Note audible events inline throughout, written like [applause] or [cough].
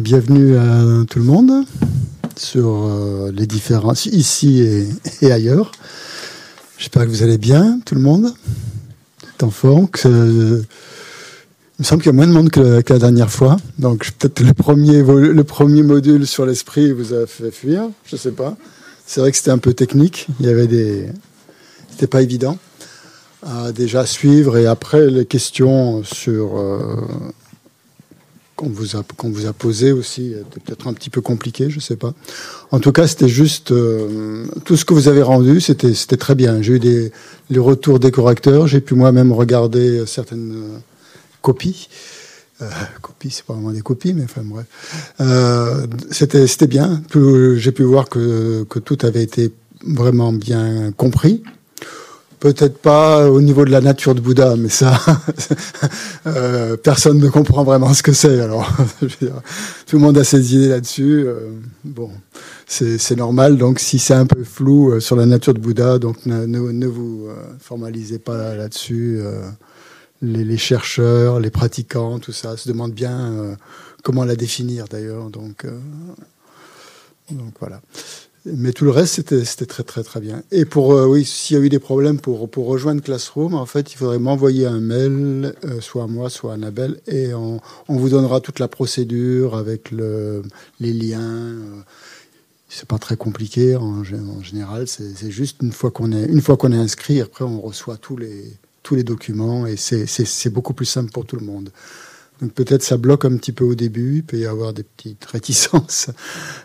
Bienvenue à tout le monde sur euh, les différences ici et, ailleurs. J'espère que vous allez bien, tout le monde. Que, il me semble qu'il y a moins de monde que, la dernière fois. Donc peut-être le premier, le premier module sur l'esprit vous a fait fuir. Je ne sais pas. C'est vrai que c'était un peu technique. Il y avait des, c'était pas évident déjà suivre. Et après les questions sur euh, qu'on vous a vous a posé aussi était peut-être un petit peu compliqué, je sais pas. En tout cas, c'était juste euh, tout ce que vous avez rendu, c'était c'était très bien. J'ai eu des les retours des correcteurs, j'ai pu moi-même regarder certaines euh, copies. Euh, copies, c'est pas vraiment des copies, mais enfin bref. Euh, c'était c'était bien. J'ai pu voir que que tout avait été vraiment bien compris. Peut-être pas au niveau de la nature de Bouddha, mais ça, [laughs] euh, personne ne comprend vraiment ce que c'est. Alors, [laughs] tout le monde a ses idées là-dessus. Euh, bon, c'est normal. Donc, si c'est un peu flou euh, sur la nature de Bouddha, donc ne, vous formalisez pas là-dessus. Les, chercheurs, les pratiquants, tout ça se demandent bien comment la définir d'ailleurs. Donc voilà. Mais tout le reste, c'était très, très, très bien. Et pour, euh, oui, s'il y a eu des problèmes pour, pour rejoindre Classroom, en fait, il faudrait m'envoyer un mail, euh, soit à moi, soit à Annabelle, et on, on, vous donnera toute la procédure avec le, les liens. Euh, c'est pas très compliqué en, général. C'est juste une fois qu'on est, une est inscrit, après on reçoit tous les, tous les documents et c'est beaucoup plus simple pour tout le monde. Donc peut-être ça bloque un petit peu au début, il peut y avoir des petites réticences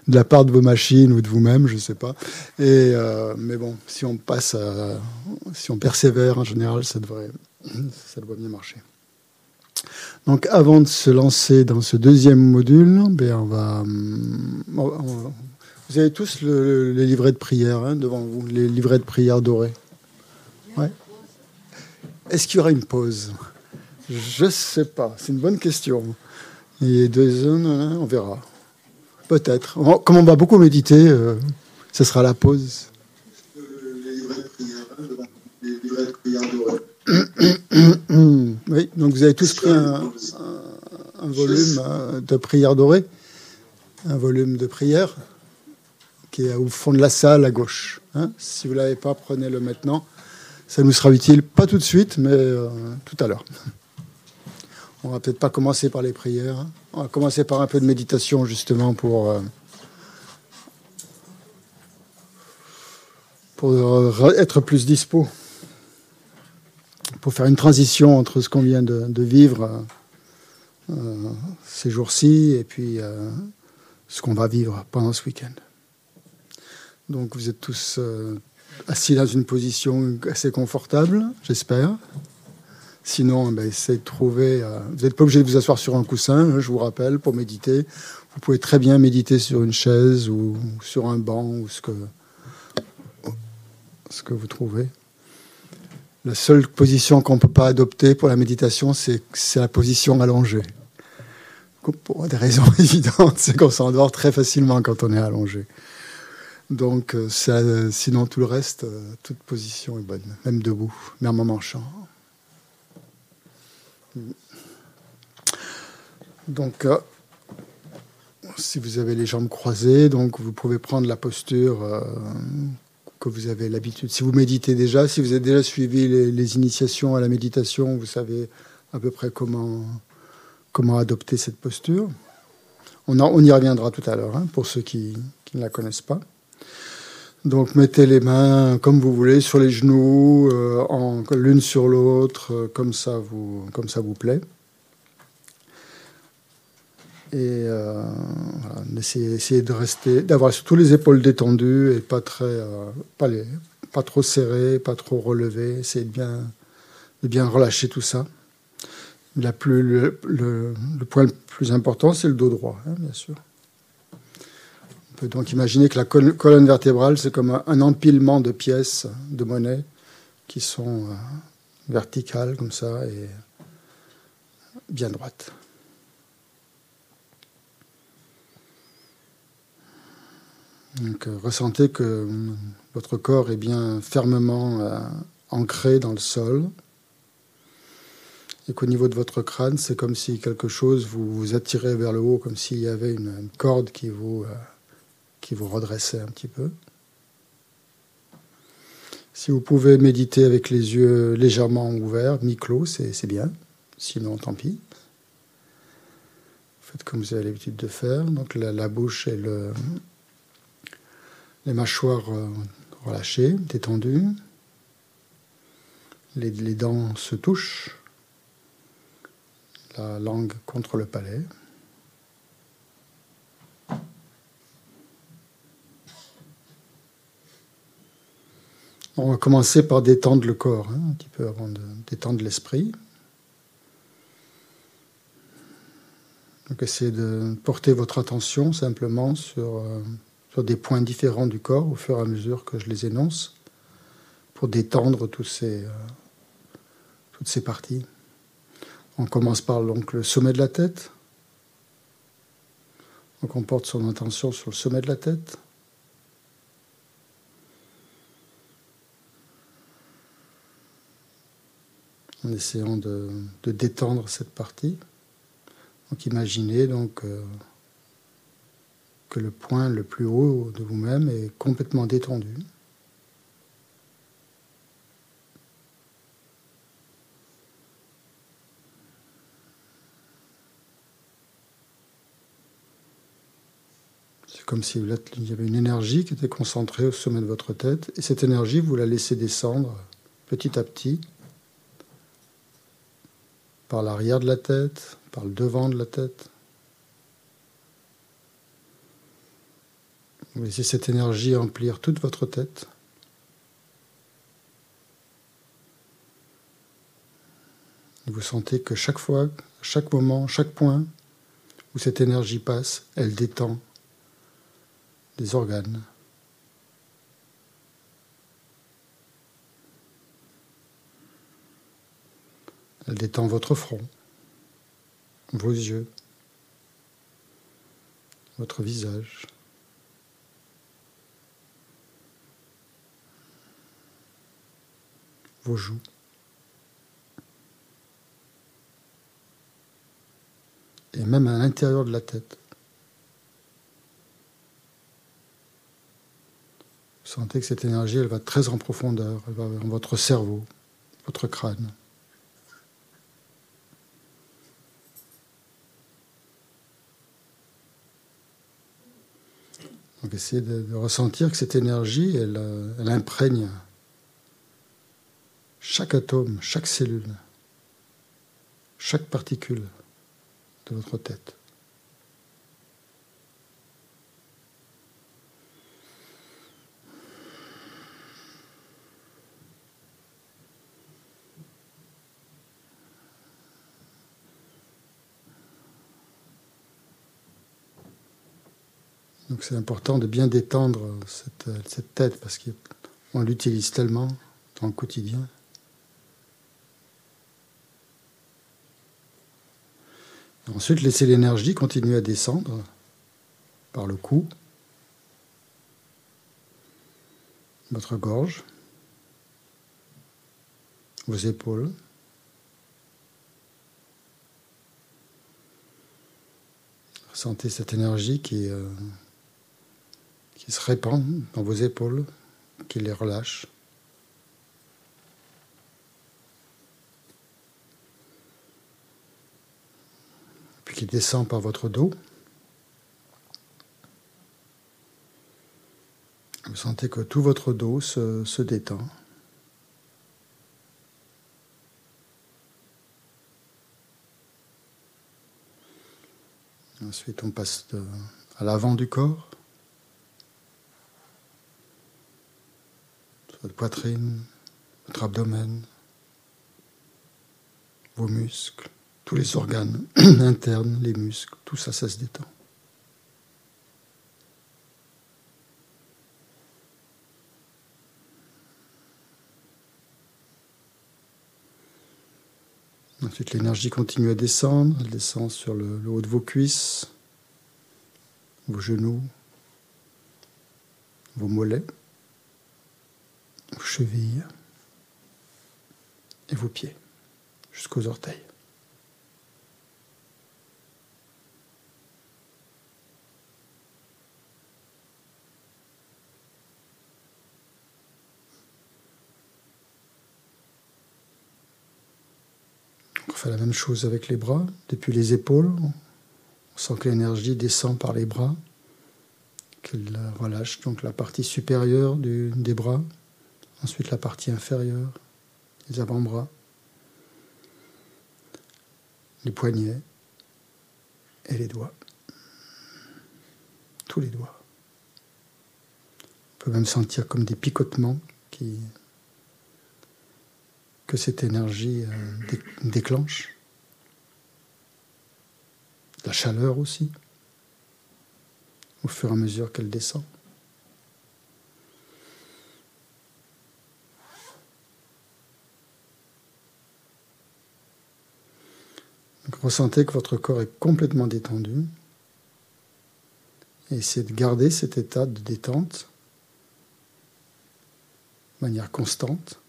de la part de vos machines ou de vous-même, je ne sais pas. Euh, mais bon, si on passe, si on persévère en général, ça devrait, ça devrait bien marcher. Donc avant de se lancer dans ce deuxième module, ben on, va, vous avez tous les livrets de prière hein, devant vous, les livrets de prière dorés. Est-ce qu'il y aura une pause? Je ne sais pas. C'est une bonne question. Et deux zones, hein, on verra. Peut-être. Comme on va beaucoup méditer, euh, ce sera la pause. Oui, donc vous avez tous pris un, volume euh, de prière dorée, un volume de prière qui est au fond de la salle à gauche. Hein. si vous ne l'avez pas, prenez-le maintenant. Ça nous sera utile, pas tout de suite, mais euh, tout à l'heure. On va peut-être pas commencer par les prières. On va commencer par un peu de méditation justement pour euh, pour euh, être plus dispo, pour faire une transition entre ce qu'on vient de, vivre euh, ces jours-ci et puis ce qu'on va vivre pendant ce week-end. Donc vous êtes tous assis dans une position assez confortable, j'espère. Sinon, ben, essayez de trouver. Euh, vous n'êtes pas obligé de vous asseoir sur un coussin, hein, je vous rappelle, pour méditer. Vous pouvez très bien méditer sur une chaise ou sur un banc ou ce que, ce que vous trouvez. La seule position qu'on ne peut pas adopter pour la méditation, c'est la position allongée. Pour des raisons [laughs] évidentes, c'est qu'on s'endort très facilement quand on est allongé. Donc, euh, sinon, tout le reste, euh, toute position est bonne, même debout, même en marchant. Donc, euh, si vous avez les jambes croisées, donc vous pouvez prendre la posture euh, que vous avez l'habitude. Si vous méditez déjà, si vous avez déjà suivi les, initiations à la méditation, vous savez à peu près comment, comment adopter cette posture. On, y reviendra tout à l'heure hein, pour ceux qui ne la connaissent pas. Donc mettez les mains comme vous voulez sur les genoux, euh, l'une sur l'autre, euh, comme ça vous comme ça vous plaît. Et euh, essayez, d'avoir surtout les épaules détendues et pas très, pas, les, pas trop serrées, pas trop relevées. Essayez de bien, de bien relâcher tout ça. La plus, le, le, point le plus important, c'est le dos droit, hein, bien sûr peut donc imaginer que la colonne vertébrale, c'est comme un empilement de pièces de monnaie qui sont euh, verticales comme ça et bien droites. Donc, euh, ressentez que votre corps est bien fermement euh, ancré dans le sol et qu'au niveau de votre crâne, c'est comme si quelque chose vous, attirait vers le haut, comme s'il y avait une, corde qui vous, qui vous redressait un petit peu. Si vous pouvez méditer avec les yeux légèrement ouverts, mi-clos, c'est bien. Sinon, tant pis. Faites comme vous avez l'habitude de faire. Donc la, bouche et le, les mâchoires euh, relâchées, détendues. Les, les dents se touchent. La langue contre le palais. On va commencer par détendre le corps, hein, un petit peu avant de détendre l'esprit. Donc essayez de porter votre attention simplement sur, euh, sur des points différents du corps au fur et à mesure que je les énonce pour détendre ces, euh, toutes ces parties. On commence par donc, le sommet de la tête. Donc on porte son attention sur le sommet de la tête. En essayant de, détendre cette partie. Donc imaginez donc euh, que le point le plus haut de vous-même est complètement détendu. C'est comme si il y avait une énergie qui était concentrée au sommet de votre tête, et cette énergie, vous la laissez descendre petit à petit par l'arrière de la tête, par le devant de la tête. Vous laissez cette énergie remplir toute votre tête. vous sentez que chaque fois, chaque moment, chaque point où cette énergie passe, elle détend des organes. Elle détend votre front vos yeux, votre visage. vos joues. Et même à l'intérieur de la tête. Vous sentez que cette énergie, elle va très en profondeur, elle va dans votre cerveau, votre crâne. Donc essayez de, ressentir que cette énergie, elle, euh, elle imprègne chaque atome, chaque cellule, chaque particule de votre tête. Donc c'est important de bien détendre cette, tête parce qu'on l'utilise tellement dans le quotidien. ensuite, laissez l'énergie continuer à descendre par le cou, votre gorge, vos épaules. Ressentez cette énergie qui, est qui se répand dans vos épaules, qui les relâche. Puis qui descend par votre dos. Vous sentez que tout votre dos se, se détend. Ensuite, on passe à l'avant du corps. Votre poitrine, votre abdomen, vos muscles, tous les organes [clears throat] internes, les muscles, tout ça, ça se détend. Ensuite, l'énergie continue à descendre. Elle descend sur le, le haut de vos cuisses, vos genoux, vos mollets vos chevilles et vos pieds jusqu'aux orteils. On fait la même chose avec les bras, depuis les épaules. On sent que l'énergie descend par les bras, qu'elle relâche donc la partie supérieure des bras, ensuite la partie inférieure, les avant-bras, les poignets et les doigts. Tous les doigts. On peut même sentir comme des picotements que cette énergie euh, déclenche. La chaleur aussi, au fur et à mesure qu'elle descend. Ressentez que votre corps est complètement détendu. Et essayez de garder cet état de détente de manière constante.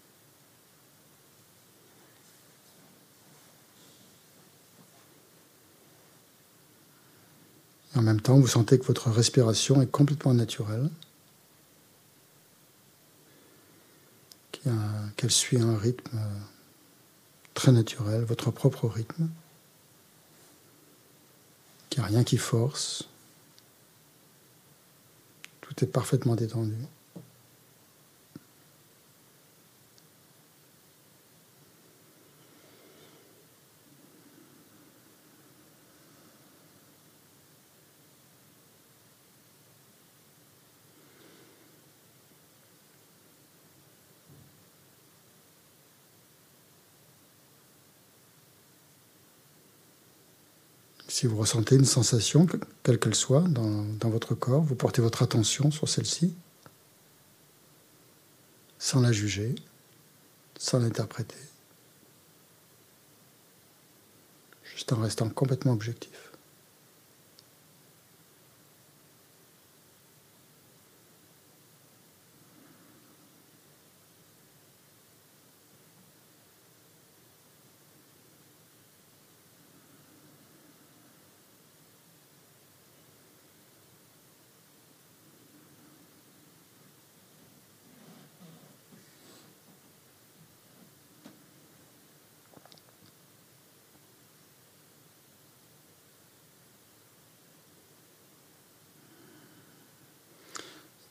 en même temps, vous sentez que votre respiration est complètement naturelle, qu'elle suit un rythme très naturel, votre propre rythme qu'il n'y a rien qui force. Tout est parfaitement détendu. Si vous ressentez une sensation, quelle qu'elle soit, dans, votre corps, vous portez votre attention sur celle-ci, sans la juger, sans l'interpréter, juste en restant complètement objectif.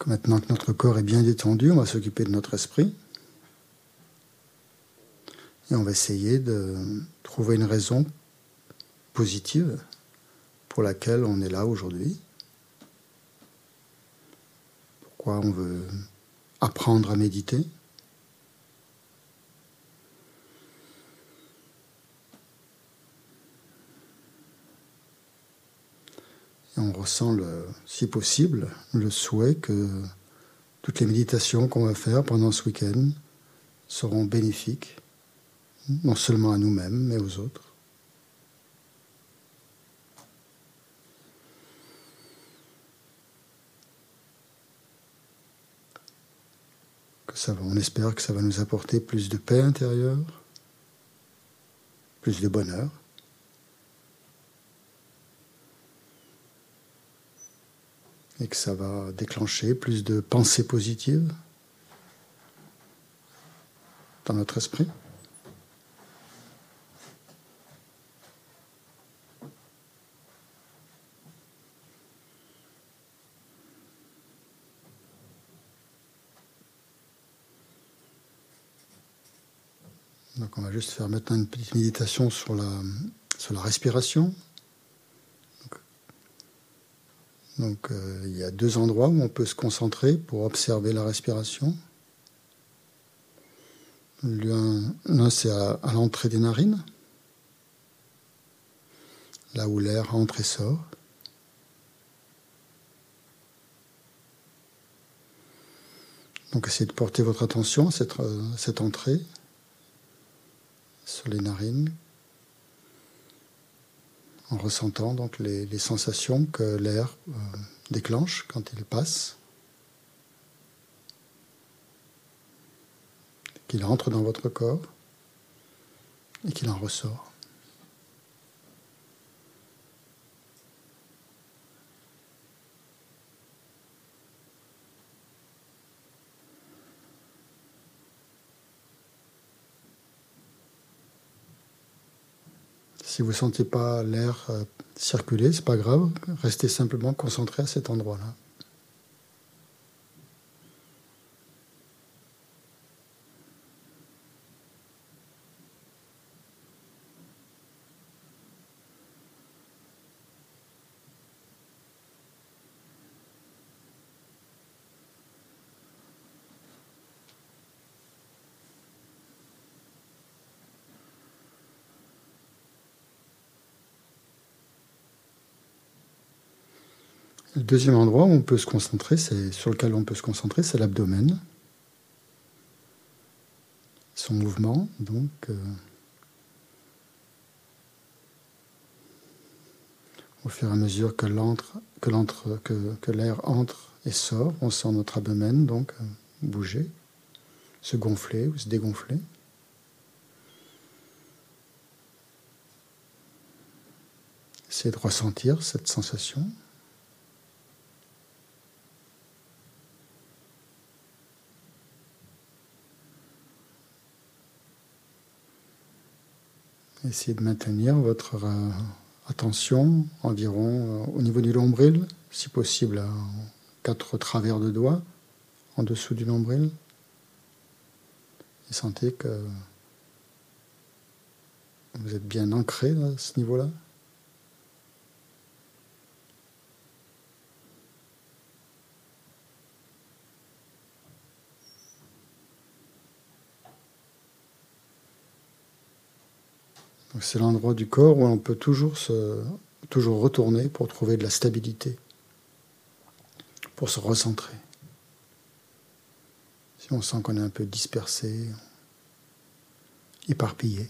Maintenant que notre corps est bien détendu, on va s'occuper de notre esprit. Et on va essayer de trouver une raison positive pour laquelle on est là aujourd'hui. Pourquoi on veut apprendre à méditer. On ressent, le, si possible, le souhait que toutes les méditations qu'on va faire pendant ce week-end seront bénéfiques, non seulement à nous-mêmes, mais aux autres. Que ça on espère que ça va nous apporter plus de paix intérieure, plus de bonheur. Et que ça va déclencher plus de pensées positives dans notre esprit. Donc on va juste faire maintenant une petite méditation sur la, sur la respiration. Donc euh, il y a deux endroits où on peut se concentrer pour observer la respiration. L'un, c'est à, l'entrée des narines, là où l'air entre et sort. Donc essayez de porter votre attention à cette, euh, cette entrée sur les narines en ressentant donc les, sensations que l'air euh, déclenche quand il passe, qu'il entre dans votre corps et qu'il en ressort. Si vous ne sentez pas l'air euh, circuler, c'est pas grave, restez simplement concentré à cet endroit-là. Le deuxième endroit où on peut se concentrer, sur lequel on peut se concentrer, c'est l'abdomen. Son mouvement, donc. Euh, au fur et à mesure que l'air entre et sort, on sent notre abdomen donc euh, bouger, se gonfler ou se dégonfler. Essayez de ressentir cette sensation. Essayez de maintenir votre euh, attention environ euh, au niveau du nombril, si possible à quatre travers de doigts en dessous du nombril. Et sentez que vous êtes bien ancré à ce niveau-là. C'est l'endroit du corps où on peut toujours, retourner pour trouver de la stabilité, pour se recentrer. Si on sent qu'on est un peu dispersé, éparpillé,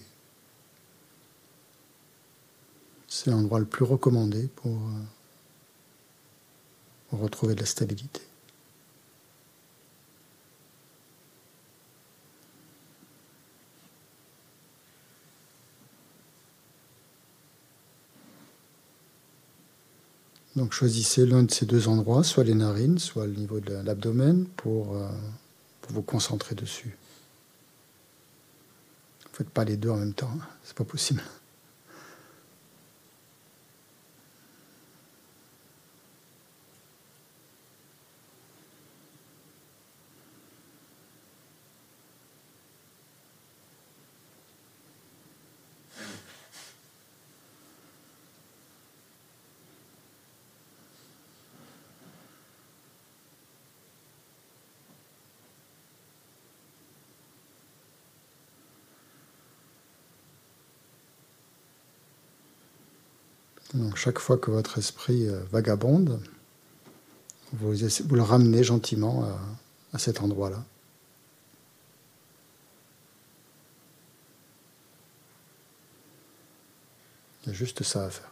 c'est l'endroit le plus recommandé pour euh, retrouver de la stabilité. Donc choisissez l'un de ces deux endroits, soit les narines, soit le niveau de l'abdomen, pour, euh, vous concentrer dessus. Ne faites pas les deux en même temps, hein. c'est pas possible. Donc chaque fois que votre esprit euh, vagabonde, vous, le ramenez gentiment à, à cet endroit-là. Il y a juste ça à faire.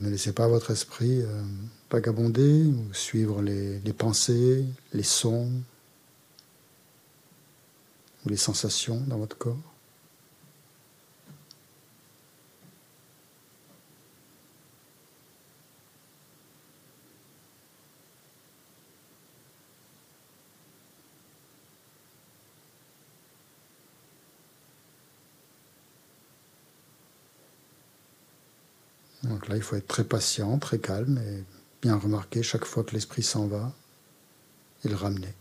Ne laissez pas votre esprit euh, vagabonder ou suivre les, les, pensées, les sons ou les sensations dans votre corps. Donc là, il faut être très patient, très calme et bien remarquer chaque fois que l'esprit s'en va et le ramener.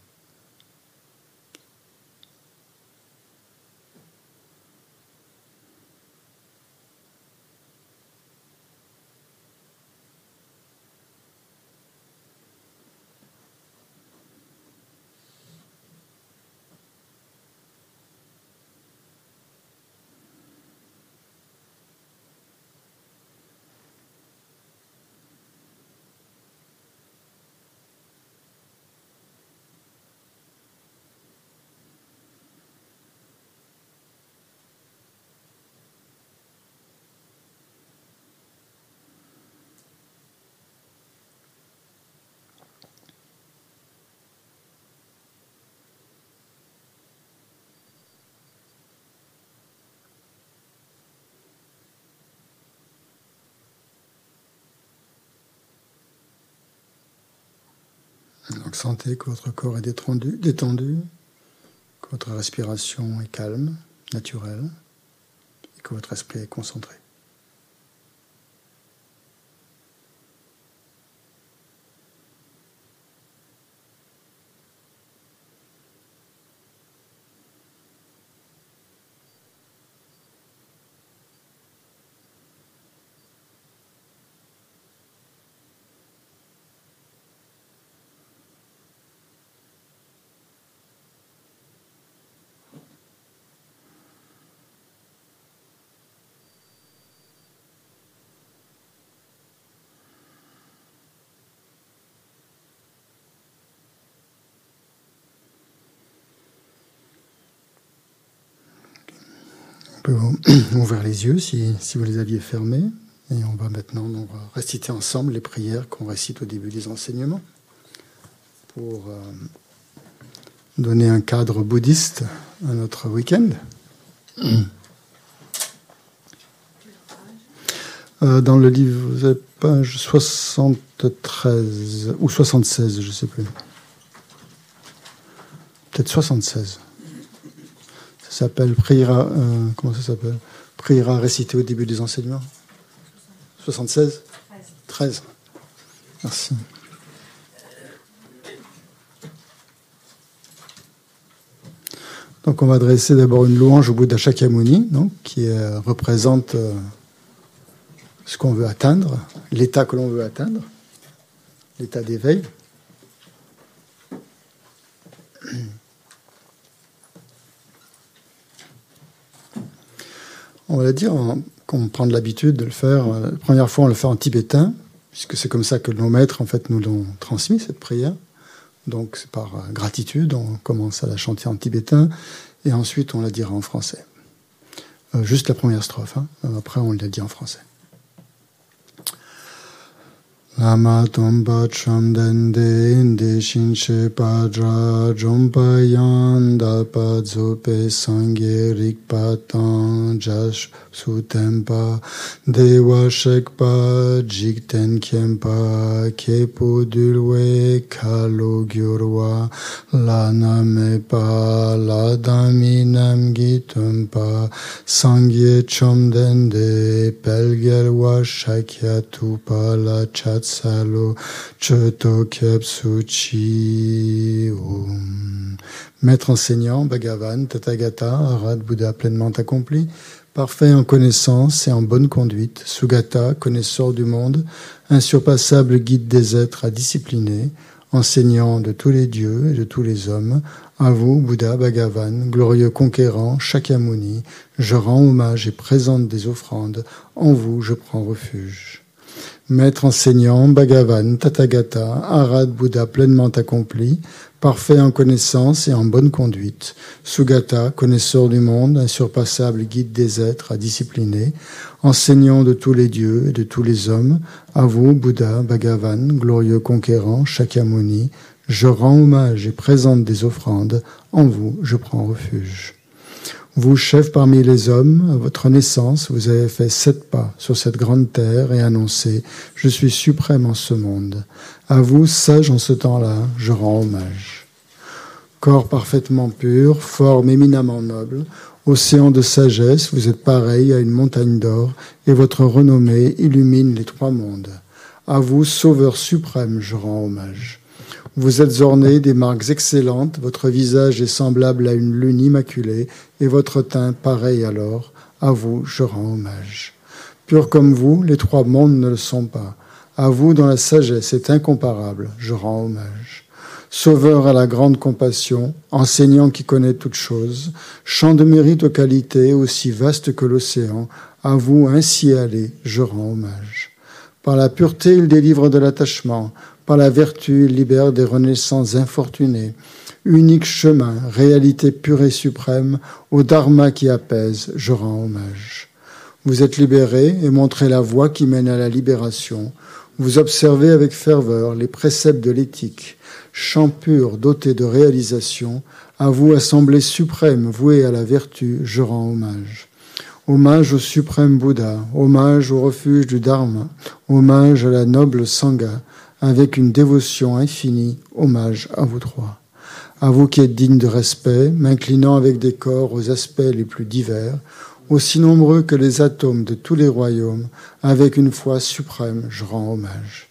Donc sentez que votre corps est détendu, détendu, que votre respiration est calme, naturelle, et que votre esprit est concentré. [clears throat] ouvrir les yeux si, vous les aviez fermés. Et on va maintenant réciter ensemble les prières qu'on récite au début des enseignements pour euh, donner un cadre bouddhiste à notre week-end. [clears throat] Euh, dans le livre, page 73 ou 76, je ne sais plus. Peut-être 76 s'appelle Priera. Euh, comment ça s'appelle? Priera récité au début des enseignements 76 13. Merci. Donc on va adresser d'abord une louange au Bouddha Shakyamuni, donc, qui représente euh, ce qu'on veut atteindre, l'état que l'on veut atteindre, l'état d'éveil. On va dire qu'on prend de l'habitude de le faire. Euh, la première fois, on le fait en tibétain, puisque c'est comme ça que nos maîtres en fait nous l'ont transmis cette prière. Donc c'est par euh, gratitude, on commence à la chanter en tibétain et ensuite on la dira en français. Euh, juste la première strophe. Hein. Après on la dit en français. Lama tomba chamden de inde shinshe padra jompa yanda padzope sangye rikpa jash sutempa dewa shekpa jikten kempa kepo dulwe kalo gyurwa lana mepa ladaminam gitumpa sangye chomden de pelgerwa shakya tupa la chat Salo Maître enseignant, Bhagavan, Tathagata, Arad, Bouddha pleinement accompli, parfait en connaissance et en bonne conduite, Sugata, connaisseur du monde, insurpassable guide des êtres à discipliner, enseignant de tous les dieux et de tous les hommes, à vous, Bouddha Bhagavan, glorieux conquérant, Shakyamuni, je rends hommage et présente des offrandes, en vous je prends refuge. Maître enseignant, Bhagavan, Tathagata, Arad Bouddha pleinement accompli, parfait en connaissance et en bonne conduite, Sugata, connaisseur du monde, insurpassable guide des êtres à discipliner, enseignant de tous les dieux et de tous les hommes, à vous, Bouddha, Bhagavan, glorieux conquérant, Shakyamuni, je rends hommage et présente des offrandes, en vous je prends refuge. Vous, chef parmi les hommes, à votre naissance, vous avez fait sept pas sur cette grande terre et annoncé Je suis suprême en ce monde. À vous, sage en ce temps-là, je rends hommage. Corps parfaitement pur, forme éminemment noble, océan de sagesse, vous êtes pareil à une montagne d'or, et votre renommée illumine les trois mondes. À vous, Sauveur suprême, je rends hommage. Vous êtes orné des marques excellentes, votre visage est semblable à une lune immaculée, et votre teint pareil alors. À vous, je rends hommage. Pur comme vous, les trois mondes ne le sont pas. À vous, dont la sagesse est incomparable, je rends hommage. Sauveur à la grande compassion, enseignant qui connaît toutes choses, champ de mérite aux qualités aussi vaste que l'océan, à vous ainsi aller, je rends hommage. Par la pureté, il délivre de l'attachement. Par la vertu, libère des renaissances infortunées. Unique chemin, réalité pure et suprême, au dharma qui apaise, je rends hommage. Vous êtes libéré et montrez la voie qui mène à la libération. Vous observez avec ferveur les préceptes de l'éthique, champ pur doté de réalisation, à vous assemblée suprême vouée à la vertu, je rends hommage. Hommage au suprême Bouddha, hommage au refuge du Dharma, hommage à la noble Sangha, avec une dévotion infinie, hommage à vous trois. À vous qui êtes dignes de respect, m'inclinant avec décor aux aspects les plus divers, aussi nombreux que les atomes de tous les royaumes, avec une foi suprême, je rends hommage.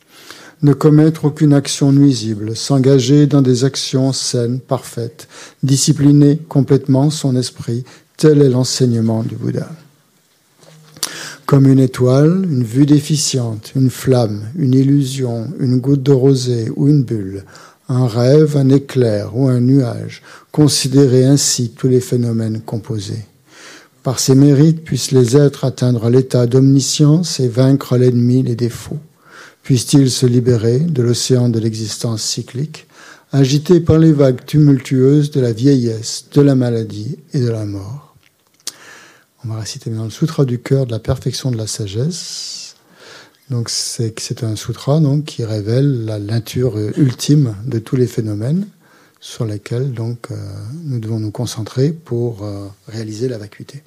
Ne commettre aucune action nuisible, s'engager dans des actions saines, parfaites, discipliner complètement son esprit, tel est l'enseignement du Bouddha. Comme une étoile, une vue déficiente, une flamme, une illusion, une goutte de rosée ou une bulle, un rêve, un éclair ou un nuage, considérez ainsi tous les phénomènes composés. Par ses mérites puissent les êtres atteindre l'état d'omniscience et vaincre l'ennemi, les défauts. Puissent-ils se libérer de l'océan de l'existence cyclique, agité par les vagues tumultueuses de la vieillesse, de la maladie et de la mort? On va réciter maintenant le Sutra du cœur de la perfection de la sagesse. Donc c'est un sutra donc, qui révèle la nature ultime de tous les phénomènes sur lesquels donc, euh, nous devons nous concentrer pour euh, réaliser la vacuité.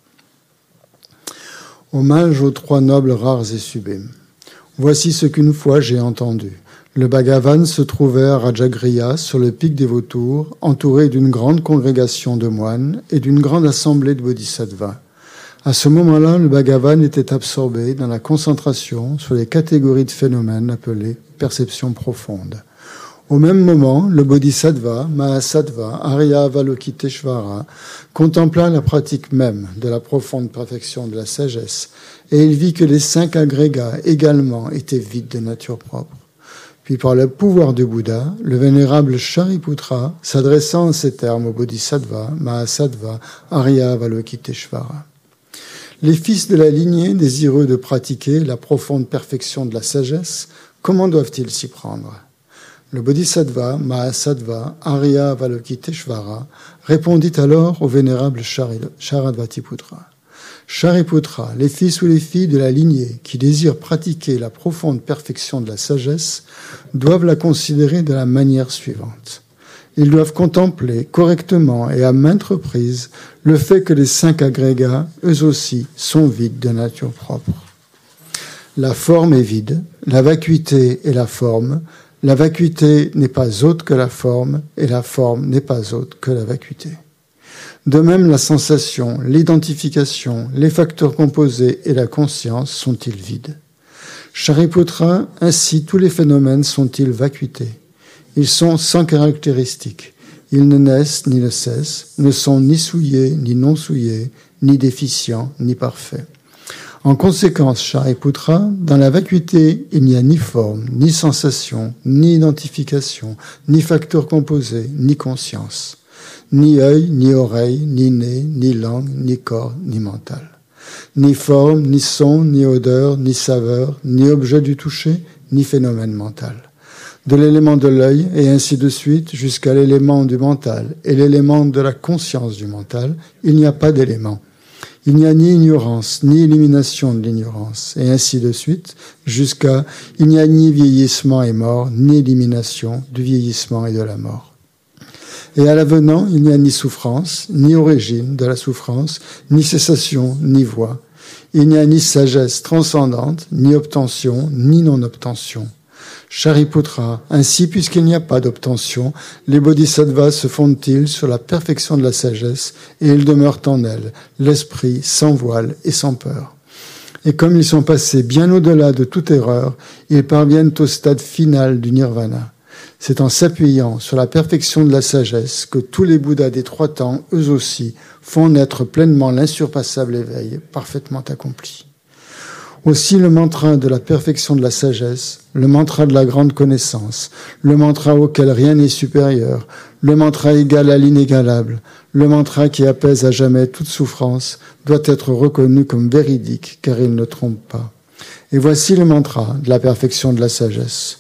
Hommage aux trois nobles rares et sublimes. Voici ce qu'une fois j'ai entendu. Le Bhagavan se trouvait à Rajagriya, sur le pic des vautours, entouré d'une grande congrégation de moines et d'une grande assemblée de bodhisattvas. À ce moment-là, le Bhagavan était absorbé dans la concentration sur les catégories de phénomènes appelées perception profonde. Au même moment, le Bodhisattva, Mahasattva, Arya Avalokiteshvara contempla la pratique même de la profonde perfection de la sagesse et il vit que les cinq agrégats également étaient vides de nature propre. Puis par le pouvoir du Bouddha, le vénérable Shariputra, s'adressant en ces termes au Bodhisattva, Mahasattva, Arya Avalokiteshvara. Les fils de la lignée, désireux de pratiquer la profonde perfection de la sagesse, comment doivent-ils s'y prendre? Le Bodhisattva, Mahasattva, Arya Avalokiteshvara répondit alors au vénérable Sharadvatiputra. Shariputra, les fils ou les filles de la lignée qui désirent pratiquer la profonde perfection de la sagesse doivent la considérer de la manière suivante ils doivent contempler correctement et à maintes reprises le fait que les cinq agrégats, eux aussi, sont vides de nature propre. La forme est vide, la vacuité est la forme, la vacuité n'est pas autre que la forme, et la forme n'est pas autre que la vacuité. De même, la sensation, l'identification, les facteurs composés et la conscience sont-ils vides? Shariputra, ainsi tous les phénomènes sont-ils vacuités? Ils sont sans caractéristiques. Ils ne naissent ni ne cessent, ne sont ni souillés ni non souillés, ni déficients ni parfaits. En conséquence, Shariputra, dans la vacuité, il n'y a ni forme, ni sensation, ni identification, ni facteur composé, ni conscience, ni œil, ni oreille, ni nez, ni langue, ni corps, ni mental. Ni forme, ni son, ni odeur, ni saveur, ni objet du toucher, ni phénomène mental de l'élément de l'œil et ainsi de suite jusqu'à l'élément du mental et l'élément de la conscience du mental, il n'y a pas d'élément. Il n'y a ni ignorance, ni élimination de l'ignorance, et ainsi de suite, jusqu'à il n'y a ni vieillissement et mort, ni élimination du vieillissement et de la mort. Et à l'avenant, il n'y a ni souffrance, ni origine de la souffrance, ni cessation, ni voie. Il n'y a ni sagesse transcendante, ni obtention, ni non-obtention. Shariputra, ainsi puisqu'il n'y a pas d'obtention, les bodhisattvas se fondent-ils sur la perfection de la sagesse et ils demeurent en elle, l'esprit sans voile et sans peur. Et comme ils sont passés bien au-delà de toute erreur, ils parviennent au stade final du nirvana. C'est en s'appuyant sur la perfection de la sagesse que tous les Bouddhas des trois temps, eux aussi, font naître pleinement l'insurpassable éveil parfaitement accompli. Aussi le mantra de la perfection de la sagesse, le mantra de la grande connaissance, le mantra auquel rien n'est supérieur, le mantra égal à l'inégalable, le mantra qui apaise à jamais toute souffrance, doit être reconnu comme véridique car il ne trompe pas. Et voici le mantra de la perfection de la sagesse.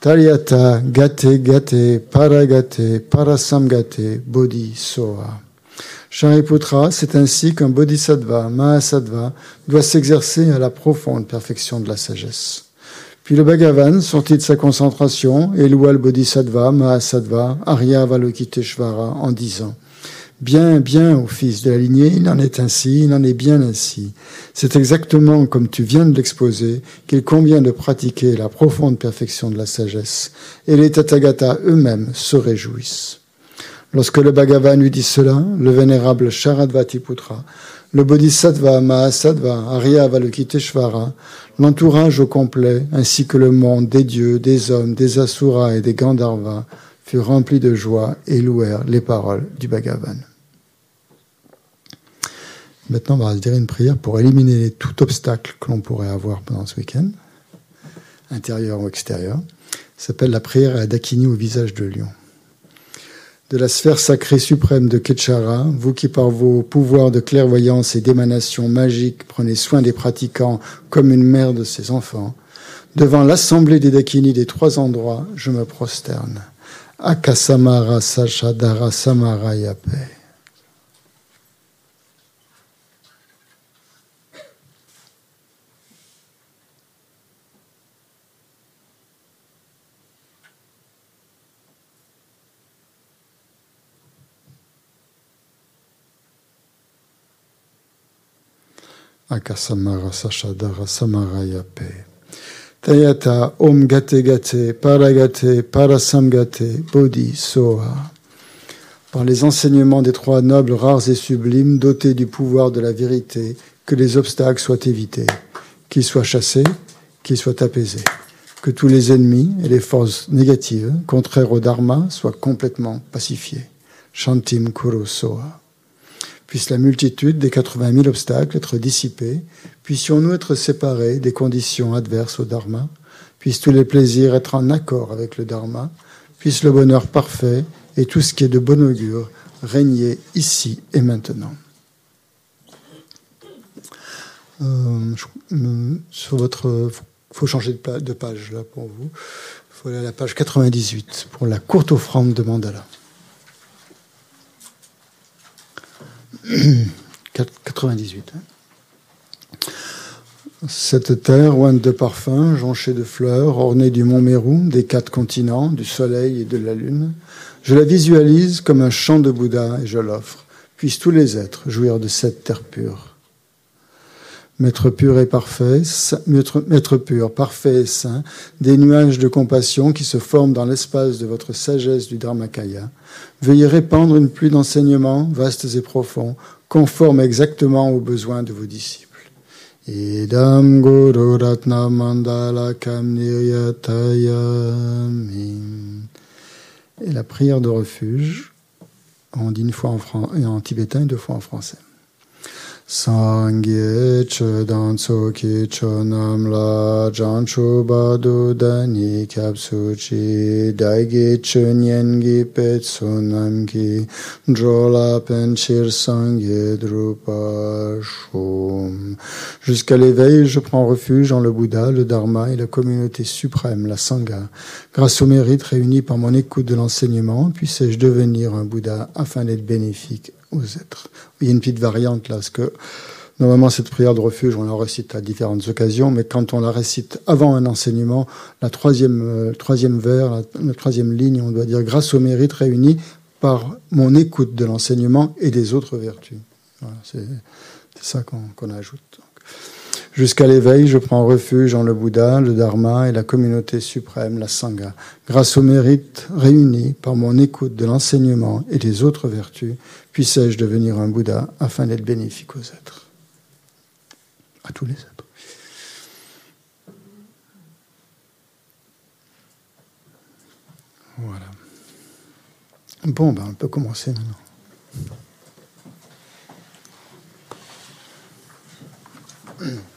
Taryata gate gate paragate parasamgate bodhi soa. Shariputra, c'est ainsi qu'un bodhisattva, mahasattva, doit s'exercer à la profonde perfection de la sagesse. Puis le Bhagavan sortit de sa concentration et loua le bodhisattva, mahasattva, Arya Avalokiteshvara en disant Bien, bien, ô fils de la lignée, il en est ainsi, il en est bien ainsi. C'est exactement comme tu viens de l'exposer qu'il convient de pratiquer la profonde perfection de la sagesse, et les Tathagata eux-mêmes se réjouissent. Lorsque le Bhagavan lui dit cela, le vénérable Sharadvatiputra, le Bodhisattva Mahasattva Arya Avalokiteshvara, l'entourage au complet, ainsi que le monde des dieux, des hommes, des asuras et des Gandharvas, furent remplis de joie et louèrent les paroles du Bhagavan. Maintenant, on va se dire une prière pour éliminer tout obstacle que l'on pourrait avoir pendant ce week-end, intérieur ou extérieur. Ça s'appelle la prière à Dakini au visage de lion. De la sphère sacrée suprême de Ketchara, vous qui par vos pouvoirs de clairvoyance et d'émanation magique prenez soin des pratiquants comme une mère de ses enfants, devant l'assemblée des Dakini des trois endroits, je me prosterne. Akasamara Sachadara Samarayape. Akasamara Sashadara Samarayape. Tayata Om Gate Gate Paragate Parasamgate Bodhi Soha. Par les enseignements des trois nobles rares et sublimes, dotés du pouvoir de la vérité, que les obstacles soient évités, qu'ils soient chassés, qu'ils soient apaisés, que tous les ennemis et les forces négatives, contraires au Dharma, soient complètement pacifiés. Shantim Kuro Soha. Puisse la multitude des 80 000 obstacles être dissipés, puissions-nous être séparés des conditions adverses au Dharma, puissent tous les plaisirs être en accord avec le Dharma, puisse le bonheur parfait et tout ce qui est de bon augure régner ici et maintenant. Euh, sur votre, faut changer de page là pour vous. Il faut aller à la page 98 pour la courte offrande de mandala. [clears throat] 98. Hein. Cette terre, ointe de parfums, jonchée de fleurs, ornée du mont Mérou, des quatre continents, du soleil et de la lune, je la visualise comme un champ de Bouddha et je l'offre. Puissent tous les êtres jouir de cette terre pure. Maître pur et parfait, maître, pur, parfait et saint, des nuages de compassion qui se forment dans l'espace de votre sagesse du Dharmakaya, veuillez répandre une pluie d'enseignements vastes et profonds, conformes exactement aux besoins de vos disciples. Et la prière de refuge, on dit une fois en, en tibétain et deux fois en français. Sangye che danso ki cho nam la jan chu ba du dani kyab su chi dai gi che nyen gi pet su nam ki la pen shir sangye drupa shum. Jusqu'à l'éveil, je prends refuge en le Bouddha, le Dharma et la communauté suprême, la Sangha. Grâce au mérite réuni par mon écoute de l'enseignement, puissais-je devenir un Bouddha afin d'être bénéfique aux êtres. Il y a une petite variante là, parce que normalement cette prière de refuge, on la récite à différentes occasions, mais quand on la récite avant un enseignement, la troisième, euh, troisième vers, la, troisième ligne, on doit dire grâce au mérite réuni par mon écoute de l'enseignement et des autres vertus. Voilà, c'est ça qu'on ajoute. Jusqu'à l'éveil, je prends refuge en le Bouddha, le Dharma et la communauté suprême, la Sangha. Grâce au mérite réuni par mon écoute de l'enseignement et des autres vertus, puissais-je devenir un Bouddha afin d'être bénéfique aux êtres, à tous les êtres. Voilà. Bon, ben on peut commencer maintenant. [clears throat]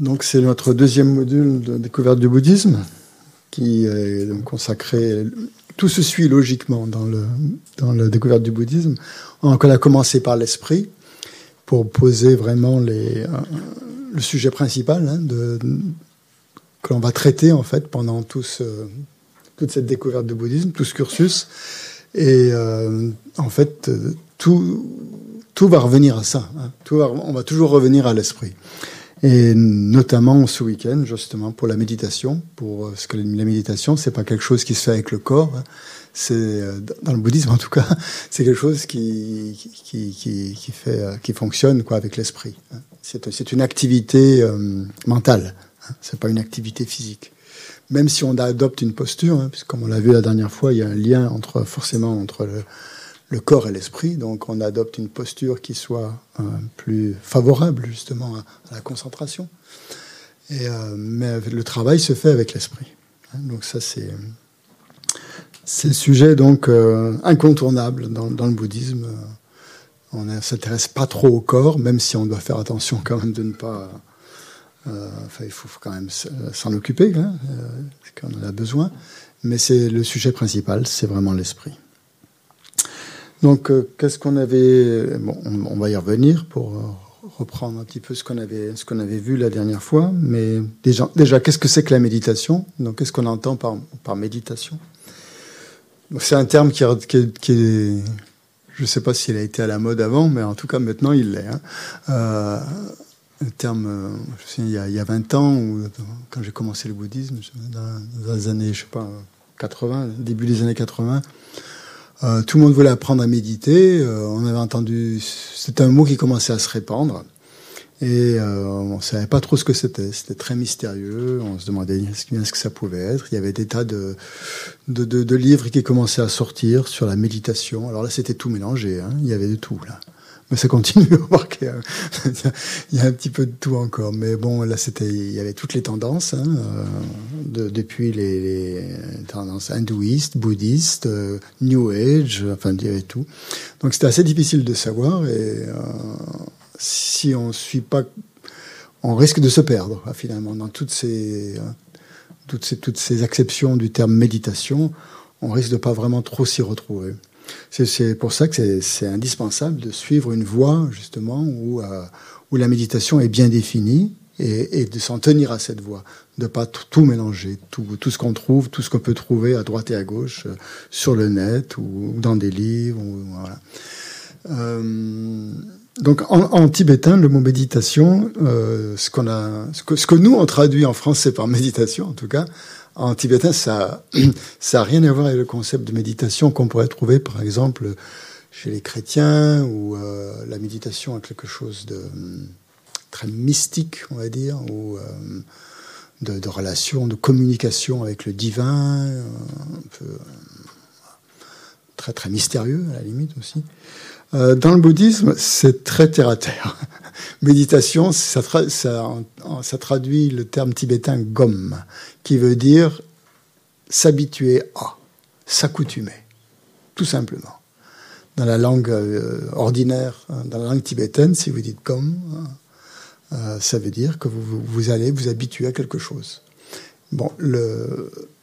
Donc c'est notre deuxième module de découverte du bouddhisme qui est consacré tout se suit logiquement dans la découverte du bouddhisme. On a commencé par l'esprit pour poser vraiment les, le sujet principal hein, que l'on va traiter en fait pendant toute cette découverte du bouddhisme, tout ce cursus. Et euh, en fait, tout, tout va revenir à ça. Hein. On va toujours revenir à l'esprit. Et notamment ce week-end, justement, pour la méditation, pour euh, ce que la méditation, c'est pas quelque chose qui se fait avec le corps. Hein. C'est euh, dans le bouddhisme en tout cas, [laughs] c'est quelque chose qui qui, qui, qui fait euh, qui fonctionne quoi avec l'esprit. Hein. C'est une activité mentale. Hein. C'est pas une activité physique. Même si on adopte une posture, hein, puisque comme on l'a vu la dernière fois, il y a un lien entre forcément entre le, le corps et l'esprit. Donc on adopte une posture qui soit euh, plus favorable justement à, la concentration. Euh, mais le travail se fait avec l'esprit. Hein. donc ça c'est c'est le sujet donc euh, incontournable dans, dans, le bouddhisme. On ne s'intéresse pas trop au corps, même si on doit faire attention quand même de ne pas. enfin, il faut quand même s'en occuper, hein, quand on en a besoin. Mais c'est le sujet principal, c'est vraiment l'esprit. Donc, euh, qu'est-ce qu'on avait on, va y revenir pour euh, reprendre un petit peu ce qu'on avait, vu la dernière fois. Mais déjà, qu'est-ce que c'est que la méditation? Donc, qu'est-ce qu'on entend par, par méditation? C'est un terme qui, est, je ne sais pas s'il a été à la mode avant, mais en tout cas maintenant il l'est. Hein. Euh, un terme, je sais, il, y a, il y a 20 ans, quand j'ai commencé le bouddhisme, dans, dans les années, je sais pas, 80, début des années 80. Euh, tout le monde voulait apprendre à méditer. Euh, on avait entendu, c'était un mot qui commençait à se répandre. Et euh, on ne savait pas trop ce que c'était. C'était très mystérieux. On se demandait ce que ça pouvait être. Il y avait des tas de, de livres qui commençaient à sortir sur la méditation. Alors là, c'était tout mélangé. Hein. Il y avait de tout là mais ça continue. Remarquez, [laughs] hein. il y a un petit peu de tout encore. Mais bon, là, c'était, il y avait toutes les tendances, hein, euh, de, depuis les, les, tendances hindouistes, bouddhistes, euh, New Age, enfin, il y avait tout. Donc, c'était assez difficile de savoir. Et euh, si on suit pas, on risque de se perdre finalement dans toutes ces, toutes ces, toutes ces acceptions du terme méditation. On risque de pas vraiment trop s'y retrouver. C'est pour ça que c'est indispensable de suivre une voie, justement, où, euh, où la méditation est bien définie et, de s'en tenir à cette voie, de pas tout mélanger, tout, ce qu'on trouve, tout ce qu'on peut trouver à droite et à gauche, euh, sur le net ou, dans des livres. Euh, donc en, tibétain, le mot méditation, ce, qu'on a, ce que nous on traduit en français par [laughs] méditation, en tout cas, en tibétain, ça [clears throat] n'a rien à voir avec le concept de méditation qu'on pourrait trouver, par exemple, chez les chrétiens, où euh, la méditation est quelque chose de très mystique, on va dire, ou euh, de, de, relation, de communication avec le divin, euh, un peu très très mystérieux à la limite aussi. Euh, dans le bouddhisme, c'est très terre à terre. Méditation, ça, traduit le terme tibétain gom, qui veut dire s'habituer à, s'accoutumer, tout simplement. Dans la langue euh, ordinaire, hein, dans la langue tibétaine, si vous dites gom, hein, euh, ça veut dire que vous, allez vous habituer à quelque chose. Bon,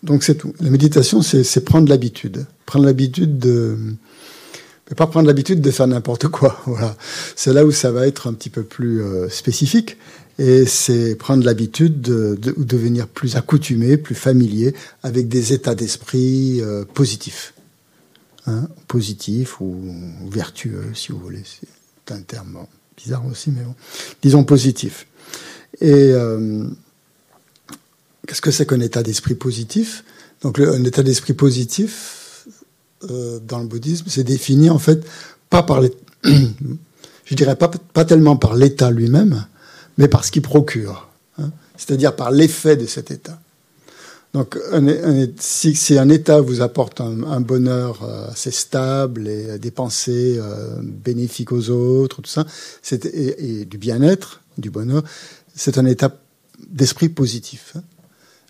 donc c'est tout. La méditation, c'est prendre l'habitude, prendre l'habitude de mais pas prendre l'habitude de faire n'importe quoi. [laughs] Voilà, c'est là où ça va être un petit peu plus euh, spécifique. Et c'est prendre l'habitude de, de, devenir plus accoutumé, plus familier avec des états d'esprit euh, positifs, hein, positifs ou, vertueux, si vous voulez. C'est un terme bizarre aussi, mais bon, disons positif. Et euh, qu'est-ce que c'est qu'un état d'esprit positif? Donc, un état d'esprit positif, euh, dans le bouddhisme, c'est défini en fait pas par les, [clears throat] je dirais pas, pas tellement par l'état lui-même, mais par ce qu'il procure, hein, c'est-à-dire par l'effet de cet état. Donc, si, un état vous apporte un, bonheur euh, assez stable et des pensées euh, bénéfiques aux autres, tout ça, et, et, du bien-être, du bonheur, c'est un état d'esprit positif.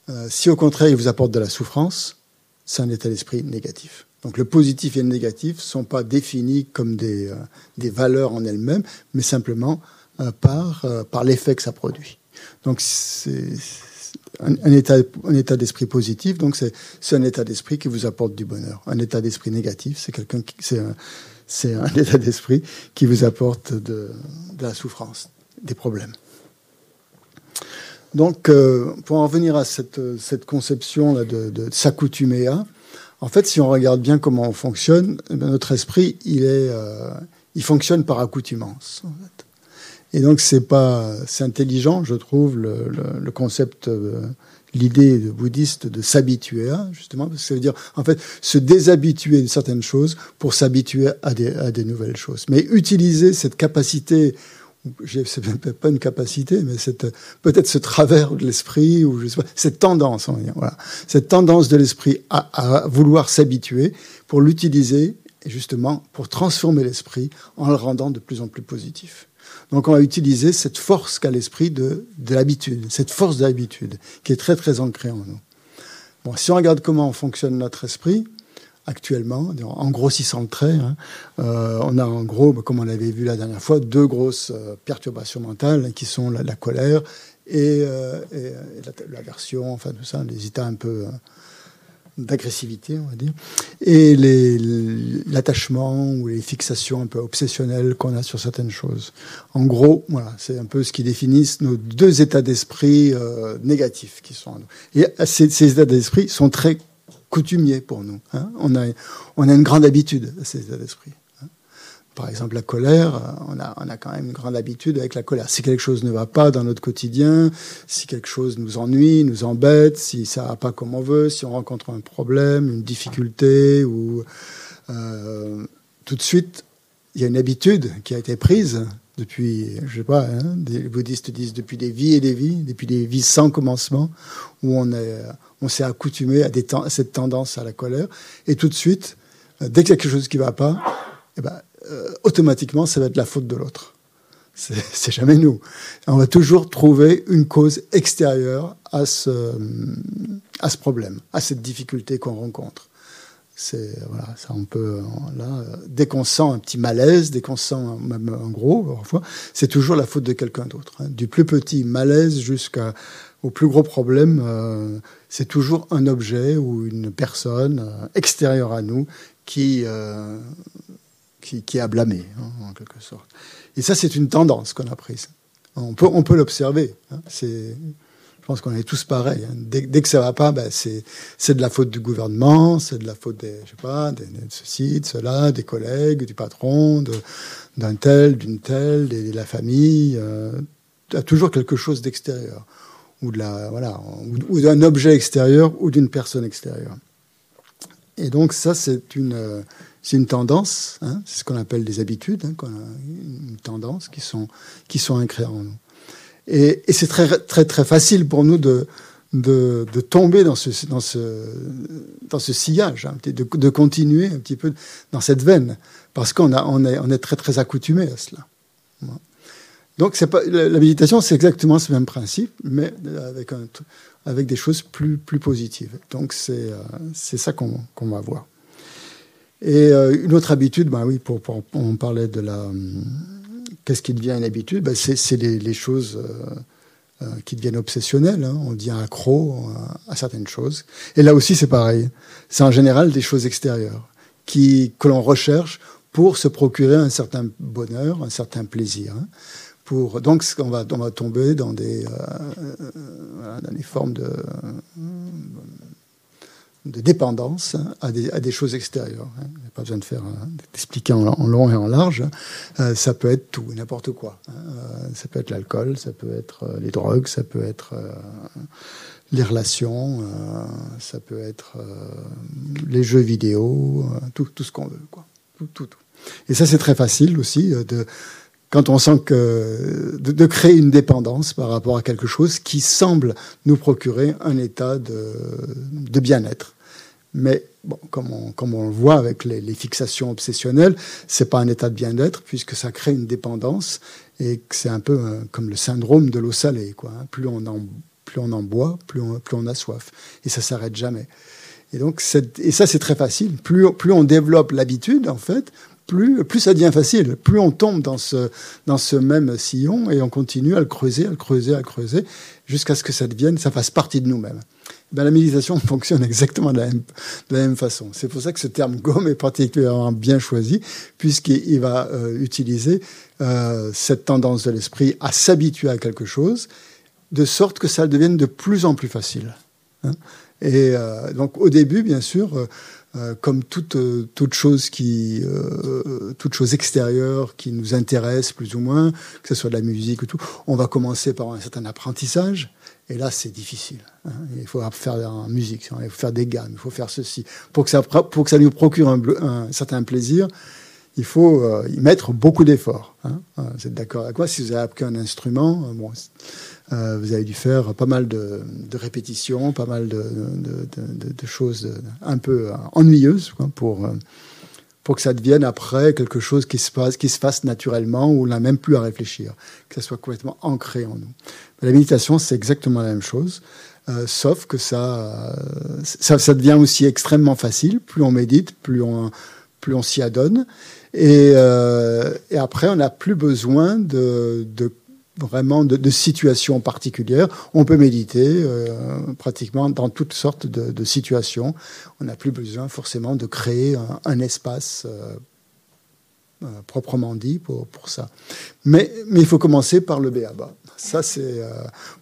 Hein. si au contraire il vous apporte de la souffrance, c'est un état d'esprit négatif. Donc le positif et le négatif ne sont pas définis comme des, euh, des valeurs en elles-mêmes, mais simplement euh, par, euh, par l'effet que ça produit. Donc état, un état d'esprit positif, donc c'est un état d'esprit qui vous apporte du bonheur. Un état d'esprit négatif, c'est quelqu'un c'est un, c'est un [laughs] état d'esprit qui vous apporte de, la souffrance, des problèmes. Donc, pour en revenir à cette, cette conception là de, de s'accoutumer à, en fait, si on regarde bien comment on fonctionne, eh notre esprit, il est, euh, il fonctionne par accoutumance. Et donc c'est pas, c'est intelligent, je trouve, le, concept, euh, l'idée bouddhiste de s'habituer à, justement, parce que ça veut dire en fait se déshabituer de certaines choses pour s'habituer à des, à des nouvelles choses. Mais utiliser cette capacité c'est pas une capacité, mais peut-être ce travers de l'esprit, ou cette tendance, cette tendance de l'esprit à, vouloir s'habituer pour l'utiliser, justement pour transformer l'esprit en le rendant de plus en plus positif. Donc on va utiliser cette force qu'a l'esprit de, de l'habitude, cette force de l'habitude, qui est très très ancrée en nous. Bon, si on regarde comment fonctionne notre esprit, actuellement, en grossissant le trait, hein, euh, on a en gros, comme on l'avait vu la dernière fois, deux grosses euh, perturbations mentales qui sont la, colère et, euh, et l'aversion, enfin tout ça, les états un peu euh, d'agressivité, on va dire, et l'attachement ou les fixations un peu obsessionnelles qu'on a sur certaines choses. En gros, voilà, c'est un peu ce qui définissent nos deux états d'esprit euh, négatifs qui sont. Et ces états d'esprit sont très coutumiers pour nous. Hein. On, a, on a une grande habitude à ces états d'esprit. Par exemple, la colère, euh, on a, on a quand même une grande habitude avec la colère. Si quelque chose ne va pas dans notre quotidien, si quelque chose nous ennuie, nous embête, si ça va pas comme on veut, si on rencontre un problème, une difficulté, ou euh, tout de suite, il y a une habitude qui a été prise depuis, je sais pas, hein, des bouddhistes disent depuis des vies et des vies, depuis des vies sans commencement, où on est, on s'est accoutumé à, cette tendance à la colère, et tout de suite, euh, dès qu'il y a quelque chose qui va pas, eh ben, euh, automatiquement, ça va être la faute de l'autre. C'est [laughs] jamais nous. On va toujours trouver une cause extérieure à ce, ce problème, à cette difficulté qu'on rencontre. C'est voilà, là, dès qu'on sent un petit malaise, dès qu'on sent même un gros, parfois, c'est toujours la faute de quelqu'un d'autre. Hein. Du plus petit malaise jusqu'au plus gros problème, euh, c'est toujours un objet ou une personne euh, extérieure à nous qui euh, qui, qui a blâmé, hein, en quelque sorte. Et ça, c'est une tendance qu'on a prise. On peut, on peut l'observer. Hein. Je pense qu'on est tous pareils. Hein. Dès, dès, que ça va pas, ben c'est, de la faute du gouvernement, c'est de la faute des, je sais pas, de ceci, de cela, des collègues, du patron, d'un tel, d'une telle, de, la famille. Euh, a toujours quelque chose d'extérieur ou de la, voilà, ou, d'un objet extérieur ou d'une personne extérieure. Et donc ça, c'est une c'est une tendance, hein, c'est ce qu'on appelle des habitudes, hein, une tendance qui sont, qui sont ancrées en nous. Et, c'est très, très, très facile pour nous de, de, de, tomber dans ce, dans ce, dans ce sillage, hein, de, de, continuer un petit peu dans cette veine, parce qu'on on est, on est très, très accoutumé à cela. Donc, pas, la méditation, c'est exactement ce même principe, mais avec, un, avec des choses plus, plus positives. Donc, c'est, euh, ça qu'on, va voir. Et euh, une autre habitude, ben oui, pour, pour, on parlait de la. Qu'est-ce qui devient une habitude? Ben C'est les, les, choses euh, qui deviennent obsessionnelles. Hein. On devient accro à, certaines choses. Et là aussi, c'est pareil. C'est en général des choses extérieures qui, que l'on recherche pour se procurer un certain bonheur, un certain plaisir. Hein. Donc, on va, tomber dans des, euh, des formes de de dépendance à des, choses extérieures. Il n'y a pas besoin de faire d'expliquer en, long et en large. Euh, ça peut être tout, n'importe quoi. Hein. Euh, ça peut être l'alcool, ça peut être euh, les drogues, ça peut être euh, les relations, euh, ça peut être euh, les jeux vidéo, tout, ce qu'on veut. Et ça, c'est très facile aussi de quand on sent que de, créer une dépendance par rapport à quelque chose qui semble nous procurer un état de, bien-être. Mais bon, comme, on, comme on le voit avec les, les fixations obsessionnelles, c'est pas un état de bien-être puisque ça crée une dépendance et que c'est un peu euh, comme le syndrome de l'eau salée. Quoi, hein. Plus on en plus on en boit, plus on, plus on a soif et ça s'arrête jamais. Et donc et ça c'est très facile. Plus plus on développe l'habitude en fait, plus, plus ça devient facile, plus on tombe dans ce, dans ce même sillon et on continue à le creuser, à le creuser, à le creuser, jusqu'à ce que ça devienne, ça fasse partie de nous-mêmes. Ben, la méditation [laughs] fonctionne exactement de la même, de la même façon. C'est pour ça que ce terme [laughs] gomme est particulièrement bien choisi, puisqu'il va euh, utiliser euh, cette tendance de l'esprit à s'habituer à quelque chose, de sorte que ça devienne de plus en plus facile. Hein. Et euh, donc au début, bien sûr, euh, euh, comme toute, toute, chose qui, toute chose extérieure qui nous intéresse plus ou moins, que ce soit de la musique ou tout, on va commencer par un certain apprentissage. Et là, c'est difficile. Hein. Il faut faire en musique, il faut faire des gammes, il faut faire ceci. Pour que ça, pour que ça nous procure un, un certain plaisir, il faut y mettre beaucoup d'efforts. Hein. Vous êtes d'accord avec moi? Si vous avez appris un instrument, bon, euh, vous avez dû faire pas mal de, répétitions, pas mal de, choses un peu ennuyeuses pour, euh, pour que ça devienne après quelque chose qui se passe, qui se fasse naturellement, où on n'a même plus à réfléchir, que ça soit complètement ancré en nous. la méditation, c'est exactement la même chose. Euh, sauf que ça, ça, devient aussi extrêmement facile. Plus on médite, plus on, plus on s'y adonne. Et, après, on n'a plus besoin de vraiment de, situations particulières. On peut méditer euh, pratiquement dans toutes sortes de, situations. On n'a plus besoin forcément de créer un, espace euh, euh, proprement dit pour, pour ça. Mais, mais, il faut commencer par le béaba. Ça, c'est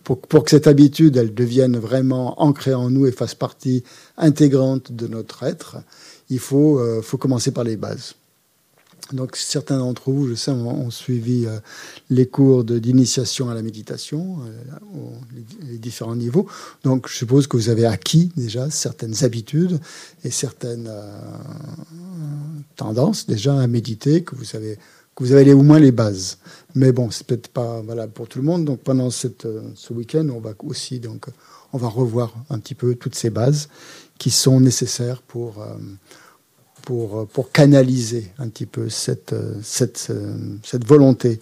pour, pour, que cette habitude, elle devienne vraiment ancrée en nous et fasse partie intégrante de notre être. Il faut, faut commencer par les bases. Donc certains d'entre vous, je sais, ont, suivi euh, les cours d'initiation à la méditation, euh, les, différents niveaux. Donc je suppose que vous avez acquis déjà certaines habitudes et certaines euh, tendances déjà à méditer, que vous avez que vous avez au moins les bases. Mais bon, c'est peut-être pas valable pour tout le monde. Donc pendant ce week-end, on va aussi donc on va revoir un petit peu toutes ces bases qui sont nécessaires pour pour, pour canaliser un petit peu cette, cette, cette volonté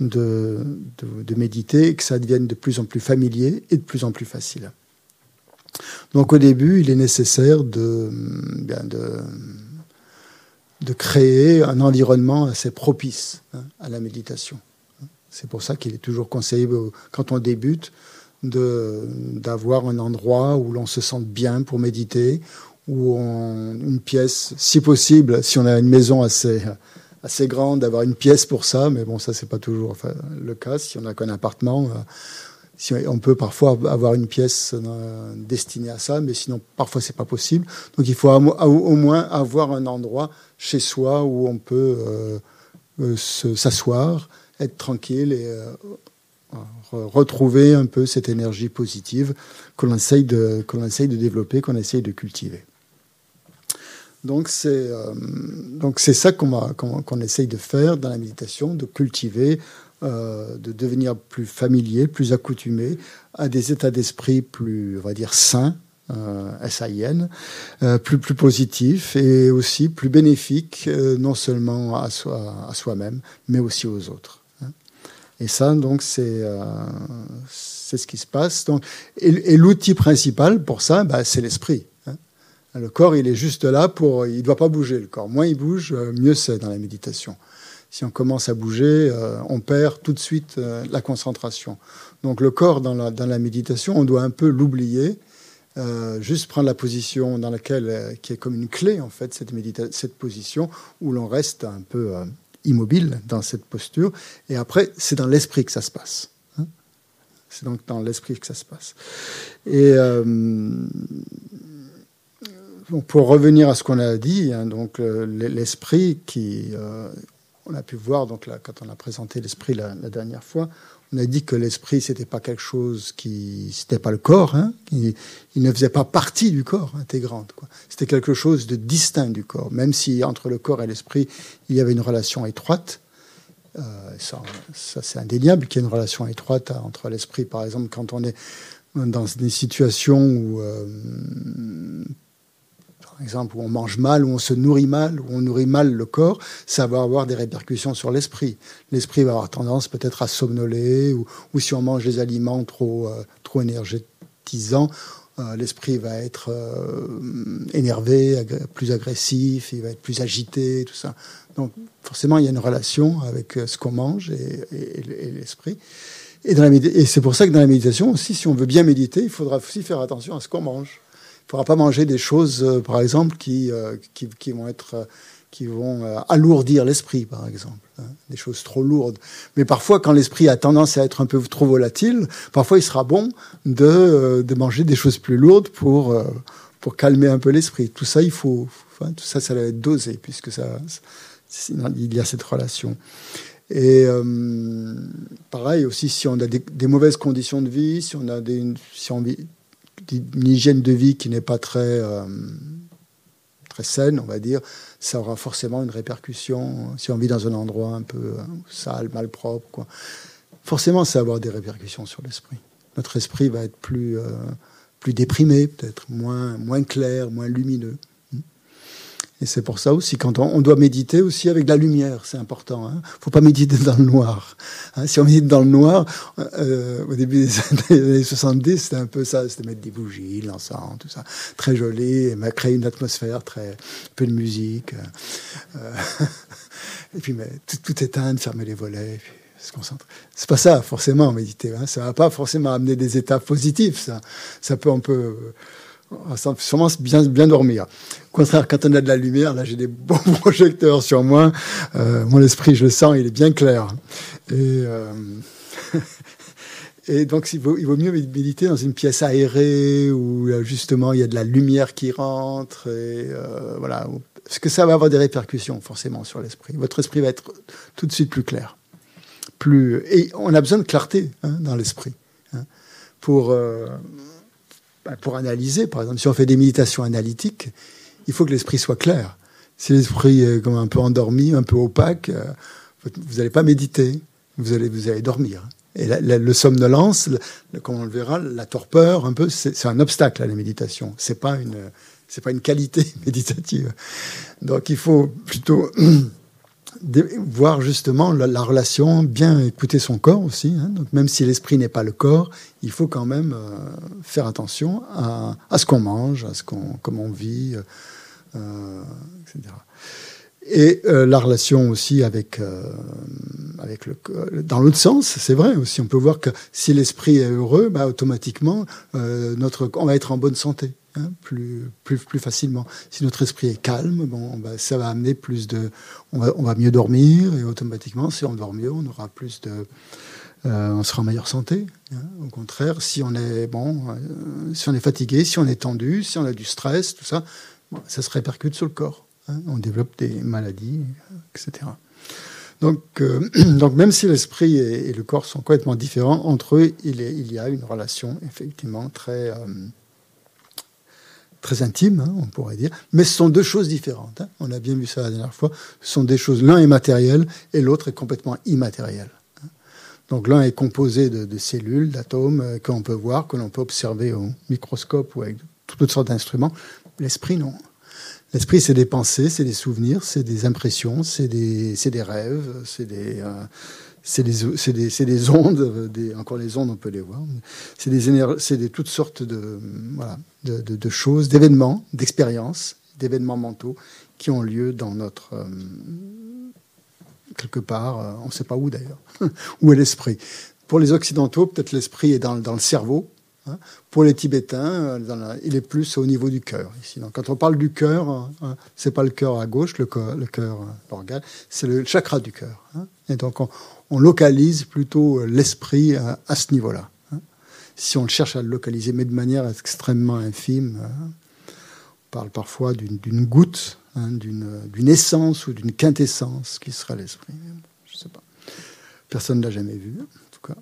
de, méditer et que ça devienne de plus en plus familier et de plus en plus facile. Donc au début, il est nécessaire de, bien de, de créer un environnement assez propice hein, à la méditation. C'est pour ça qu'il est toujours conseillé, quand on débute, d'avoir un endroit où l'on se sente bien pour méditer, ou une pièce, si possible, si on a une maison assez, assez grande, d'avoir une pièce pour ça, mais bon, ça, c'est pas toujours le cas. Si on n'a qu'un appartement, euh, si on peut parfois avoir une pièce euh, destinée à ça, mais sinon, parfois, c'est pas possible. Donc, il faut au moins avoir un endroit chez soi où on peut euh, s'asseoir, être tranquille et retrouver un peu cette énergie positive que l'on essaye de, essaye de développer, qu'on essaye de cultiver. Donc c'est euh, donc c'est ça qu'on qu'on essaye de faire dans la méditation, de cultiver, euh, de devenir plus familier, plus accoutumé à des états d'esprit plus, on va dire, sains, euh, S-A-I-N, euh, plus, plus positifs et aussi plus bénéfiques, non seulement à, soi, à soi-même, mais aussi aux autres. Hein. Et ça, donc, c'est c'est ce qui se passe. Donc, et, l'outil principal pour ça, bah, c'est l'esprit. Le corps, il est juste là pour. Il ne doit pas bouger, le corps. Moins il bouge, euh, mieux c'est dans la méditation. Si on commence à bouger, euh, on perd tout de suite euh, la concentration. Donc le corps, dans la, dans la méditation, on doit un peu l'oublier, juste prendre la position dans laquelle, qui est comme une clé, en fait, cette, cette position, où l'on reste un peu immobile dans cette posture. Et après, c'est dans l'esprit que ça se passe. Hein. c'est donc dans l'esprit que ça se passe. Et pour revenir à ce qu'on a dit, hein, donc l'esprit qui, euh, on a pu voir donc quand on a présenté l'esprit la, dernière fois, on a dit que l'esprit c'était pas quelque chose qui, c'était pas le corps, hein, il, ne faisait pas partie du corps intégrante. C'était quelque chose de distinct du corps, même si entre le corps et l'esprit il y avait une relation étroite. Euh, ça, c'est indéniable qu'il y ait une relation étroite entre l'esprit, par exemple, quand on est dans des situations où euh, par exemple, où on mange mal, où on se nourrit mal, où on nourrit mal le corps, ça va avoir des répercussions sur l'esprit. L'esprit va avoir tendance peut-être à somnoler, ou, si on mange des aliments trop, euh, trop énergisants, l'esprit va être énervé, plus agressif, il va être plus agité, tout ça. Donc forcément, il y a une relation avec ce qu'on mange et, l'esprit. Et, et c'est pour ça que dans la méditation aussi, si on veut bien méditer, il faudra aussi faire attention à ce qu'on mange. Faudra pas manger des choses, par exemple, qui, qui, qui vont être qui vont euh, alourdir l'esprit, par exemple, hein, des choses trop lourdes. Mais parfois, quand l'esprit a tendance à être un peu trop volatile, parfois il sera bon de, euh, de manger des choses plus lourdes pour, euh, pour calmer un peu l'esprit. Tout ça, il faut, tout ça, ça doit être dosé, puisque ça, il y a cette relation. Et pareil aussi, si on a des, mauvaises conditions de vie, si on a des, si on, une hygiène de vie qui n'est pas très très saine, on va dire, ça aura forcément une répercussion. Si on vit dans un endroit un peu euh, sale, malpropre, quoi, forcément, ça va avoir des répercussions sur l'esprit. Notre esprit va être plus, euh, plus déprimé, peut-être moins, moins clair, moins lumineux. Et c'est pour ça aussi, quand on, doit méditer aussi avec la lumière, c'est important. Il hein. ne faut pas méditer dans le noir. Hein. Si on médite dans le noir, euh, au début des années 70, c'était un peu ça, c'était mettre des bougies, l'encens, tout ça, très joli, et créer une atmosphère, très peu de musique. Euh, euh [laughs] et puis tout, éteindre, fermer les volets. Puis, se concentrer. C'est pas ça forcément méditer. Hein. Ça va pas forcément amener des états positifs. Ça, ça peut un peu sûrement bien, bien dormir. Au contraire, quand on a de la lumière, là j'ai des [laughs] bons projecteurs sur moi, euh, mon esprit, je le sens, il est bien clair. Et, euh, [laughs] et donc il vaut, il vaut, mieux méditer dans une pièce aérée où euh, justement il y a de la lumière qui rentre, et voilà, parce que ça va avoir des répercussions forcément sur l'esprit. Votre esprit va être tout de suite plus clair. Plus, et on a besoin de clarté hein, dans l'esprit. Hein, pour pour analyser, par exemple, si on fait des méditations analytiques, il faut que l'esprit soit clair. Si l'esprit est comme un peu endormi, un peu opaque, euh, vous n'allez pas méditer, vous allez, vous allez dormir. Et le somnolence, comme on le verra, la torpeur, un peu, c'est un obstacle à la méditation. C'est pas une, c'est pas une qualité [laughs] méditative. Donc il faut plutôt [clears throat] voir justement la, relation, bien écouter son corps aussi. Hein. Donc même si l'esprit n'est pas le corps, il faut quand même euh, faire attention à, ce qu'on mange, à ce qu'on, comment on vit, euh, etc. Et euh, la relation aussi avec, avec le, dans l'autre sens, c'est vrai aussi. On peut voir que si l'esprit est heureux, bah, automatiquement, notre, on va être en bonne santé. Hein, plus, plus, facilement. Si notre esprit est calme, bon, ça va amener plus de. On va, on va, mieux dormir et automatiquement, si on dort mieux, on aura plus de. Euh, on sera en meilleure santé. Hein. Au contraire, si on est bon, euh, si on est fatigué, si on est tendu, si on a du stress, tout ça, ça se répercute sur le corps. Hein. On développe des maladies, etc. Donc, euh, [clears throat] donc même si l'esprit et, le corps sont complètement différents, entre eux, il y a une relation effectivement très très intime, hein, on pourrait dire, mais ce sont deux choses différentes. Hein. On a bien vu ça la dernière fois. Ce sont des choses, l'un est matériel et l'autre est complètement immatériel. Hein. Donc l'un est composé de, cellules, d'atomes euh, qu'on peut voir, que l'on peut observer au microscope ou avec toutes sortes d'instruments. L'esprit, non. L'esprit, c'est des pensées, c'est des souvenirs, c'est des impressions, c'est des, des, rêves, c'est des, euh, c'est des, des, des, ondes, des, encore les ondes, on peut les voir. C'est des, des toutes sortes de, voilà, de, choses, d'événements, d'expériences, d'événements mentaux qui ont lieu dans notre. Euh, quelque part, euh, on ne sait pas où d'ailleurs, [laughs] où est l'esprit. Pour les Occidentaux, peut-être l'esprit est dans, dans, le cerveau. Hein. Pour les Tibétains, euh, il est plus au niveau du cœur. Ici. Donc, quand on parle du cœur, hein, c'est pas le cœur à gauche, le, le cœur, l'organe, c'est le chakra du cœur. Hein. Et donc, on, on localise plutôt euh, l'esprit à, ce niveau-là. Hein. Si on cherche à le localiser, mais de manière extrêmement infime, hein. on parle parfois d'une goutte, hein, d'une essence ou d'une quintessence qui serait l'esprit. Je sais pas. Personne ne l'a jamais vu, en tout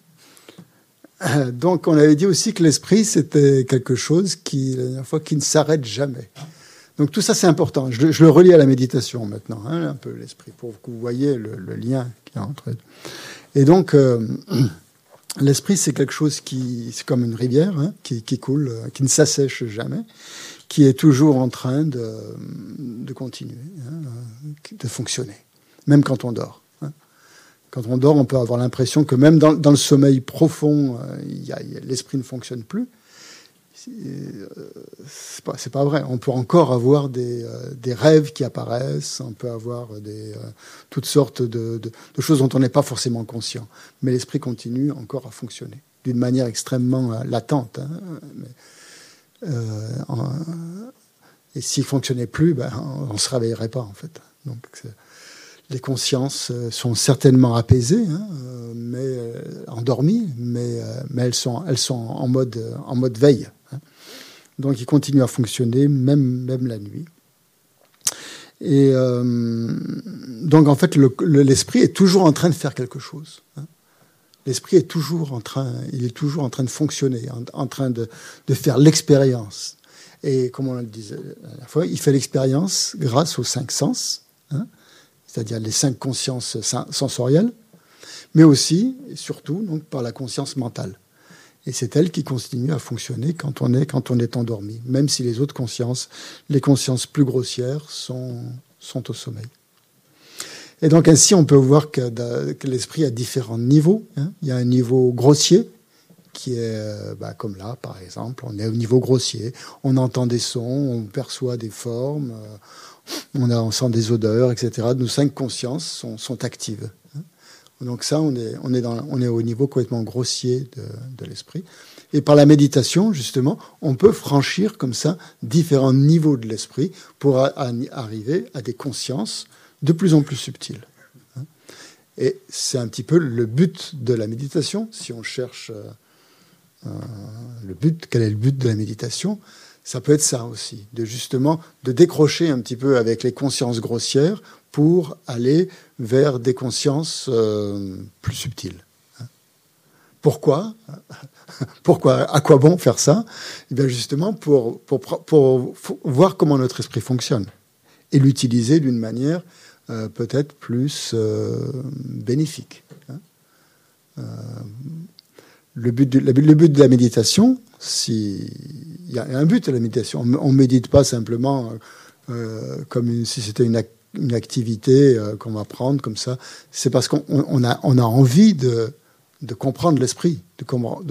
cas. Donc, on avait dit aussi que l'esprit, c'était quelque chose qui, fois, qui ne s'arrête jamais. Donc tout ça, c'est important. Je, le relie à la méditation maintenant, un peu l'esprit, pour que vous voyez le lien Et donc, euh, [clears throat] l'esprit, c'est quelque chose qui, c'est comme une rivière hein, qui, coule, euh, qui ne s'assèche jamais, qui est toujours en train de, de continuer, hein, de fonctionner, même quand on dort. Hein. Quand on dort, on peut avoir l'impression que même dans, le sommeil profond, euh, l'esprit ne fonctionne plus. C'est pas, pas vrai. On peut encore avoir des, des, rêves qui apparaissent, on peut avoir des, toutes sortes de, de, choses dont on n'est pas forcément conscient. Mais l'esprit continue encore à fonctionner d'une manière extrêmement latente. Hein. Mais, et s'il fonctionnait plus, ben, on ne se réveillerait pas en fait. Donc les consciences euh, sont certainement apaisées, hein, euh, mais euh, endormies, mais, mais elles sont, elles sont en, mode, en mode veille. Donc ils continuent à fonctionner même, la nuit. Et donc en fait, l'esprit est toujours en train de faire quelque chose. Hein. L'esprit est toujours en train, il est toujours en train de fonctionner, en, train de, faire l'expérience. Et comme on le disait la dernière fois, il fait l'expérience grâce aux cinq sens. Hein c'est-à-dire les cinq consciences sensorielles, mais aussi et surtout donc, par la conscience mentale. Et c'est elle qui continue à fonctionner quand on est, quand on est endormi, même si les autres consciences, les consciences plus grossières, sont, sont au sommeil. Et donc ainsi, on peut voir que, l'esprit a différents niveaux. Hein. Il y a un niveau grossier, qui est euh, bah, comme là, par exemple, on est au niveau grossier, on entend des sons, on perçoit des formes, euh, on, sent des odeurs, etc. Nos cinq consciences sont, actives. Donc ça, on est, on, est on est au niveau complètement grossier de, l'esprit. Et par la méditation, justement, on peut franchir comme ça différents niveaux de l'esprit pour arriver à des consciences de plus en plus subtiles. Et c'est un petit peu le but de la méditation. Si on cherche euh, euh, le but, quel est le but de la méditation ça peut être ça aussi, de justement de décrocher un petit peu avec les consciences grossières pour aller vers des consciences euh, plus subtiles. Pourquoi? [laughs] Pourquoi À quoi bon faire ça? Eh bien justement pour, pour, pour, voir comment notre esprit fonctionne et l'utiliser d'une manière euh, peut-être plus euh, bénéfique. Hein. le, but de, la méditation, il y a un but à la méditation. On ne médite pas simplement comme si c'était une, activité euh, qu'on va prendre comme ça. C'est parce qu'on a, envie de, comprendre l'esprit, de,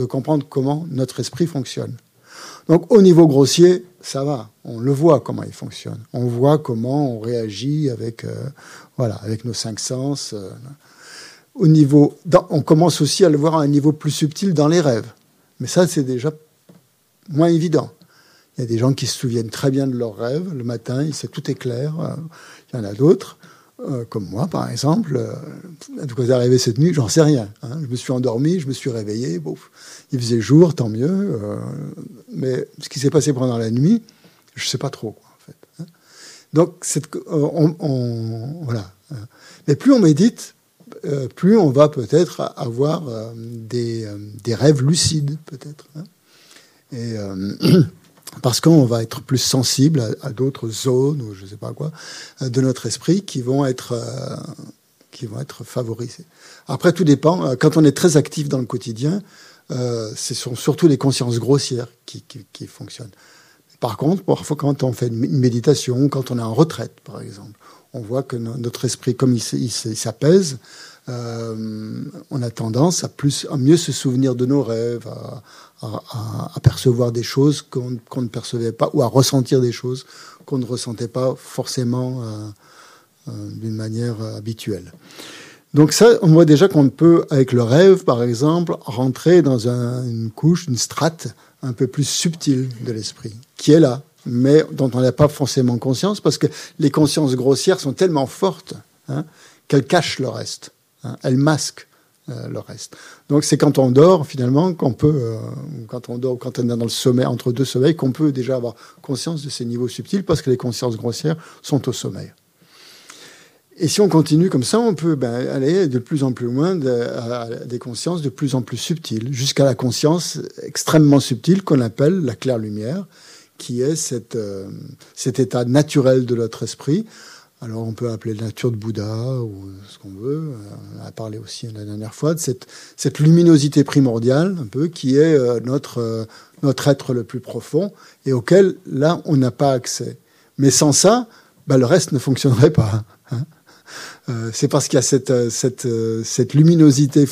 comprendre comment notre esprit fonctionne. Donc au niveau grossier, ça va. On le voit comment il fonctionne. On voit comment on réagit avec, euh, voilà, avec nos cinq sens. Au niveau, on commence aussi à le voir à un niveau plus subtil dans les rêves. Mais ça, c'est déjà moins évident. Il y a des gens qui se souviennent très bien de leurs rêves le matin, il tout est clair. Il y en a d'autres, euh, comme moi par exemple. Euh, quoi est arrivé cette nuit, j'en sais rien. Hein. Je me suis endormi, je me suis réveillé. il faisait jour, tant mieux. Euh, mais ce qui s'est passé pendant la nuit, je ne sais pas trop. en fait, hein. Donc, on, voilà. Mais plus on médite, plus on va peut-être avoir des, des, rêves lucides, peut-être. Hein. Et [clears throat] parce qu'on va être plus sensible à, d'autres zones ou je ne sais pas quoi de notre esprit qui vont être euh, qui vont être favorisées. Après, tout dépend. Euh, quand on est très actif dans le quotidien, euh, ce sont surtout les consciences grossières qui, qui, fonctionnent. Par contre, parfois, quand on fait une méditation, quand on est en retraite, par exemple, on voit que notre esprit, comme il s'apaise, euh, on a tendance à, plus, à mieux se souvenir de nos rêves, à, percevoir des choses qu'on ne percevait pas, ou à ressentir des choses qu'on ne ressentait pas forcément euh, euh, d'une manière habituelle. Donc ça, on voit déjà qu'on peut, avec le rêve, par exemple, rentrer dans une couche, une strate un peu plus subtile de l'esprit, qui est là, mais dont on n'a pas forcément conscience, parce que les consciences grossières sont tellement fortes hein, qu'elles cachent le reste. Hein, elle masque euh, le reste. Donc c'est quand on dort finalement qu'on peut, euh, quand on dort, quand on est dans le sommeil, entre deux sommeils, qu'on peut déjà avoir conscience de ces niveaux subtils parce que les consciences grossières sont au sommeil. Et si on continue comme ça, on peut ben, aller de plus en plus loin à des consciences de plus en plus subtiles, jusqu'à la conscience extrêmement subtile qu'on appelle la claire lumière, qui est euh, cet état naturel de notre esprit, alors on peut appeler la nature de Bouddha ou ce qu'on veut. On a parlé aussi la dernière fois de cette, luminosité primordiale, un peu, qui est euh, notre, euh, notre être le plus profond et auquel, là, on n'a pas accès. Mais sans ça, bah, le reste ne fonctionnerait pas. Hein. Euh, c'est parce qu'il y a cette, cette, cette luminosité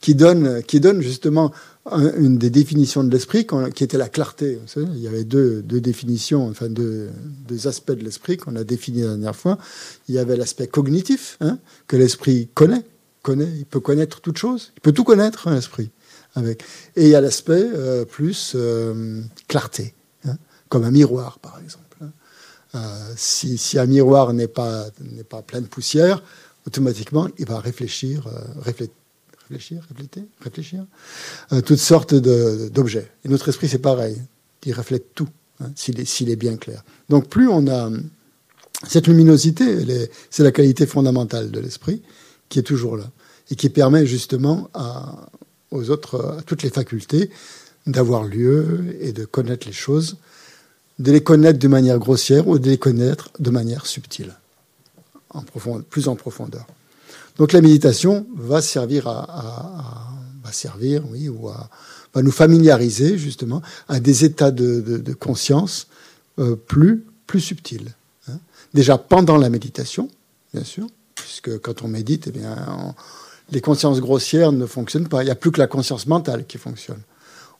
qui donne, qui donne justement une des définitions de l'esprit qui était la clarté. il y avait deux, définitions, enfin deux, aspects de l'esprit qu'on a définis la dernière fois. Il y avait l'aspect cognitif, hein, que l'esprit connaît, connaît, il peut connaître toute chose, il peut tout connaître, hein, l'esprit. Avec. Et il y a l'aspect euh, plus euh, clarté, hein, comme un miroir, par exemple. Euh, si, un miroir n'est pas, pas plein de poussière, automatiquement, il va réfléchir réfléchir, réfléchir, réfléchir, euh, toutes sortes d'objets. Et notre esprit, c'est pareil. Il reflète tout, hein, s'il est, bien clair. Donc plus on a cette luminosité, c'est la qualité fondamentale de l'esprit qui est toujours là et qui permet justement à, aux autres, à toutes les facultés d'avoir lieu et de connaître les choses, de les connaître de manière grossière ou de les connaître de manière subtile, plus en profondeur. Donc la méditation va servir à, oui, ou à, nous familiariser justement à des états de, conscience euh, plus plus subtils. Hein. Déjà pendant la méditation, bien sûr, puisque quand on médite, eh bien, les consciences grossières ne fonctionnent pas. Il n'y a plus que la conscience mentale qui fonctionne.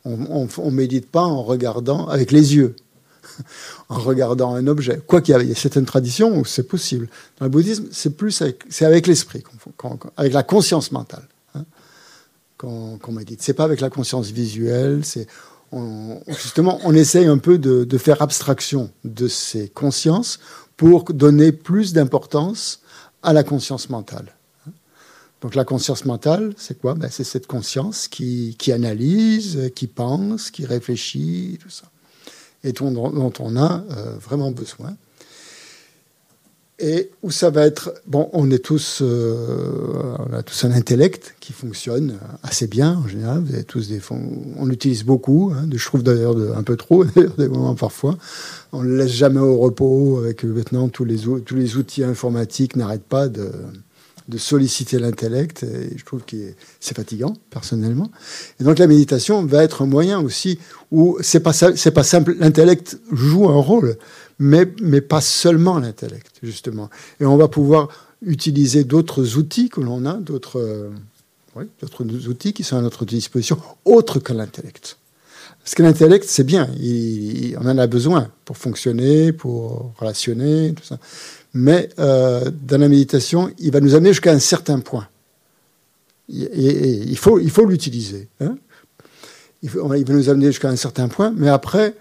On ne médite pas en regardant avec les yeux [laughs] en regardant un objet. Quoi qu'il y ait certaines traditions où c'est possible. Dans le bouddhisme, c'est plus avec, c'est avec l'esprit, avec la conscience mentale hein, qu'on médite. C'est pas avec la conscience visuelle. C'est justement, on essaye un peu de, faire abstraction de ces consciences pour donner plus d'importance à la conscience mentale. Hein. Donc la conscience mentale, c'est quoi? Ben, C'est cette conscience qui, qui, analyse, qui pense, qui réfléchit, tout ça et dont, on a euh, vraiment besoin. Et où ça va être. Bon, on est tous. Euh, on a tous un intellect qui fonctionne assez bien en général. Vous avez tous des. On l'utilise beaucoup. Hein, je trouve d'ailleurs un peu trop, [laughs] des moments parfois. On ne le laisse jamais au repos. Avec maintenant tous les, tous les outils informatiques n'arrêtent pas de de solliciter l'intellect. Et je trouve que c'est fatigant, personnellement. Et donc la méditation va être un moyen aussi où c'est pas c'est pas simple. L'intellect joue un rôle, mais mais pas seulement l'intellect justement. Et on va pouvoir utiliser d'autres outils que l'on a, d'autres euh, d'autres outils qui sont à notre disposition, autres que l'intellect. Parce que l'intellect, c'est bien, on en a besoin pour fonctionner, pour relationner, tout ça mais euh, dans la méditation, il va nous amener jusqu'à un certain point. Et, il faut il faut l'utiliser. Hein. il, va nous amener jusqu'à un certain point, mais après,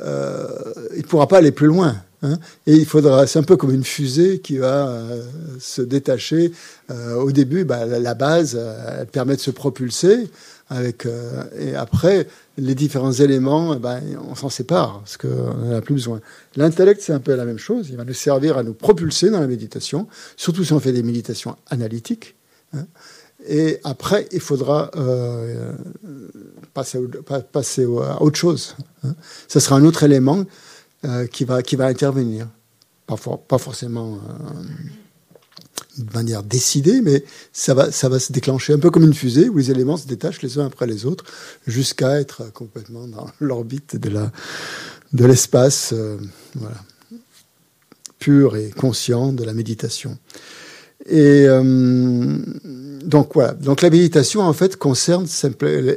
euh, il ne pourra pas aller plus loin. Hein. et il faudra, c'est un peu comme une fusée qui va euh, se détacher. au début, bah, la, base, elle permet de se propulser, avec, et après, les différents éléments, eh ben, on s'en sépare parce qu'on n'en a plus besoin. L'intellect, c'est un peu la même chose. Il va nous servir à nous propulser dans la méditation, surtout si on fait des méditations analytiques. Hein. Et après, il faudra euh, passer, à autre chose. Hein. Ce sera un autre élément euh, qui, va, intervenir. Pas forcément. De manière décidée, mais ça va, ça va se déclencher un peu comme une fusée où les éléments se détachent les uns après les autres jusqu'à être complètement dans [laughs] l'orbite de la, de l'espace, euh, voilà, pur et conscient de la méditation. Et euh, donc. Donc la méditation en fait concerne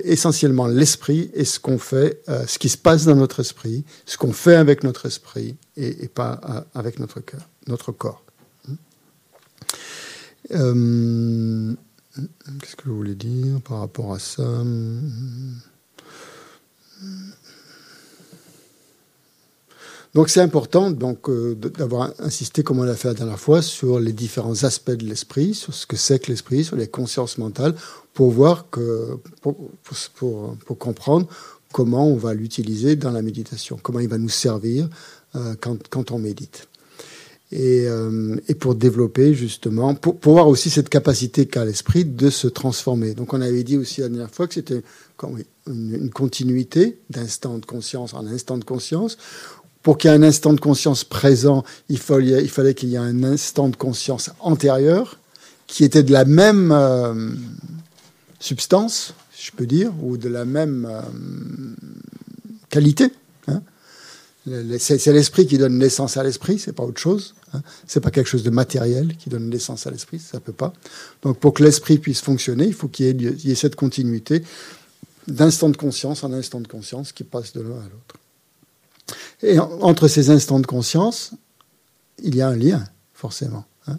essentiellement l'esprit et ce qu'on fait, euh, ce qui se passe dans notre esprit, ce qu'on fait avec notre esprit et, pas avec notre corps. Euh, qu'est-ce que je voulais dire par rapport à ça? Donc c'est important donc euh, d'avoir insisté, comme on l'a fait la dernière fois, sur les différents aspects de l'esprit, sur ce que c'est que l'esprit, sur les consciences mentales, pour voir que pour, pour, comprendre comment on va l'utiliser dans la méditation, comment il va nous servir euh, quand, quand on médite et, euh, et, pour développer justement, pour, pour voir aussi cette capacité qu'a l'esprit de se transformer. Donc on avait dit aussi la dernière fois que c'était une, continuité d'instant de conscience en instant de conscience. Pour qu'il y ait un instant de conscience présent, il fallait, il fallait qu'il y ait un instant de conscience antérieur qui était de la même euh, substance, je peux dire, ou de la même euh, qualité. Hein c'est l'esprit qui donne naissance à l'esprit, c'est pas autre chose. Hein. C'est pas quelque chose de matériel qui donne naissance à l'esprit, ça peut pas. Donc pour que l'esprit puisse fonctionner, il faut qu'il y, ait cette continuité d'instants de conscience en instant de conscience qui passent de l'un à l'autre. Et entre ces instants de conscience, il y a un lien, forcément. Hein.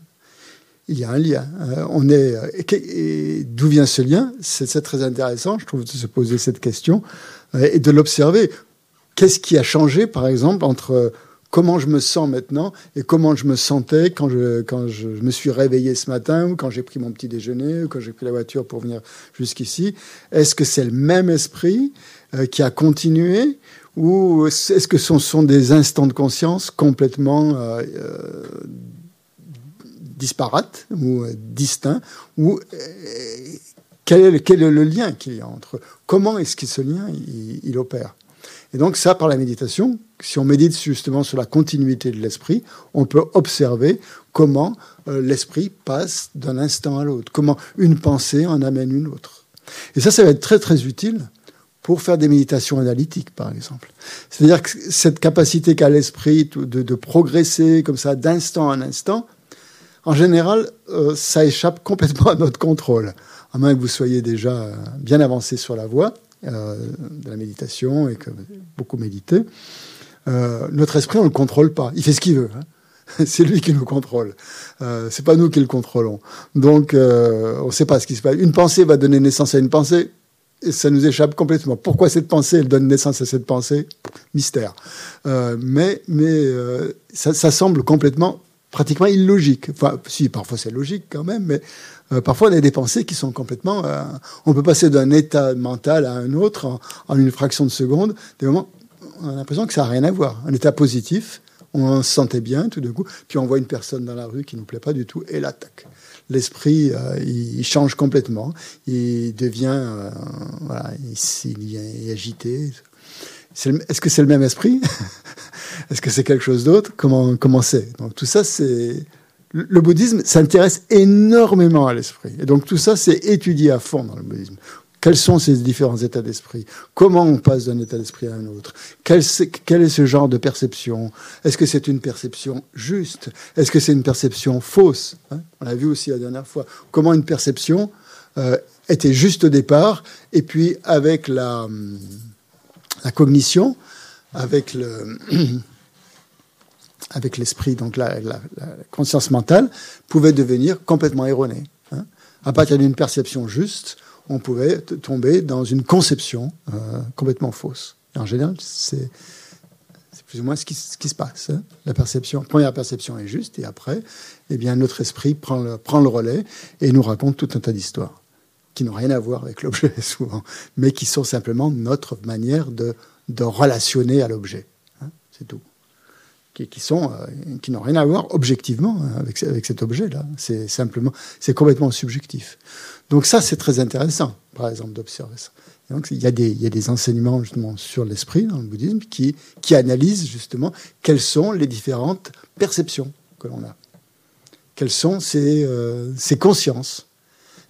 il y a un lien. Euh, on est, d'où vient ce lien? C'est très intéressant, je trouve, de se poser cette question euh, et de l'observer. Qu'est-ce qui a changé, par exemple, entre comment je me sens maintenant et comment je me sentais quand je, quand je me suis réveillé ce matin ou quand j'ai pris mon petit déjeuner ou quand j'ai pris la voiture pour venir jusqu'ici? Est-ce que c'est le même esprit euh, qui a continué ou est-ce que ce sont des instants de conscience complètement euh, euh, disparates ou distincts ou quel est, le, quel est, le, lien qu'il y a entre Comment est-ce que ce lien il opère? Et donc ça, par la méditation, si on médite justement sur la continuité de l'esprit, on peut observer comment euh, l'esprit passe d'un instant à l'autre, comment une pensée en amène une autre. Et ça, ça va être très très utile pour faire des méditations analytiques, par exemple. C'est-à-dire que cette capacité qu'a l'esprit de, progresser comme ça d'instant en instant, en général, euh, ça échappe complètement à notre contrôle, à moins que vous soyez déjà bien avancé sur la voie. Euh, de la méditation et que beaucoup médité, euh, notre esprit, on ne le contrôle pas. Il fait ce qu'il veut. Hein. [laughs] C'est lui qui nous contrôle. Euh, c'est pas nous qui le contrôlons. Donc, euh, on ne sait pas ce qui se passe. Une pensée va donner naissance à une pensée, et ça nous échappe complètement. Pourquoi cette pensée, elle donne naissance à cette pensée? Mystère. mais mais ça, ça, semble complètement, pratiquement illogique. Enfin, si, parfois c'est logique quand même, mais euh, parfois, on a des pensées qui sont complètement. Euh, on peut passer d'un état mental à un autre en, une fraction de seconde. Des moments, on a l'impression que ça n'a rien à voir. Un état positif, on se sentait bien tout d'un coup, puis on voit une personne dans la rue qui ne nous plaît pas du tout, et l'attaque. L'esprit, euh, il, change complètement. Il devient. voilà, il, agité. Est-ce que c'est le même esprit? [laughs] Est-ce que c'est quelque chose d'autre? Comment comment c'est? Donc tout ça, c'est le bouddhisme s'intéresse énormément à l'esprit. Et donc tout ça, c'est étudié à fond dans le bouddhisme. Quels sont ces différents états d'esprit? Comment on passe d'un état d'esprit à un autre? Quel, est ce genre de perception? Est-ce que c'est une perception juste? Est-ce que c'est une perception fausse? Hein? On l'a vu aussi la dernière fois. Comment une perception euh, était juste au départ, et puis avec la, la cognition, avec le... [clears throat] avec l'esprit, donc la, conscience mentale, pouvait devenir complètement erronée. Hein. À partir d'une perception juste, on pouvait tomber dans une conception euh, complètement fausse. en général, c'est plus ou moins ce qui, se passe. Hein. La perception, première perception est juste, et après, eh bien, notre esprit prend le, prend le relais et nous raconte tout un tas d'histoires qui n'ont rien à voir avec l'objet [laughs] souvent, mais qui sont simplement notre manière de, de relationner à l'objet. Hein. C'est tout qui, sont, euh, qui n'ont rien à voir objectivement hein, avec, avec cet objet-là. C'est simplement, c'est complètement subjectif. Donc ça, c'est très intéressant, par exemple, d'observer ça. donc il y, a des, il y a des enseignements justement sur l'esprit dans le bouddhisme qui, qui analysent justement quelles sont les différentes perceptions que l'on a. Quelles sont ces, euh, ces consciences,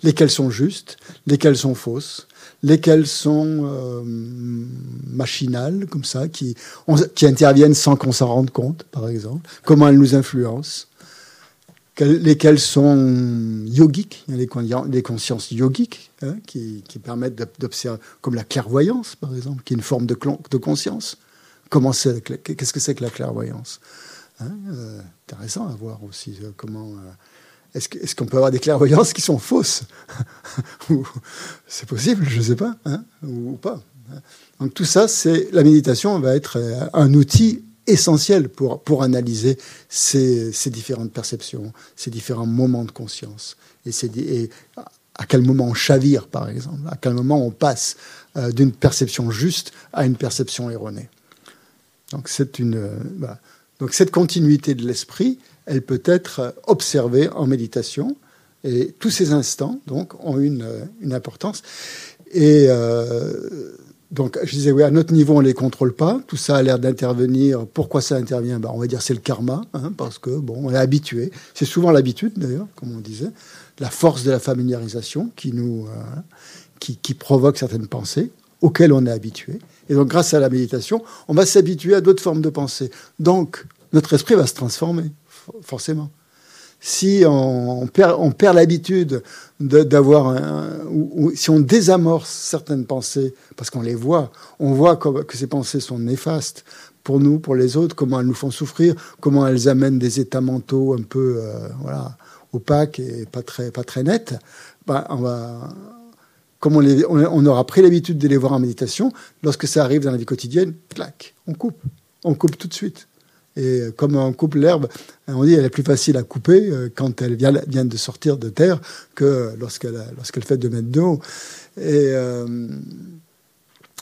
lesquelles sont justes, lesquelles sont fausses, lesquelles sont euh, machinales, comme ça, qui, interviennent sans qu'on s'en rende compte, par exemple, comment elles nous influencent, lesquelles sont yogiques, il y a les, consciences yogiques hein, qui, permettent d'observer, comme la clairvoyance, par exemple, qui est une forme de, conscience. Comment qu'est-ce que c'est que la clairvoyance hein, euh, Intéressant à voir aussi euh, comment est-ce qu'on peut avoir des clairvoyances qui sont fausses? [laughs] C'est possible, je ne sais pas, hein, ou, pas. Donc tout ça, c'est la méditation va être euh, un outil essentiel pour, pour analyser ces, différentes perceptions, ces différents moments de conscience. Et, et, à quel moment on chavire, par exemple, à quel moment on passe euh, d'une perception juste à une perception erronée. Donc, euh, Donc cette continuité de l'esprit, elle peut être observée en méditation. Et tous ces instants, donc, ont une, une importance. Et euh, donc, je disais, oui, à notre niveau, on ne les contrôle pas. Tout ça a l'air d'intervenir. Pourquoi ça intervient? Ben, On va dire c'est le karma, hein, parce que, bon, on est habitué. C'est souvent l'habitude, d'ailleurs, comme on disait. La force de la familiarisation qui nous, euh, qui, qui provoque certaines pensées auxquelles on est habitué. Et donc, grâce à la méditation, on va s'habituer à d'autres formes de pensée. Donc, notre esprit va se transformer forcément. si on, perd, l'habitude d'avoir, ou, si on désamorce certaines pensées, parce qu'on les voit, on voit que ces pensées sont néfastes pour nous, pour les autres, comment elles nous font souffrir, comment elles amènent des états mentaux un peu, euh, voilà, opaques et pas très, pas très nets. Ben, on comme on, on, aura pris l'habitude de les voir en méditation, lorsque ça arrive dans la vie quotidienne, clac, on coupe, on coupe tout de suite. Et comme on coupe l'herbe, on dit qu'elle est plus facile à couper euh, quand elle vient, vient de sortir de terre que lorsqu'elle lorsqu'elle fait deux mètres d'eau. Et euh,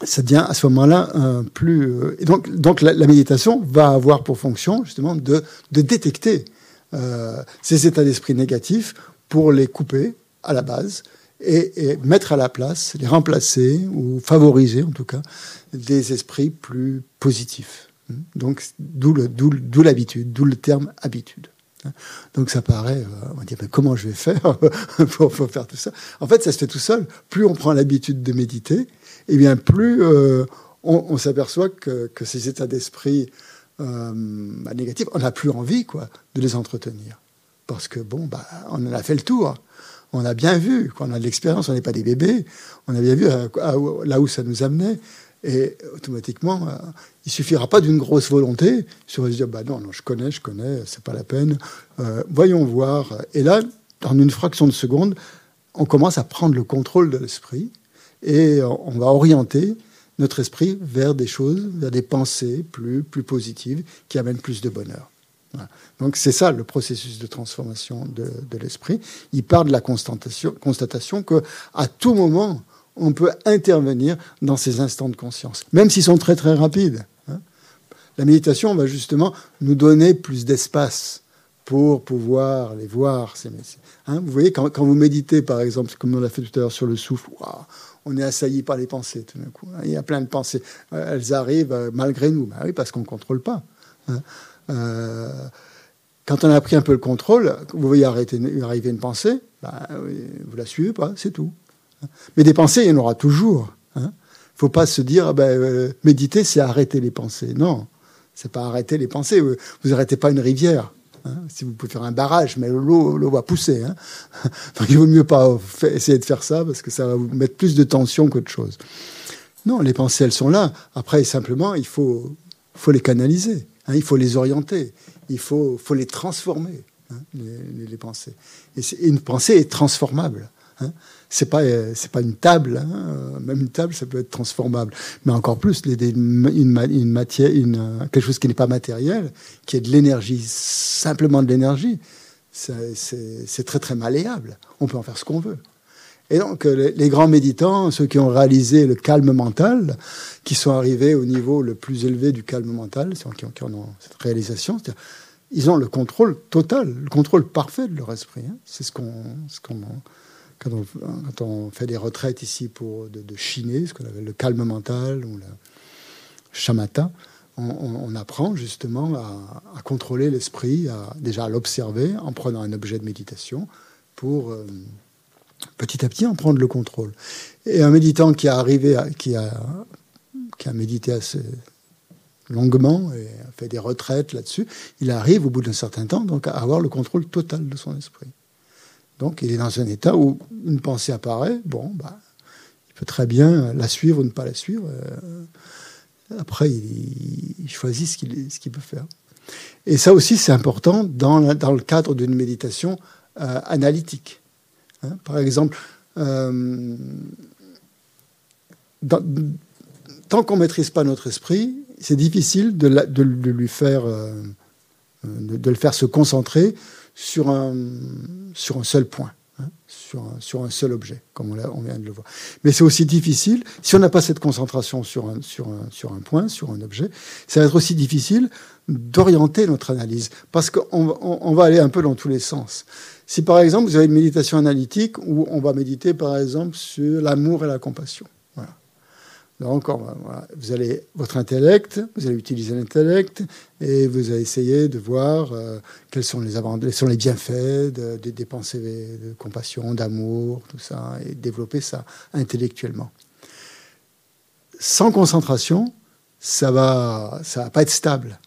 ça devient à ce moment-là plus. Euh, donc, donc la, méditation va avoir pour fonction justement de, de détecter ces états d'esprit négatifs pour les couper à la base et, mettre à la place, les remplacer ou favoriser en tout cas des esprits plus positifs. Donc, d'où l'habitude, d'où le terme habitude. Donc ça paraît, euh, on dit, mais comment je vais faire [laughs] pour, faire tout ça? En fait, ça se fait tout seul. Plus on prend l'habitude de méditer, et eh bien plus euh, on, s'aperçoit que, ces états d'esprit euh, bah, négatifs, on n'a plus envie quoi, de les entretenir. Parce que, bon, bah, on en a fait le tour. On a bien vu, quand on a de l'expérience, on n'est pas des bébés, on a bien vu là où ça nous amenait. Et automatiquement, euh, il suffira pas d'une grosse volonté. Sur se dire, bah non, non, je connais, je connais, c'est pas la peine. Euh, voyons voir. Et là, en une fraction de seconde, on commence à prendre le contrôle de l'esprit et on va orienter notre esprit vers des choses, vers des pensées plus, plus positives qui amènent plus de bonheur. Donc c'est ça le processus de transformation de, de l'esprit. Il part de la constatation, constatation que à tout moment, on peut intervenir dans ces instants de conscience, même s'ils sont très très rapides. Hein. La méditation va justement nous donner plus d'espace pour pouvoir les voir. Hein. vous voyez, quand, vous méditez, par exemple, comme on l'a fait tout à l'heure sur le souffle, on est assailli par les pensées tout d'un coup. Hein. Il y a plein de pensées. Euh, elles arrivent euh, malgré nous. Bah oui, parce qu'on ne contrôle pas. Euh, quand on a pris un peu le contrôle, vous voyez arrêter, arriver une pensée, bah, vous la suivez pas, c'est tout. Mais des pensées, il y en aura toujours. Il hein. ne faut pas se dire, ah ben, euh, méditer, c'est arrêter les pensées. Non, c'est pas arrêter les pensées. Vous n'arrêtez pas une rivière. Hein. Si vous pouvez faire un barrage, mais l'eau, va pousser. Hein. [laughs] Donc il vaut mieux pas essayer de faire ça parce que ça va vous mettre plus de tension qu'autre chose. Non, les pensées, elles sont là. Après, simplement, il faut, les canaliser. il faut les orienter. Il faut, les transformer, les, pensées. Et, une pensée est transformable c'est pas c'est pas une table, hein. même une table ça peut être transformable, mais encore plus une, matière, une, quelque chose qui n'est pas matériel, qui est de l'énergie, simplement de l'énergie, c'est très très malléable. On peut en faire ce qu'on veut. Et donc les, grands méditants, ceux qui ont réalisé le calme mental, qui sont arrivés au niveau le plus élevé du calme mental, qui ont, ont cette réalisation, ils ont le contrôle total, le contrôle parfait de leur esprit. Hein. C'est ce qu'on quand on, fait des retraites ici pour de, chiner, ce qu'on appelle le calme mental ou le shamatha, on, apprend justement à, contrôler l'esprit, à, déjà à l'observer en prenant un objet de méditation pour euh, petit à petit en prendre le contrôle. Et un méditant qui a arrivé, qui, a, qui a médité assez longuement et fait des retraites là-dessus, il arrive au bout d'un certain temps donc à avoir le contrôle total de son esprit. Donc il est dans un état où une pensée apparaît, bon, bah, il peut très bien la suivre ou ne pas la suivre. Euh, après, il, choisit ce qu'il peut faire. Et ça aussi, c'est important dans, le cadre d'une méditation euh, analytique. Hein. par exemple, euh, tant qu'on ne maîtrise pas notre esprit, c'est difficile de, lui faire, de, le faire se concentrer sur un, sur un seul point, hein, sur, un, sur, un, seul objet, comme on, on, vient de le voir. Mais c'est aussi difficile, si on n'a pas cette concentration sur un, sur, un, sur un point, sur un objet, ça va être aussi difficile d'orienter notre analyse, parce qu'on on, on va aller un peu dans tous les sens. Si par exemple vous avez une méditation analytique où on va méditer par exemple sur l'amour et la compassion, donc, vous allez, votre intellect, vous allez utiliser l'intellect et vous allez essayer de voir euh, quels sont les, bienfaits de, des pensées de compassion, d'amour, tout ça, et développer ça intellectuellement. Sans concentration, ça va, ça va pas être stable.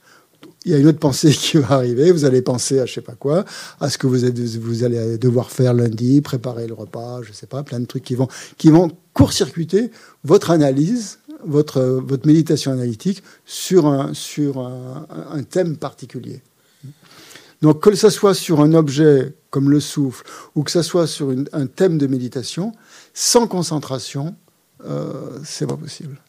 Il y a une autre pensée [laughs] qui va arriver. Vous allez penser à je sais pas quoi, à ce que vous, allez devoir faire lundi, préparer le repas, je sais pas, plein de trucs qui vont, qui vont court-circuiter votre analyse, votre, votre méditation analytique sur un, sur un, thème particulier. Donc que ce soit sur un objet comme le souffle ou que ce soit sur un thème de méditation, sans concentration, euh, c'est pas possible.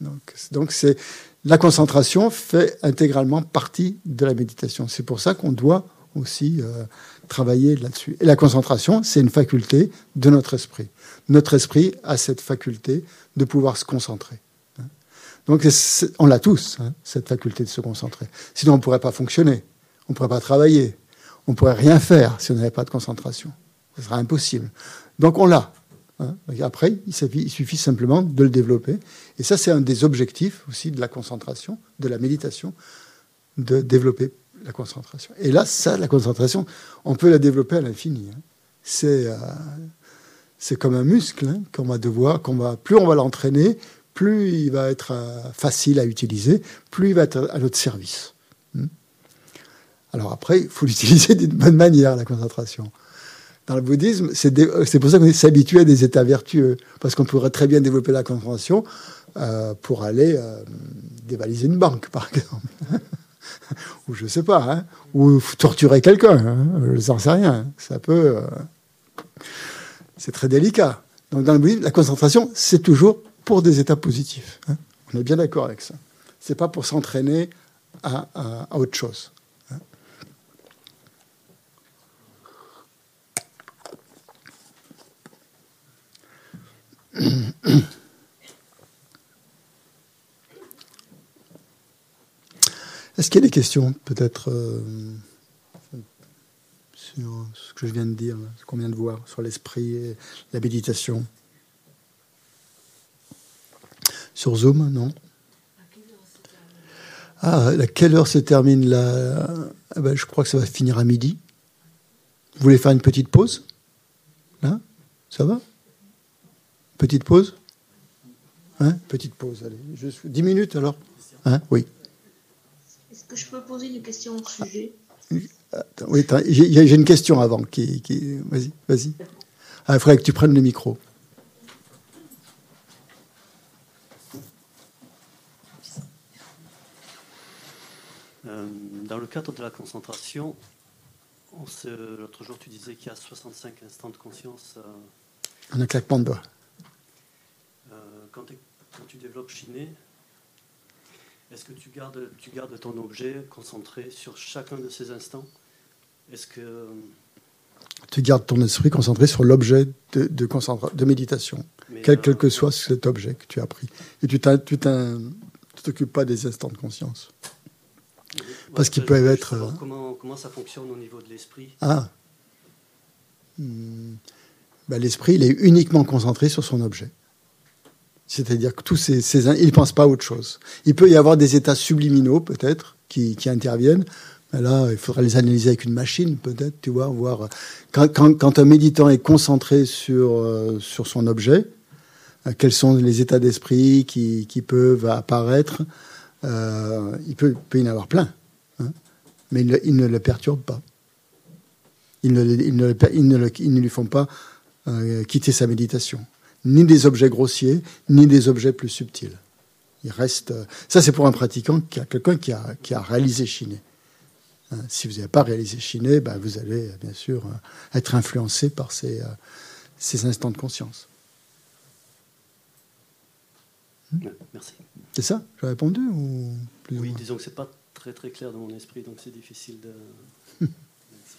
Donc, donc c'est la concentration fait intégralement partie de la méditation. C'est pour ça qu'on doit aussi euh, travailler là-dessus. Et la concentration, c'est une faculté de notre esprit. Notre esprit a cette faculté de pouvoir se concentrer. Hein. Donc on l'a tous, hein, cette faculté de se concentrer. Sinon, on ne pourrait pas fonctionner, on ne pourrait pas travailler, on ne pourrait rien faire si on n'avait pas de concentration. Ce serait impossible. Donc on l'a. Hein. Après, il suffit, il suffit, simplement de le développer. Et ça, c'est un des objectifs aussi de la concentration, de la méditation, de développer la concentration. Et là, ça, la concentration, on peut la développer à l'infini. Hein. C'est euh, c'est comme un muscle hein, qu'on va devoir, qu'on va, plus on va l'entraîner, plus il va être euh, facile à utiliser, plus il va être à notre service. Hmm. Alors après, il faut [laughs] l'utiliser d'une bonne manière, la concentration dans le bouddhisme, c'est pour ça qu'on s'habitue à des états vertueux, parce qu'on pourrait très bien développer la concentration euh, pour aller euh, dévaliser une banque, par exemple. [laughs] ou je sais pas, hein, ou torturer quelqu'un, hein, je n'en sais rien. Ça peut. Euh, c'est très délicat. Donc dans le bouddhisme, la concentration, c'est toujours pour des états positifs. Hein. On est bien d'accord avec ça. C'est pas pour s'entraîner à, à autre chose. [clears throat] Est-ce qu'il y a des questions, peut-être, euh, sur ce que je viens de dire, ce qu'on vient de voir, sur l'esprit et la méditation? Sur Zoom, non? Ah, à quelle heure se termine là ah ben, Je crois que ça va finir à midi. Vous voulez faire une petite pause? Là Ça va? Petite pause? Hein? Petite pause, allez. 10 minutes alors? Hein? Oui. Est-ce que je peux poser une question au sujet? Oui, j'ai une question avant. Qui, qui... Vas-y, vas-y. Ah, il faudrait que tu prennes le micro. Euh, dans le cadre de la concentration, l'autre jour tu disais qu'il y a 65 instants de conscience. Euh, un claquement de doigts quand, tu développes Chiné, est-ce que tu gardes, tu gardes ton objet concentré sur chacun de ces instants? Est-ce que tu gardes ton esprit concentré sur l'objet de, de, de, méditation, quel, quel, que soit cet objet que tu as pris. Et tu ne t'occupes pas des instants de conscience. Parce qu'ils peuvent être. Euh, comment, comment, ça fonctionne au niveau de l'esprit Ah hmm. ben, L'esprit, il est uniquement concentré sur son objet. C'est-à-dire que tous ces, ne pensent pas à autre chose. Il peut y avoir des états subliminaux, peut-être, qui, interviennent. Mais là, il faudra les analyser avec une machine, peut-être, tu vois, voir. Quand, un méditant est concentré sur, euh, son objet, euh, quels sont les états d'esprit qui, peuvent apparaître euh, il, peut, y en avoir plein. Hein, mais il ne le perturbent pas. Ils ne, ils ne, lui font pas quitter sa méditation ni des objets grossiers, ni des objets plus subtils. Il reste. Euh, ça, c'est pour un pratiquant, qui a quelqu'un qui a, qui a réalisé Chiné. Hein, si vous n'avez pas réalisé Chiné, ben vous allez bien sûr euh, être influencé par ces, euh, ces instants de conscience. Hmm Merci. C'est ça? J'ai répondu ou plus Oui, disons que c'est pas très très clair dans mon esprit, donc c'est difficile de. [laughs]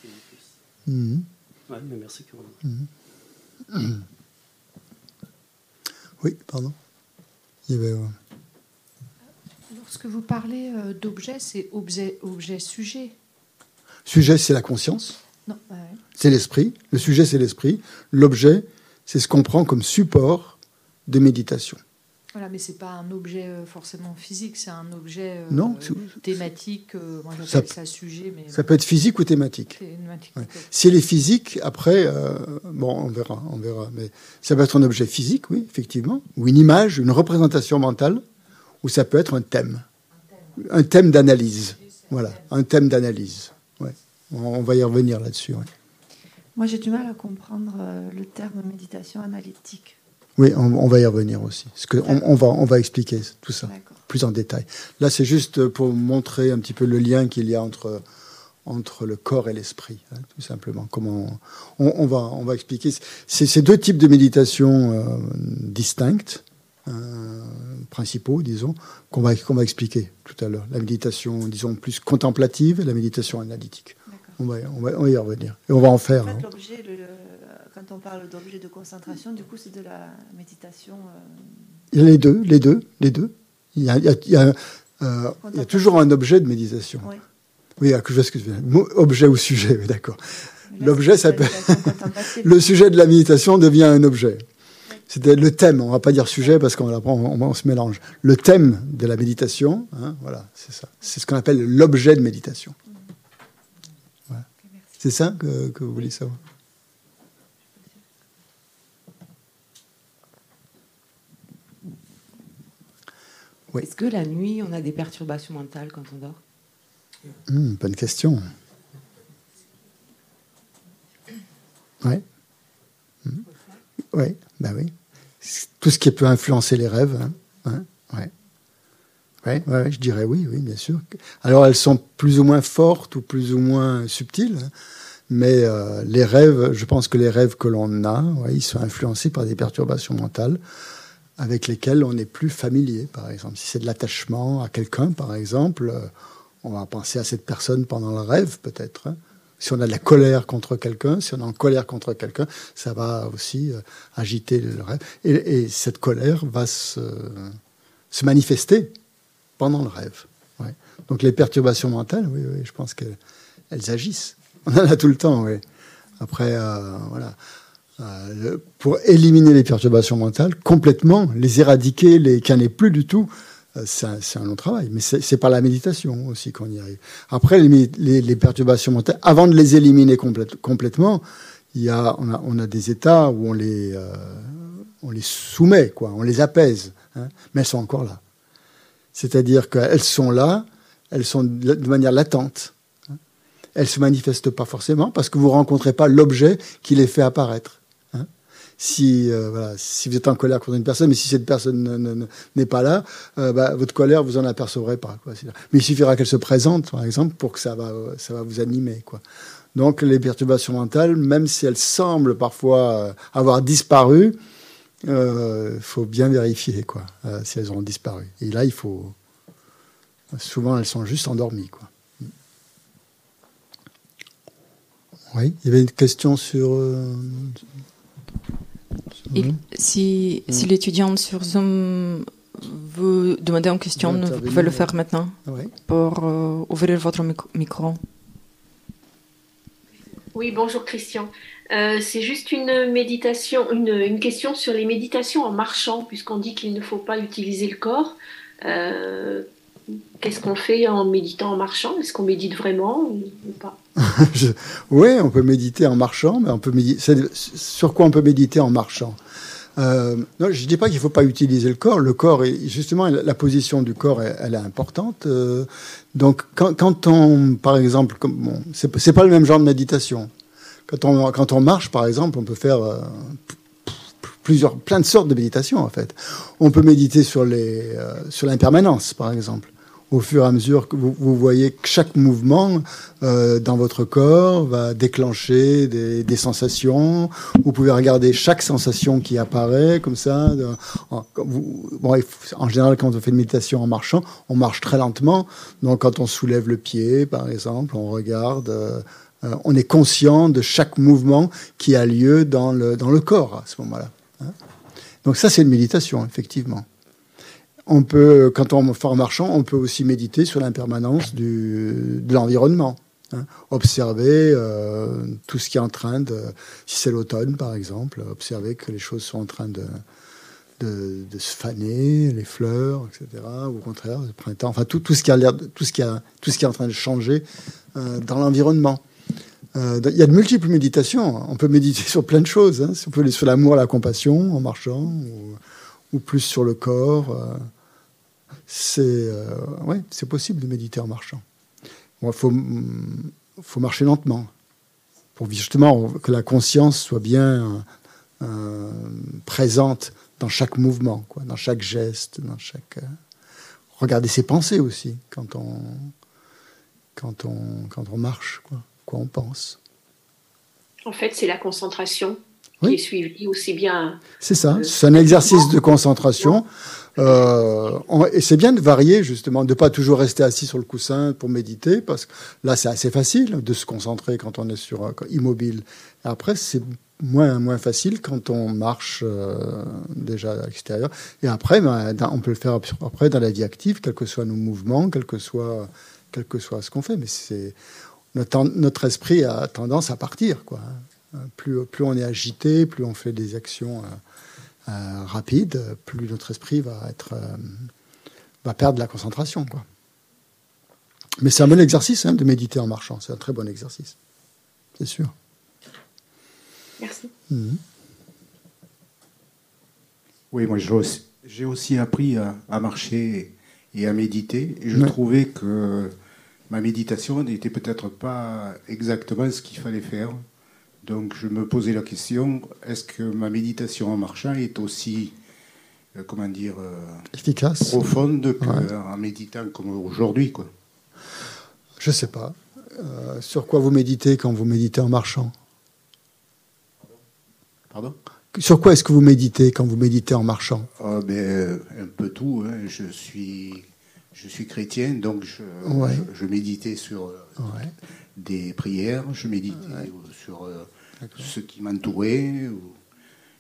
plus. Mmh. Ouais, mais merci quand même. [clears throat] Oui, pardon. Il y avait, euh, Lorsque vous parlez euh, d'objet, c'est objet, objet, sujet. Sujet, c'est la conscience. Non, C'est l'esprit. Le sujet, c'est l'esprit. L'objet, c'est ce qu'on prend comme support de méditation. Voilà, mais c'est pas un objet euh, forcément physique, c'est un objet euh, non, thématique. Euh, moi, j'appelle ça, sujet, mais ça peut être physique ou thématique. thématique ouais. Si elle est physique, après, euh, bon, on verra, on verra. Mais ça peut être un objet physique, oui, effectivement, ou une image, une représentation mentale, ou ça peut être un thème, un thème, d'analyse. Voilà, un thème d'analyse. Ouais. On va y revenir là-dessus. Moi, j'ai du mal à comprendre le terme méditation analytique. Oui, on, va y revenir aussi. Parce que on, va, on va expliquer tout ça plus en détail. Là, c'est juste pour montrer un petit peu le lien qu'il y a entre, entre le corps et l'esprit, hein, tout simplement. Comment on, va, on va expliquer. C'est ces deux types de méditation euh, distinctes, euh, principaux, disons, qu'on va, qu'on va expliquer tout à l'heure. La méditation, disons, plus contemplative et la méditation analytique. On va, on, va, y revenir. Et on va en faire. En fait, hein. Quand on parle d'objet de concentration, du coup, c'est de la méditation. Il y a les deux, les deux, les deux. Il y a, il y a, euh, il y a toujours un objet de méditation. Oui, oui ah, je vois ce que tu veux dire. Objet ou sujet, oui, d'accord. L'objet, ça peut. [laughs] le sujet de la méditation devient un objet. C'était le thème, on va pas dire sujet parce qu'on on, on, se mélange. Le thème de la méditation, hein, voilà, c'est ça. C'est ce qu'on appelle l'objet de méditation. C'est ça que, vous voulez savoir? Est-ce que la nuit, on a des perturbations mentales quand on dort? Hmm, Bonne question. Oui. Hmm. Oui, ben oui. Tout ce qui peut influencer les rêves. Hein, hein oui, ouais, je dirais oui, oui, bien sûr. Alors elles sont plus ou moins fortes ou plus ou moins subtiles, hein. mais euh, les rêves, je pense que les rêves que l'on a, ouais, ils sont influencés par des perturbations mentales avec lesquelles on n'est plus familier, par exemple. Si c'est de l'attachement à quelqu'un, par exemple, euh, on va penser à cette personne pendant le rêve, peut-être. Hein. Si on a de la colère contre quelqu'un, si on est en colère contre quelqu'un, ça va aussi euh, agiter le rêve. Et, et, cette colère va se, se manifester pendant le rêve. Donc les perturbations mentales, oui, oui je pense qu'elles elles agissent. On en a tout le temps, oui. Après, euh, voilà. Euh, pour éliminer les perturbations mentales complètement, les éradiquer, les qu'il n'y ait plus du tout, euh, c'est un, long travail. Mais c'est par la méditation aussi qu'on y arrive. Après, les, perturbations mentales, avant de les éliminer complètement, il y a, on, a, on a des états où on les, on les soumet, quoi, on les apaise, hein, mais elles sont encore là. C'est-à-dire qu'elles sont là, elles sont de manière latente. Elles ne se manifestent pas forcément parce que vous ne rencontrez pas l'objet qui les fait apparaître. Si, euh, si vous êtes en colère contre une personne, mais si cette personne n'est pas là, euh, bah, votre colère, vous en apercevrez pas. Mais il suffira qu'elle se présente, par exemple, pour que ça va, ça va vous animer. Quoi. Donc les perturbations mentales, même si elles semblent parfois euh, avoir disparu, il euh, faut bien vérifier quoi, euh, si elles ont disparu. Et là, il faut. Souvent, elles sont juste endormies. Quoi. Oui, il y avait une question sur. Euh, si, si l'étudiante sur Zoom veut demander une question, vous pouvez le faire maintenant pour ouvrir votre micro. Oui, bonjour Christian. Euh, c'est juste une méditation, une, question sur les méditations en marchant, puisqu'on dit qu'il ne faut pas utiliser le corps. Euh, qu'est-ce qu'on fait en méditant en marchant? Est-ce qu'on médite vraiment ou, pas? [laughs] Oui, on peut méditer en marchant, mais on peut méditer. Sur quoi on peut méditer en marchant? Euh, non, je ne dis pas qu'il ne faut pas utiliser le corps. Le corps, est, justement, la position du corps, elle, est importante. donc, quand, on, par exemple, bon, c'est pas le même genre de méditation. Quand on, quand on marche, par exemple, on peut faire euh, plusieurs, plein de sortes de méditation, en fait. On peut méditer sur les, euh, sur l'impermanence, par exemple. Au fur et à mesure que vous, voyez que chaque mouvement euh, dans votre corps va déclencher des, sensations. Vous pouvez regarder chaque sensation qui apparaît comme ça. En général, quand on fait une méditation en marchant, on marche très lentement. Donc, quand on soulève le pied, par exemple, on regarde. Euh, euh, on est conscient de chaque mouvement qui a lieu dans le, dans le corps à ce moment-là. Hein. Donc ça, c'est une méditation, effectivement. On peut, quand on fait en marchant, on peut aussi méditer sur l'impermanence de l'environnement. Hein. Observer euh, tout ce qui est en train de, si c'est l'automne par exemple, observer que les choses sont en train de, de, se faner, les fleurs, etc. Ou au contraire, le printemps, enfin tout, tout ce qui a tout ce qui a, tout ce qui est en train de changer euh, dans l'environnement. Euh, il y a de multiples méditations. On peut méditer [laughs] sur plein de choses. Hein. On peut aller sur l'amour, la compassion en marchant, ou, plus sur le corps. C'est euh, ouais, c'est possible de méditer en marchant. il faut, faut marcher lentement pour justement que la conscience soit bien euh, présente dans chaque mouvement, quoi, dans chaque geste, dans chaque. Euh, regarder ses pensées aussi quand on, quand on, quand on marche, quoi, quoi on pense. En fait, c'est la concentration qui est suivie aussi bien. C'est ça, c'est un exercice de concentration. Euh, et c'est bien de varier justement, de pas toujours rester assis sur le coussin pour méditer, parce que là c'est assez facile de se concentrer quand on est sur immobile. après c'est moins moins facile quand on marche euh, déjà à l'extérieur. Et après, ben, on peut le faire après dans la vie active, quels que soient nos mouvements, quel que soit quel que soit ce qu'on fait. Mais notre, esprit a tendance à partir, quoi. Plus, plus on est agité, plus on fait des actions. Euh, euh, rapide, plus notre esprit va être euh, va perdre la concentration. Quoi. Mais c'est un bon exercice hein, de méditer en marchant. C'est un très bon exercice, c'est sûr. Merci. Mhm. Oui, moi j'ai aussi appris à, marcher et à méditer. Et je trouvais que ma méditation n'était peut-être pas exactement ce qu'il fallait faire. Donc je me posais la question, est-ce que ma méditation en marchant est aussi, euh, comment dire, euh, efficace, profonde qu'en méditant comme aujourd'hui quoi? Je sais pas. Euh, sur quoi vous méditez quand vous méditez en marchant? Pardon? Sur quoi est-ce que vous méditez quand vous méditez en marchant? Ah, ben, Un peu tout. Hein. Je, suis, je suis chrétien, donc je, je, méditais sur des prières, je méditais sur ce qui m'entourait.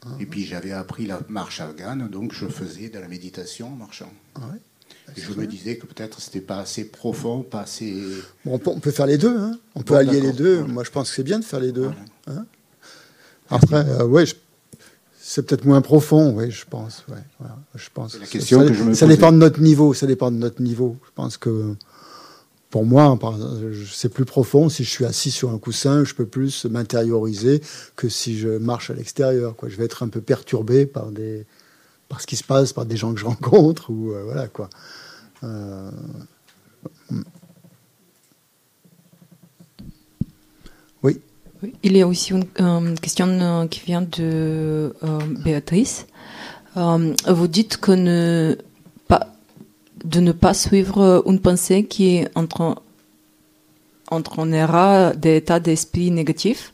Ah. Et puis j'avais appris la marche afghane, donc je faisais de la méditation en marchant. Ah et je me disais que peut-être c'était pas assez profond, pas assez. Bon, on peut faire les deux, hein. on peut allier les deux. Moi je pense que c'est bien de faire les deux. Hein. Après, euh, ouais, c'est peut-être moins profond, oui, je pense. Ouais, je pense. La question ça, que je me ça dépend de notre niveau. Ça dépend de notre niveau. Je pense que pour moi, c'est plus profond. Si je suis assis sur un coussin, je peux plus m'intérioriser que si je marche à l'extérieur. Je vais être un peu perturbé par, ce qui se passe, par des gens que je [laughs] rencontre. Ou, euh, voilà, quoi. Euh, oui. Il y a aussi une question euh, qui vient de Béatrice. vous dites que ne de ne pas suivre une pensée qui entraînera des états d'esprit négatifs.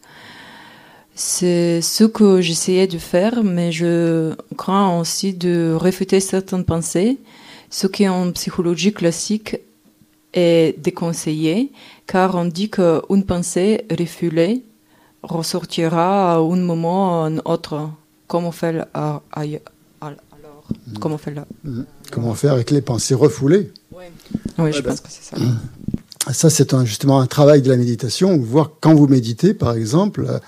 C'est ce que j'essayais de faire, mais je crains aussi de réfuter certaines pensées, ce qui en psychologie classique est déconseillé, car on dit qu'une pensée refoulée ressortira à un moment ou un autre, comme on fait alors. Comment on fait là mmh. Comment faire avec les pensées refoulées Oui, je pense que c'est ça. Ça, c'est justement un travail de la méditation, voir quand vous méditez, par exemple, euh,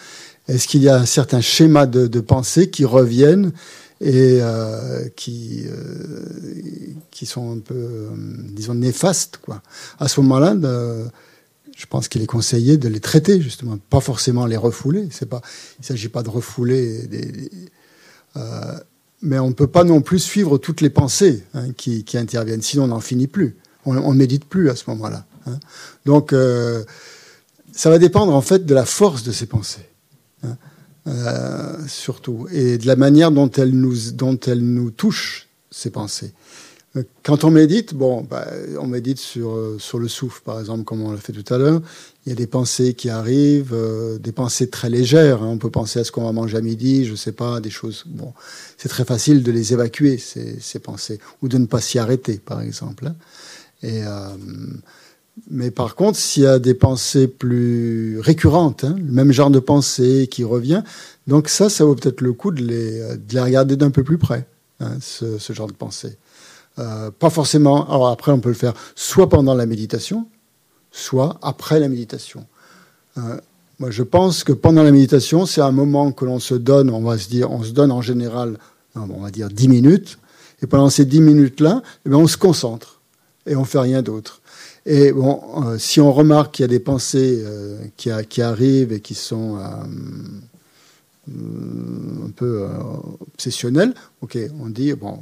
est-ce qu'il y a un certain schéma de, pensée qui reviennent et euh, qui, euh, qui sont un peu, disons, néfastes. Quoi. À ce moment-là, je pense qu'il est conseillé de les traiter, justement, pas forcément les refouler. C'est pas, il ne s'agit pas de refouler des, mais on ne peut pas non plus suivre toutes les pensées hein, qui, interviennent, sinon on n'en finit plus. On ne médite plus à ce moment-là. Hein. Donc, euh, ça va dépendre en fait de la force de ces pensées, hein, euh, surtout, et de la manière dont elles nous, dont elles nous touchent, ces pensées. Quand on médite, bon, bah, on médite sur, euh, sur le souffle, par exemple, comme on l'a fait tout à l'heure. Il y a des pensées qui arrivent, euh, des pensées très légères. Hein. On peut penser à ce qu'on va manger à midi, je sais pas, des choses. Bon, c'est très facile de les évacuer ces, pensées, ou de ne pas s'y arrêter, par exemple. Hein. Euh, mais par contre, s'il y a des pensées plus récurrentes, hein, le même genre de pensée qui revient, donc ça, ça vaut peut-être le coup de les, de les regarder d'un peu plus près, ce, ce genre de pensée. Euh, pas forcément. Alors après, on peut le faire soit pendant la méditation, soit après la méditation. Euh, moi, je pense que pendant la méditation, c'est un moment que l'on se donne. On va se dire, on se donne en général, on va dire 10 minutes. Et pendant ces 10 minutes-là, eh on se concentre et on fait rien d'autre. Et bon, euh, si on remarque qu'il y a des pensées qui, qui, arrivent et qui sont un peu obsessionnelles, ok, on dit bon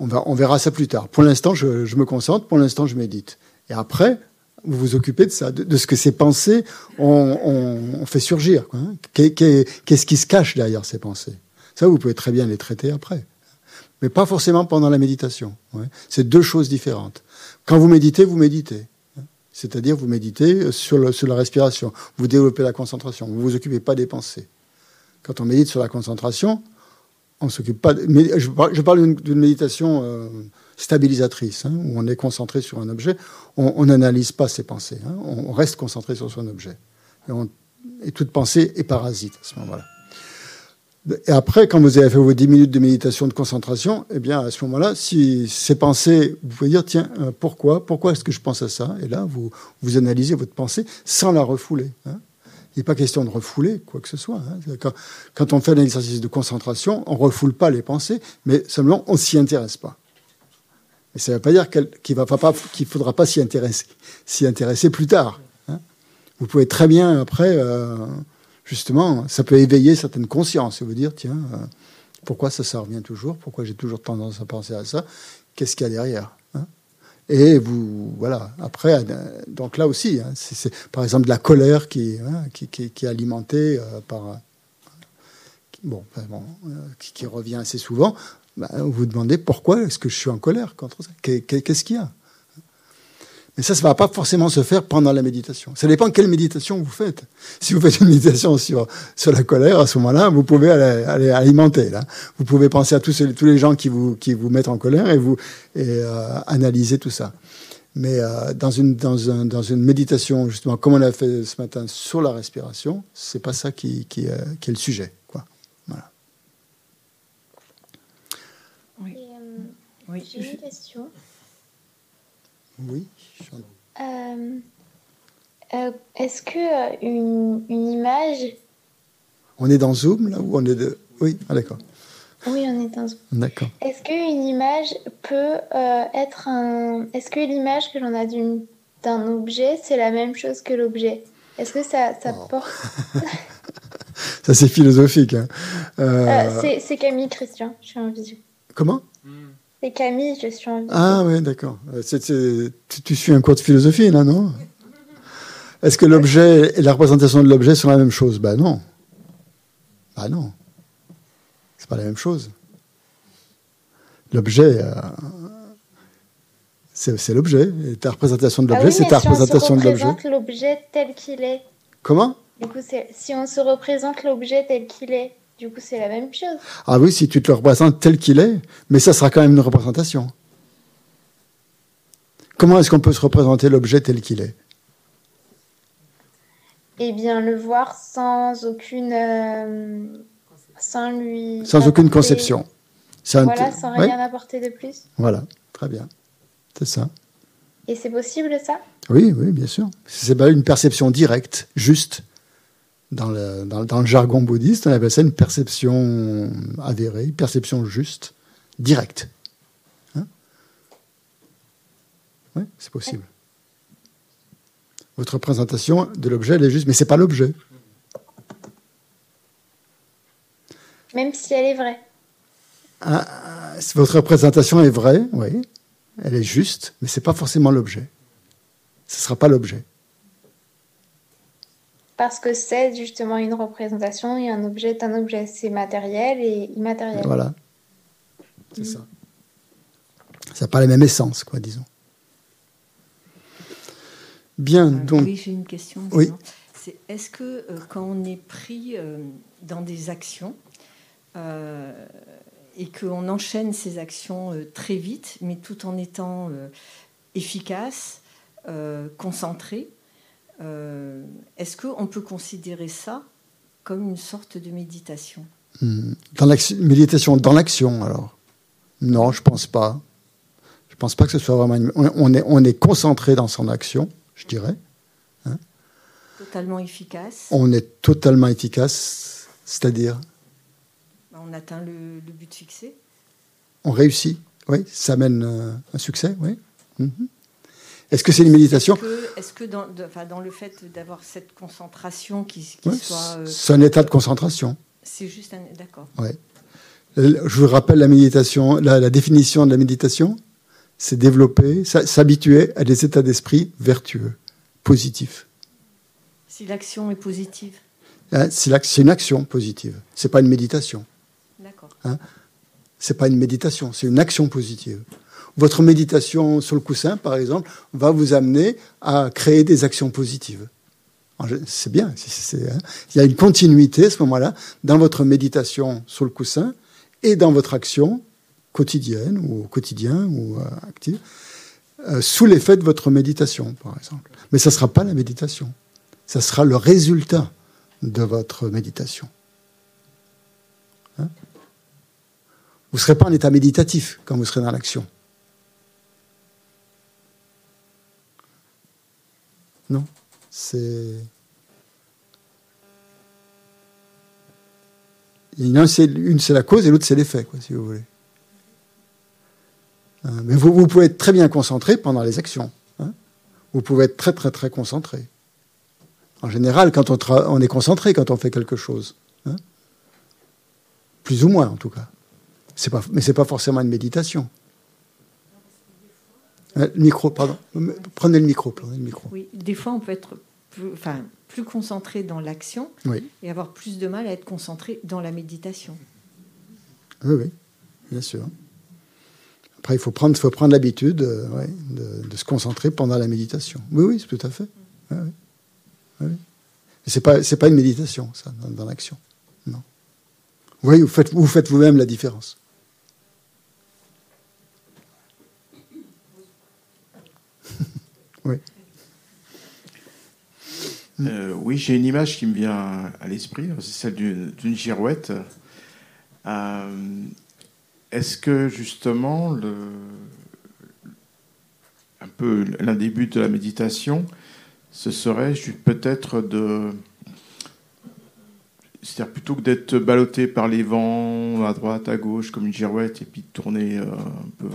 on, verra ça plus tard. Pour l'instant, je, me concentre, pour l'instant, je médite. Et après, Vous vous occupez de ça, de, ce que ces pensées ont, fait surgir. Hein. Qu'est-ce qui se cache derrière ces pensées? Ça, vous pouvez très bien les traiter après. Mais pas forcément pendant la méditation. C'est deux choses différentes. Quand vous méditez, vous méditez. C'est-à-dire, vous méditez sur, la respiration. Vous développez la concentration. Vous ne vous occupez pas des pensées. Quand on médite sur la concentration, on s'occupe pas. je parle d'une méditation euh, stabilisatrice, hein, où on est concentré sur un objet. On n'analyse pas ses pensées. Hein. on, reste concentré sur son objet. Et, toute pensée est parasite à ce moment-là. Et après, quand vous avez fait vos 10 minutes de méditation de concentration, eh bien, à ce moment-là, si ces pensées, vous pouvez dire, tiens, euh, pourquoi Pourquoi est-ce que je pense à ça? Et là, vous, vous analysez votre pensée sans la refouler. Hein. Il n'est pas question de refouler quoi que ce soit. Hein. Quand, on fait un exercice de concentration, on ne refoule pas les pensées, mais simplement on ne s'y intéresse pas. Et ça ne veut pas dire qu'il ne faudra pas s'y intéresser, plus tard. Hein. Vous pouvez très bien, après, euh, justement, ça peut éveiller certaines consciences et vous dire, tiens, euh, pourquoi ça, ça revient toujours? Pourquoi j'ai toujours tendance à penser à ça? Qu'est-ce qu'il y a derrière et vous, voilà, après, euh, donc là aussi, hein, c'est par exemple de la colère qui, hein, est alimentée par. Bon, bon qui, revient assez souvent. Bah, vous vous demandez pourquoi est-ce que je suis en colère contre ça? Qu'est-ce qu'il y a? Mais ça, ça ne va pas forcément se faire pendant la méditation. Ça dépend quelle méditation vous faites. Si vous faites une méditation sur, sur la colère, à ce moment-là, vous pouvez aller, alimenter. Là. Vous pouvez penser à tous, tous les gens qui vous, qui vous mettent en colère et, vous, et euh, analyser tout ça. Mais euh, dans, une, dans, un, dans une méditation, justement, comme on a fait ce matin sur la respiration, c'est pas ça qui, qui, est le sujet. Quoi. Voilà. Oui. Oui. J'ai une question. Oui. Euh, euh, est-ce que euh, une, image. On est dans Zoom là ou on est de. Oui, ah, d'accord. Oui, on est dans Zoom. D'accord. Est-ce qu'une image peut être un. Est-ce que l'image que l'on a d'un objet, c'est la même chose que l'objet? Est-ce que ça, ça oh. porte. [laughs] ça, c'est philosophique. Hein. c'est Camille Christian, je suis en visu. Comment? C'est Camille, je suis en Ah oui, d'accord. tu, suis un cours de philosophie, là, non? Est-ce que l'objet et la représentation de l'objet sont la même chose? Ben non. Ben non. C'est pas la même chose. L'objet, euh, c'est l'objet. Et ta représentation de ah l'objet, c'est ta représentation de l'objet. Si on se représente l'objet tel qu'il est. Comment? Du coup, si on se représente l'objet tel qu'il est, du coup, c'est la même chose. Ah oui, si tu te le représentes tel qu'il est, mais ça sera quand même une représentation. Comment est-ce qu'on peut se représenter l'objet tel qu'il est? Eh bien, le voir sans aucune. Euh, sans lui. Sans aucune conception. Voilà, sans rien apporter de plus. Voilà, très bien. C'est ça. Et c'est possible ça? Oui, oui, bien sûr. C'est pas une perception directe, juste, dans le, dans, le, jargon bouddhiste, on appelle ça une perception avérée, une perception juste, directe. Hein oui, c'est possible. Votre représentation de l'objet, elle est juste, mais ce n'est pas l'objet. Même si elle est vraie. Ah, votre représentation est vraie, oui, elle est juste, mais ce n'est pas forcément l'objet. Ce ne sera pas l'objet parce que c'est justement une représentation et un objet est un objet. C'est matériel et immatériel. Voilà. C'est ça. Ça n'a pas la même essence, quoi, disons. Bien, euh, donc. Oui, j'ai une question. Oui. C'est est-ce que euh, quand on est pris euh, dans des actions et qu'on enchaîne ces actions très vite, mais tout en étant efficace, concentré, euh, est-ce qu'on peut considérer ça comme une sorte de méditation hmm. Dans méditation dans l'action, alors Non, je pense pas. Je pense pas que ce soit vraiment. On, est, on est concentré dans son action, je dirais. Hein. totalement efficace. On est totalement efficace, c'est-à-dire bah, On atteint le, but fixé. On réussit, oui. Ça amène euh, un succès, oui. Mhm. Est-ce que c'est une méditation Est-ce que, dans, dans, le fait d'avoir cette concentration qui, soit... Euh, c'est un état de concentration. C'est juste un... D'accord. Ouais. Je vous rappelle la méditation, la, définition de la méditation, c'est développer, s'habituer à des états d'esprit vertueux. positif. Si l'action est positive. Hein, c'est une action positive. C'est pas une méditation. D'accord. Hein c'est pas une méditation, c'est une action positive. Votre méditation sur le coussin, par exemple, va vous amener à créer des actions positives. C'est bien. Hein. Il y a une continuité à ce moment-là dans votre méditation sur le coussin et dans votre action quotidienne ou quotidien ou euh, active, euh, sous l'effet de votre méditation, par exemple. Mais ça ne sera pas la méditation. Ça sera le résultat de votre méditation. Hein vous ne serez pas en état méditatif quand vous serez dans l'action. Non, c'est. Une, c'est la cause et l'autre, c'est l'effet, si vous voulez. Hein, mais vous, pouvez être très bien concentré pendant les actions. Hein. Vous pouvez être très, très, très concentré. En général, quand on, on est concentré quand on fait quelque chose. Hein. Plus ou moins, en tout cas. Pas, mais ce n'est pas forcément une méditation. Euh, le micro, pardon. Prenez le micro, prenez le micro. Oui, des fois, on peut être plus, enfin, plus concentré dans l'action et avoir plus de mal à être concentré dans la méditation. Oui, oui, bien sûr. Après, il faut prendre, faut prendre l'habitude euh, de, se concentrer pendant la méditation. Oui, oui, tout à fait. Oui, oui. Ce n'est pas, pas une méditation, ça, dans, l'action. Non. Oui, vous faites vous faites vous-même la différence. Oui. Euh, oui, j'ai une image qui me vient à l'esprit, c'est celle d'une girouette. Euh, est-ce que justement, un peu l'un des buts de la méditation, ce serait peut-être de. C'est-à-dire plutôt que d'être ballotté par les vents à droite, à gauche, comme une girouette, et puis de tourner euh, un peu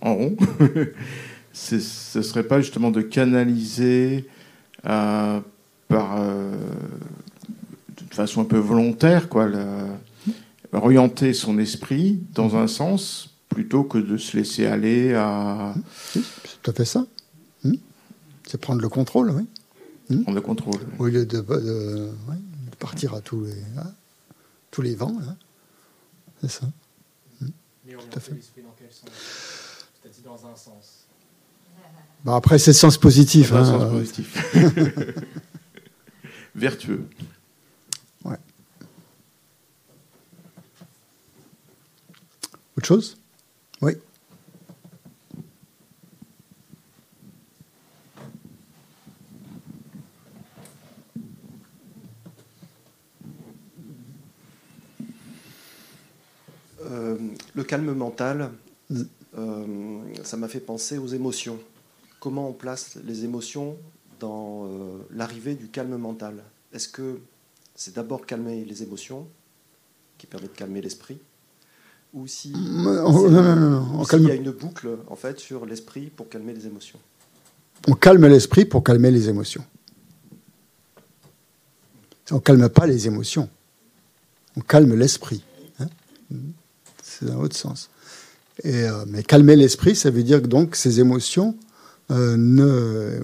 en rond, [laughs] ce serait pas justement de canaliser euh, par, euh, de façon un peu volontaire, quoi, orienter son esprit dans un sens plutôt que de se laisser aller à. c'est tout à fait ça. Hmm. C'est prendre le contrôle, oui. Hmm. Prendre le contrôle. Au lieu de, partir à tous les, tous les vents, c'est ça. Hmm. Mais tout à fait. dans quel sens? C'est-à-dire dans un sens. Bah après, c'est le sens positif. Dans hein. sens positif. [laughs] Vertueux. Ouais. Autre chose? Oui. Euh, le calme mental, euh, ça m'a fait penser aux émotions. Comment on place les émotions dans euh, l'arrivée du calme mental Est-ce que c'est d'abord calmer les émotions qui permet de calmer l'esprit ou si, il y a une boucle en fait sur l'esprit pour calmer les émotions. On calme l'esprit pour calmer les émotions. On ne calme pas les émotions. On calme l'esprit. Hein. C'est dans l'autre sens. Et, euh, mais calmer l'esprit, ça veut dire que donc ces émotions euh, ne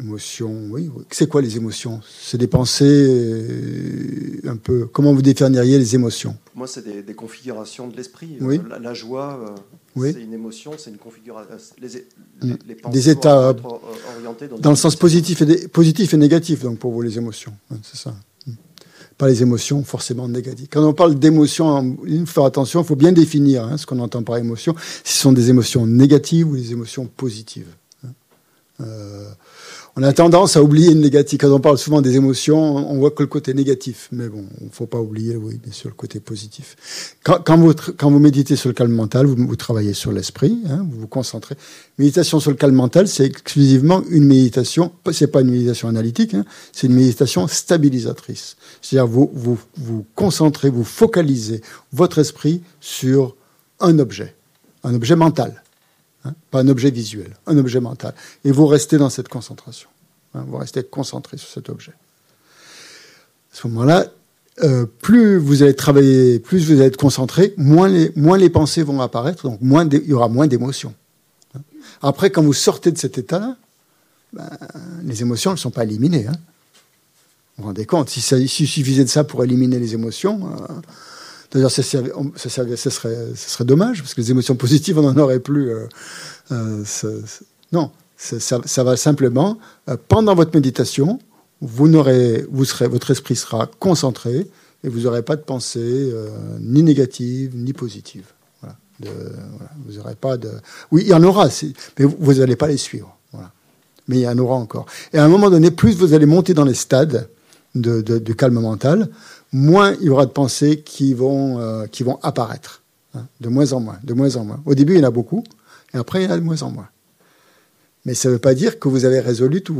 Émotions, oui. C'est quoi les émotions? C'est des pensées euh, un peu. Comment vous définiriez les émotions? Pour moi, c'est des, configurations de l'esprit. Oui. Euh, la, joie, euh, c'est une émotion, c'est une configuration. Les, mm. des états orientés dans, dans le sens positif et, positif et négatif, donc pour vous, les émotions. c'est ça. Pas les émotions forcément négatives. Quand on parle d'émotions, il faut faire attention, il faut bien définir hein, ce qu'on entend par émotion, si ce sont des émotions négatives ou des émotions positives. Hein. Euh, on a tendance à oublier le négatif. Quand on parle souvent des émotions, on voit que le côté négatif. Mais bon, il ne faut pas oublier, oui, bien sûr, le côté positif. Quand, vous, méditez sur le calme mental, vous, travaillez sur l'esprit, hein, vous vous concentrez. Méditation sur le calme mental, c'est exclusivement une méditation, c'est pas une méditation analytique, hein, c'est une méditation stabilisatrice. C'est-à-dire vous vous concentrez, vous focalisez votre esprit sur un objet, un objet mental. Hein, pas un objet visuel, un objet mental. Et vous restez dans cette concentration. Hein, vous restez concentré sur cet objet. À ce moment-là, euh, plus vous allez travailler, plus vous allez être concentré, moins les, pensées vont apparaître, donc moins il y aura moins d'émotions. Hein. Après, quand vous sortez de cet état-là, ben, les émotions ne sont pas éliminées. Vous vous rendez compte Si il suffisait de ça pour éliminer les émotions, euh, d'ailleurs, ça, serait, dommage, parce que les émotions positives, on n'en aurait plus. Euh, euh, non, ça, va simplement, pendant votre méditation, vous vous serez, votre esprit sera concentré et vous n'aurez pas de pensée ni négative ni positive. vous n'aurez pas de. Oui, il y en aura, mais vous n'allez pas les suivre. Mais il y en aura encore. Et à un moment donné, plus vous allez monter dans les stades, de, calme mental, moins il y aura de pensées qui vont, euh, qui vont apparaître. Hein, de moins en moins, de moins en moins. Au début, il y en a beaucoup, et après, il y en a de moins en moins. Mais ça ne veut pas dire que vous avez résolu tout.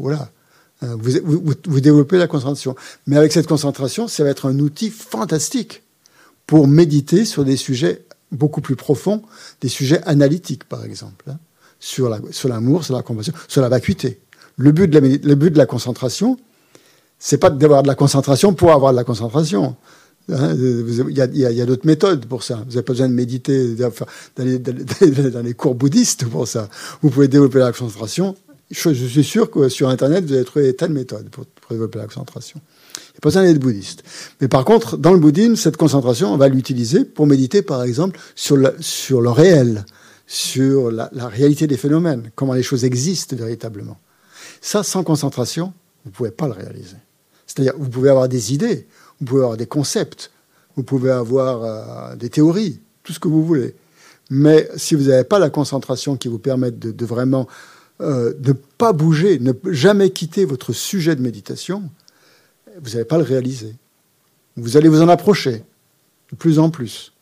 Voilà. Euh, vous, vous, développez la concentration. Mais avec cette concentration, ça va être un outil fantastique pour méditer sur des sujets beaucoup plus profonds, des sujets analytiques, par exemple, hein, sur l'amour, sur, sur la compassion, sur la vacuité. Le but de la, le but de la concentration, c'est pas d'avoir de la concentration pour avoir de la concentration. Hein, il y a, d'autres méthodes pour ça. Vous n'avez pas besoin de méditer, d'aller dans les cours bouddhistes pour ça. Vous pouvez développer la concentration. Je, suis sûr que sur Internet, vous allez trouver des tas de méthodes pour, développer la concentration. Il n'y a pas besoin d'être bouddhiste. Mais par contre, dans le bouddhisme, cette concentration, on va l'utiliser pour méditer, par exemple, sur le, réel, sur la, la réalité des phénomènes, comment les choses existent véritablement. Ça, sans concentration, vous ne pouvez pas le réaliser. C'est-à-dire, vous pouvez avoir des idées, vous pouvez avoir des concepts, vous pouvez avoir euh, des théories, tout ce que vous voulez. Mais si vous n'avez pas la concentration qui vous permette de, vraiment euh, ne pas bouger, ne jamais quitter votre sujet de méditation, vous n'allez pas le réaliser. Vous allez vous en approcher de plus en plus.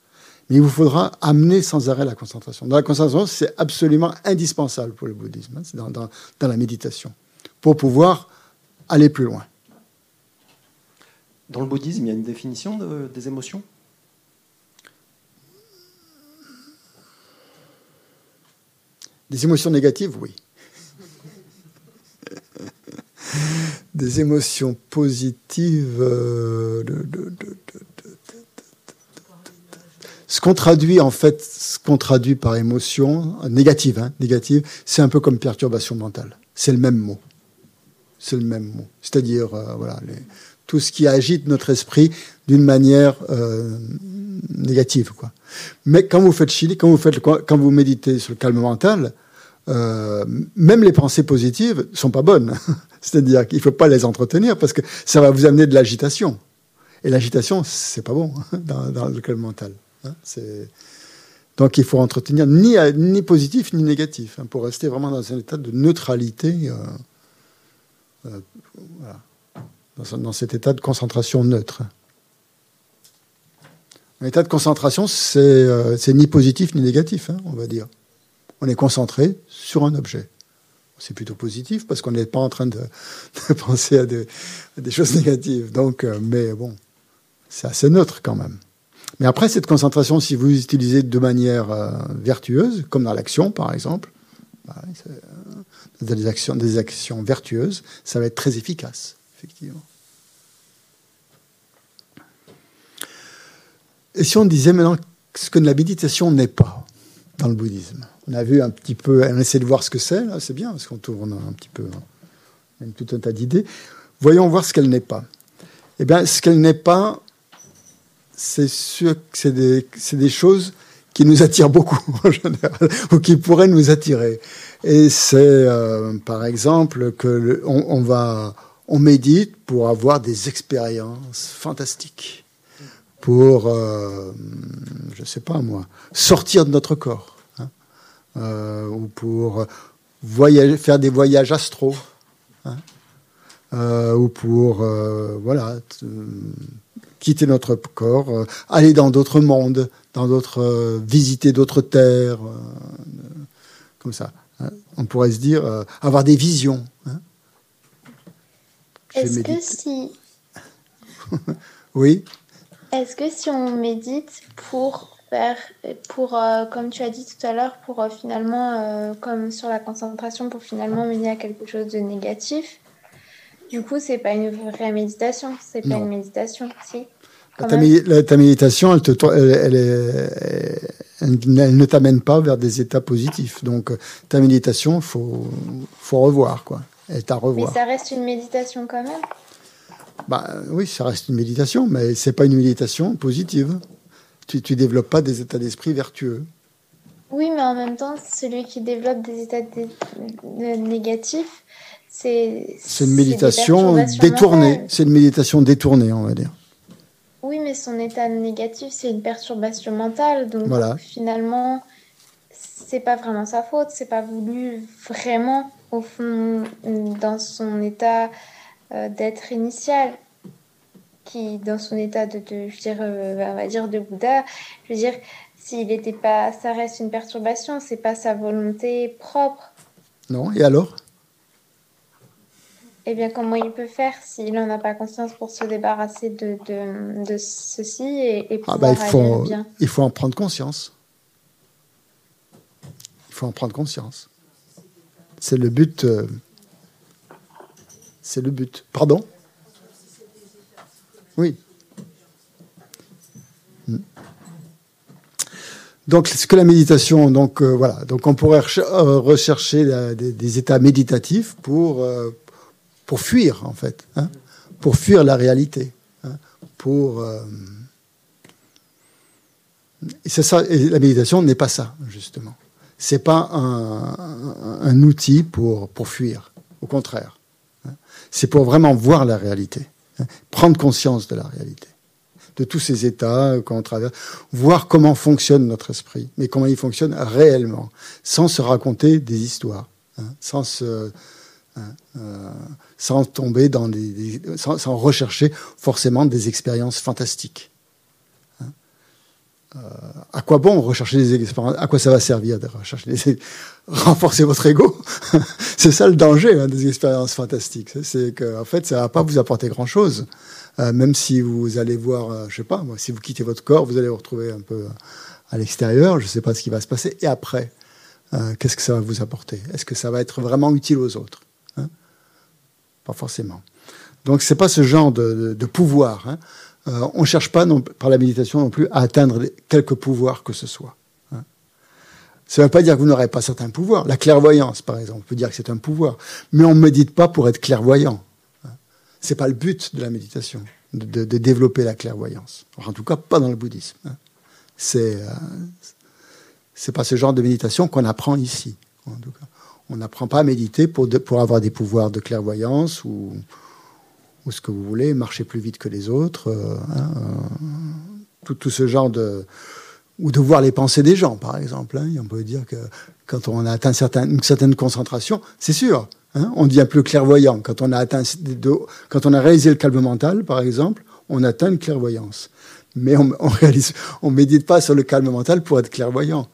Mais il vous faudra amener sans arrêt la concentration. Dans la concentration, c'est absolument indispensable pour le bouddhisme, hein, dans la méditation, pour pouvoir aller plus loin. Dans le bouddhisme, il y a une définition des émotions? Des émotions négatives, oui. Des émotions positives. Euh, ce qu'on traduit, en fait, ce qu'on traduit par émotion négative, hein, négative, c'est un peu comme perturbation mentale. C'est le même mot. C'est le même mot. C'est-à-dire, euh, voilà, tout ce qui agite notre esprit d'une manière euh, négative. Quoi. Mais quand vous faites chili, quand vous, faites, quand vous méditez sur le calme mental, euh, même les pensées positives sont pas bonnes. [laughs] C'est-à-dire qu'il ne faut pas les entretenir parce que ça va vous amener de l'agitation. Et l'agitation, c'est pas bon [laughs] dans, le calme mental. Hein. Donc il faut entretenir ni, ni positif ni négatif hein, pour rester vraiment dans un état de neutralité. Euh, voilà dans, cet état de concentration neutre. Un état de concentration, c'est euh, ni positif ni négatif, hein, on va dire. On est concentré sur un objet. C'est plutôt positif parce qu'on n'est pas en train de, [laughs] penser à des, choses négatives. Donc, euh, mais bon, c'est assez neutre quand même. Mais après, cette concentration, si vous l'utilisez de manière euh, vertueuse, comme dans l'action par exemple, bah, des actions vertueuses, ça va être très efficace effectivement. Et si on disait maintenant ce que la méditation n'est pas dans le bouddhisme On a vu un petit peu, on essaie de voir ce que c'est, c'est bien, parce qu'on tourne un petit peu, on a tout un tas d'idées. Voyons voir ce qu'elle n'est pas. Eh bien, ce qu'elle n'est pas, c'est sûr que c'est des, des, choses qui nous attirent beaucoup [laughs] en général, ou qui pourraient nous attirer. Et c'est, euh, par exemple, que on va on médite pour avoir des expériences fantastiques, pour, euh, je ne sais pas moi, sortir de notre corps, hein, euh, ou pour faire des voyages astraux, hein, euh, ou pour, voilà, quitter notre corps, aller dans d'autres mondes, dans d'autres, visiter d'autres terres, comme ça. Hein. On pourrait se dire, avoir des visions. Est-ce que si. [laughs] oui. Est-ce que si on médite pour faire, pour, euh, comme tu as dit tout à l'heure, pour euh, finalement, euh, comme sur la concentration, pour finalement mener à quelque chose de négatif, du coup, c'est pas une vraie méditation, c'est pas une méditation, si. Ta, méditation, elle, te, elle, elle, ne t'amène pas vers des états positifs. Donc ta méditation, faut faut revoir quoi. À revoir. Mais ça reste une méditation quand même. Bah oui, ça reste une méditation, mais c'est pas une méditation positive. Tu tu développes pas des états d'esprit vertueux. Oui, mais en même temps, celui qui développe des états négatifs, c'est. C'est une méditation détournée. C'est une méditation détournée, on va dire. Oui, mais son état négatif, c'est une perturbation mentale. Donc voilà. finalement, c'est pas vraiment sa faute. C'est pas voulu vraiment, au fond, dans son état euh, d'être initial qui dans son état de, je dire, euh, on va dire de Bouddha, je veux dire, s'il n'était pas, ça reste une perturbation, c'est pas sa volonté propre. Non, et alors? Eh bien, comment il peut faire s'il n'en a pas conscience pour se débarrasser de, de, de ceci et, et ah bah, il, faut, bien? il faut en prendre conscience. Il faut en prendre conscience. C'est le but. Euh, c'est le but. Pardon? Oui. Donc, ce que la méditation, donc euh, voilà, donc on pourrait euh, rechercher des, états méditatifs pour pour fuir en fait, hein, pour fuir la réalité, hein, pour c'est ça. Et la méditation n'est pas ça justement. C'est pas un, outil pour fuir. Au contraire, c'est pour vraiment voir la réalité, prendre conscience de la réalité. De tous ces états qu'on traverse, voir comment fonctionne notre esprit, mais comment il fonctionne réellement, sans se raconter des histoires, sans euh, tomber dans des, sans, rechercher forcément des expériences fantastiques. Hein. Euh, à quoi bon rechercher des expériences À quoi ça va servir de rechercher des, [laughs] renforcer votre ego? [laughs] C'est ça le danger des expériences fantastiques. C'est qu'en en fait, ça va pas vous apporter grand chose. Euh, même si vous allez voir, euh, je sais pas, moi, si vous quittez votre corps, vous allez vous retrouver un peu euh, à l'extérieur, je sais pas ce qui va se passer. Et après, qu'est-ce que ça va vous apporter? Est-ce que ça va être vraiment utile aux autres hein? Pas forcément. Donc c'est pas ce genre de, pouvoir. Hein. On ne cherche pas par la méditation non plus à atteindre quelque pouvoir que ce soit. Hein. Ça ne veut pas dire que vous n'aurez pas certains pouvoirs. La clairvoyance, par exemple, on peut dire que c'est un pouvoir. Mais on ne médite pas pour être clairvoyant c'est pas le but de la méditation, de, développer la clairvoyance. en tout cas, pas dans le bouddhisme. Hein. Euh, c'est pas ce genre de méditation qu'on apprend ici. En tout cas. On n'apprend pas à méditer pour, pour avoir des pouvoirs de clairvoyance ou, ou ce que vous voulez, marcher plus vite que les autres. Euh, hein, euh, tout, ce genre de. Ou de voir les pensées des gens, par exemple. Hein. on peut dire que quand on a atteint une certaine concentration, c'est sûr, Hein, on devient plus clairvoyant. Quand on a atteint, quand on a réalisé le calme mental, par exemple, on atteint une clairvoyance. Mais on, on médite pas sur le calme mental pour être clairvoyant.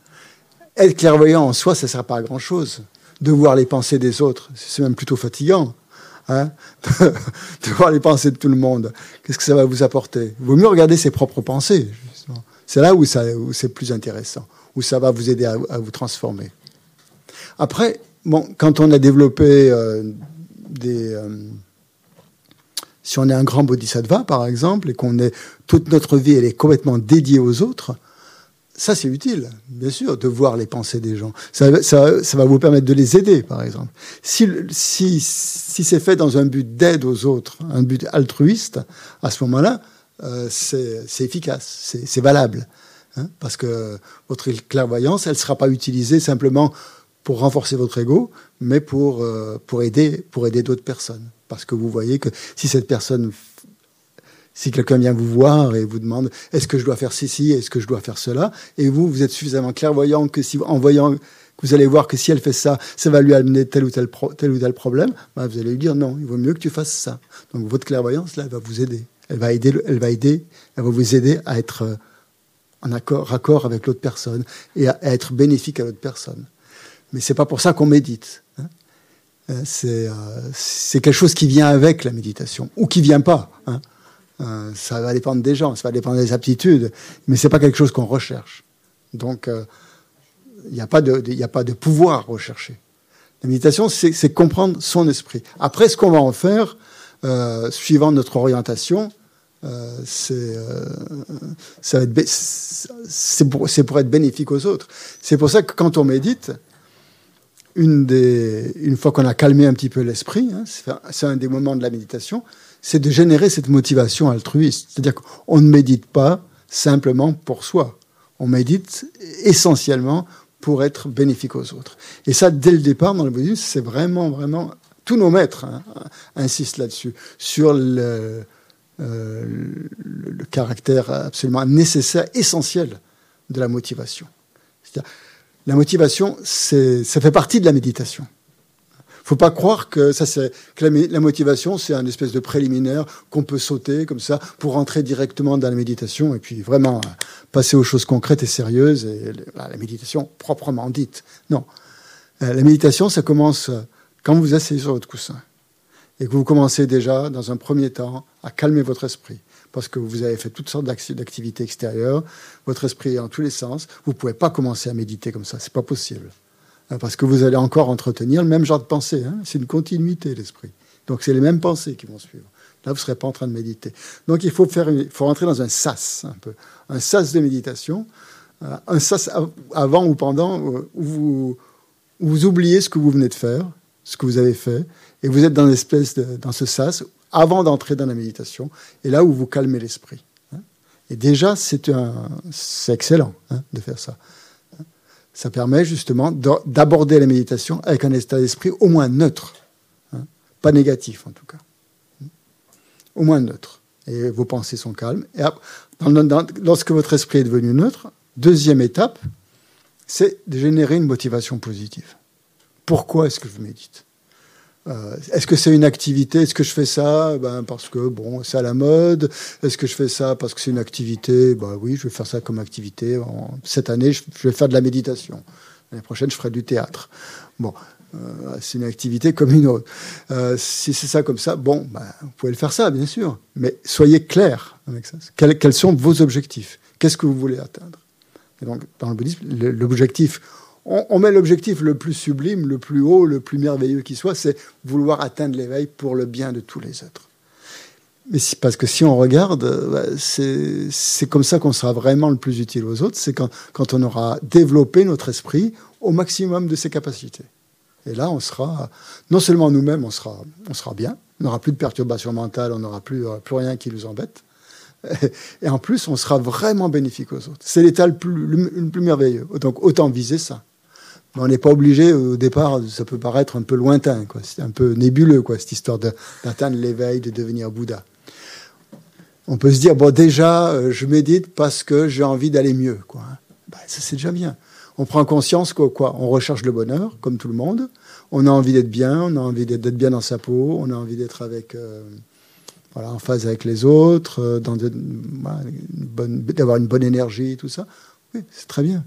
Être clairvoyant en soi, ça sert pas à grand chose. De voir les pensées des autres, c'est même plutôt fatigant. Hein [laughs] de, voir les pensées de tout le monde. Qu'est-ce que ça va vous apporter? Il vaut mieux regarder ses propres pensées. C'est là où, c'est plus intéressant, où ça va vous aider à vous transformer. Après, bon, quand on a développé euh, des. Euh, si on est un grand bodhisattva, par exemple, et qu'on est toute notre vie, elle est complètement dédiée aux autres, ça c'est utile, bien sûr, de voir les pensées des gens. Ça, ça, va vous permettre de les aider, par exemple. Si, si, si c'est fait dans un but d'aide aux autres, un but altruiste, à ce moment-là, euh, c'est efficace, c'est valable. Hein, parce que votre clairvoyance, elle ne sera pas utilisée simplement pour renforcer votre ego, mais pour, euh, pour aider, pour aider d'autres personnes. Parce que vous voyez que si cette personne, si quelqu'un vient vous voir et vous demande est-ce que je dois faire ceci, est-ce que je dois faire cela, et vous, vous êtes suffisamment clairvoyant que si, en voyant que vous allez voir que si elle fait ça, ça va lui amener tel ou tel, tel, ou tel problème, bah, vous allez lui dire non, il vaut mieux que tu fasses ça. Donc votre clairvoyance, là, elle va vous aider. Elle va aider, elle va aider, elle va vous aider à être euh, en accord, raccord avec l'autre personne et à être bénéfique à l'autre personne. Mais c'est pas pour ça qu'on médite. Hein. Euh, euh, c'est quelque chose qui vient avec la méditation ou qui vient pas. Hein. Euh, ça va dépendre des gens, ça va dépendre des aptitudes, mais c'est pas quelque chose qu'on recherche. Donc, il n'y a pas de, a pas de pouvoir recherché. La méditation, c'est comprendre son esprit. Après, ce qu'on va en faire, suivant notre orientation, Euh, c'est pour, pour, être bénéfique aux autres. C'est pour ça que quand on médite, une, des, une fois qu'on a calmé un petit peu l'esprit, hein, c'est un des moments de la méditation, c'est de générer cette motivation altruiste. C'est-à-dire qu'on ne médite pas simplement pour soi. On médite essentiellement pour être bénéfique aux autres. Et ça, dès le départ, dans le bouddhisme, c'est vraiment, vraiment... Tous nos maîtres hein, insistent là-dessus, sur le, euh, le, caractère absolument nécessaire, essentiel de la motivation. La motivation, ça fait partie de la méditation. Faut pas croire que, ça, que la, motivation, c'est un espèce de préliminaire qu'on peut sauter comme ça pour entrer directement dans la méditation et puis vraiment euh, passer aux choses concrètes et sérieuses et la méditation proprement dite. Non. Euh, la méditation, ça commence quand vous asseyez sur votre coussin et que vous commencez déjà, dans un premier temps, à calmer votre esprit, parce que vous avez fait toutes sortes d'activités extérieures, votre esprit est en tous les sens, vous ne pouvez pas commencer à méditer comme ça, c'est pas possible. Hein, parce que vous allez encore entretenir le même genre de pensée, hein. c'est une continuité, l'esprit. Donc c'est les mêmes pensées qui vont suivre. Là, vous ne serez pas en train de méditer. Donc il faut, faire il faut rentrer dans un sas, un peu. Un sas de méditation, euh, un sas avant ou pendant, euh, où vous, oubliez ce que vous venez de faire, ce que vous avez fait, et vous êtes dans, espèce dans ce sas avant d'entrer dans la méditation, et là où vous calmez l'esprit. Hein. Et déjà, c'est excellent hein, de faire ça. Hein. Ça permet justement d'aborder la méditation avec un état d'esprit au moins neutre, pas négatif en tout cas, au moins neutre. Et vos pensées sont calmes. Et lorsque votre esprit est devenu neutre, deuxième étape, c'est de générer une motivation positive. Pourquoi est-ce que je médite? Euh, est-ce que c'est une activité Est-ce que je fais ça? Ben, parce que bon, c'est à la mode Est-ce que je fais ça parce que c'est une activité? Ben oui, je vais faire ça comme activité. cette année, je vais faire de la méditation. L'année prochaine, je ferai du théâtre. Bon, euh, c'est une activité comme une autre. Euh, si c'est ça comme ça, bon, ben, vous pouvez le faire ça, bien sûr. Mais soyez clair avec ça. Quels, quels sont vos objectifs? Qu'est-ce que vous voulez atteindre? Et donc, dans le bouddhisme, l'objectif on, met l'objectif le plus sublime, le plus haut, le plus merveilleux qui soit, c'est vouloir atteindre l'éveil pour le bien de tous les êtres. Mais parce que si on regarde, bah, c'est comme ça qu'on sera vraiment le plus utile aux autres, c'est quand, on aura développé notre esprit au maximum de ses capacités. Et là, on sera, non seulement nous-mêmes, on sera, on sera bien, on n'aura plus de perturbations mentales, on n'aura plus, plus rien qui nous embête. Et en plus, on sera vraiment bénéfique aux autres. C'est l'état le plus, le plus merveilleux. Donc autant viser ça on n'est pas obligé, au départ, ça peut paraître un peu lointain, quoi. c'est un peu nébuleux, quoi, cette histoire d'atteindre l'éveil, de devenir Bouddha. On peut se dire, bon, déjà, euh, je médite parce que j'ai envie d'aller mieux. Quoi. Ben, ça, c'est déjà bien. On prend conscience quoi, quoi recherche le bonheur, comme tout le monde. On a envie d'être bien, on a envie d'être bien dans sa peau, on a envie d'être avec, euh, voilà, en phase avec les autres, euh, d'avoir une bonne énergie, tout ça. Oui, c'est très bien.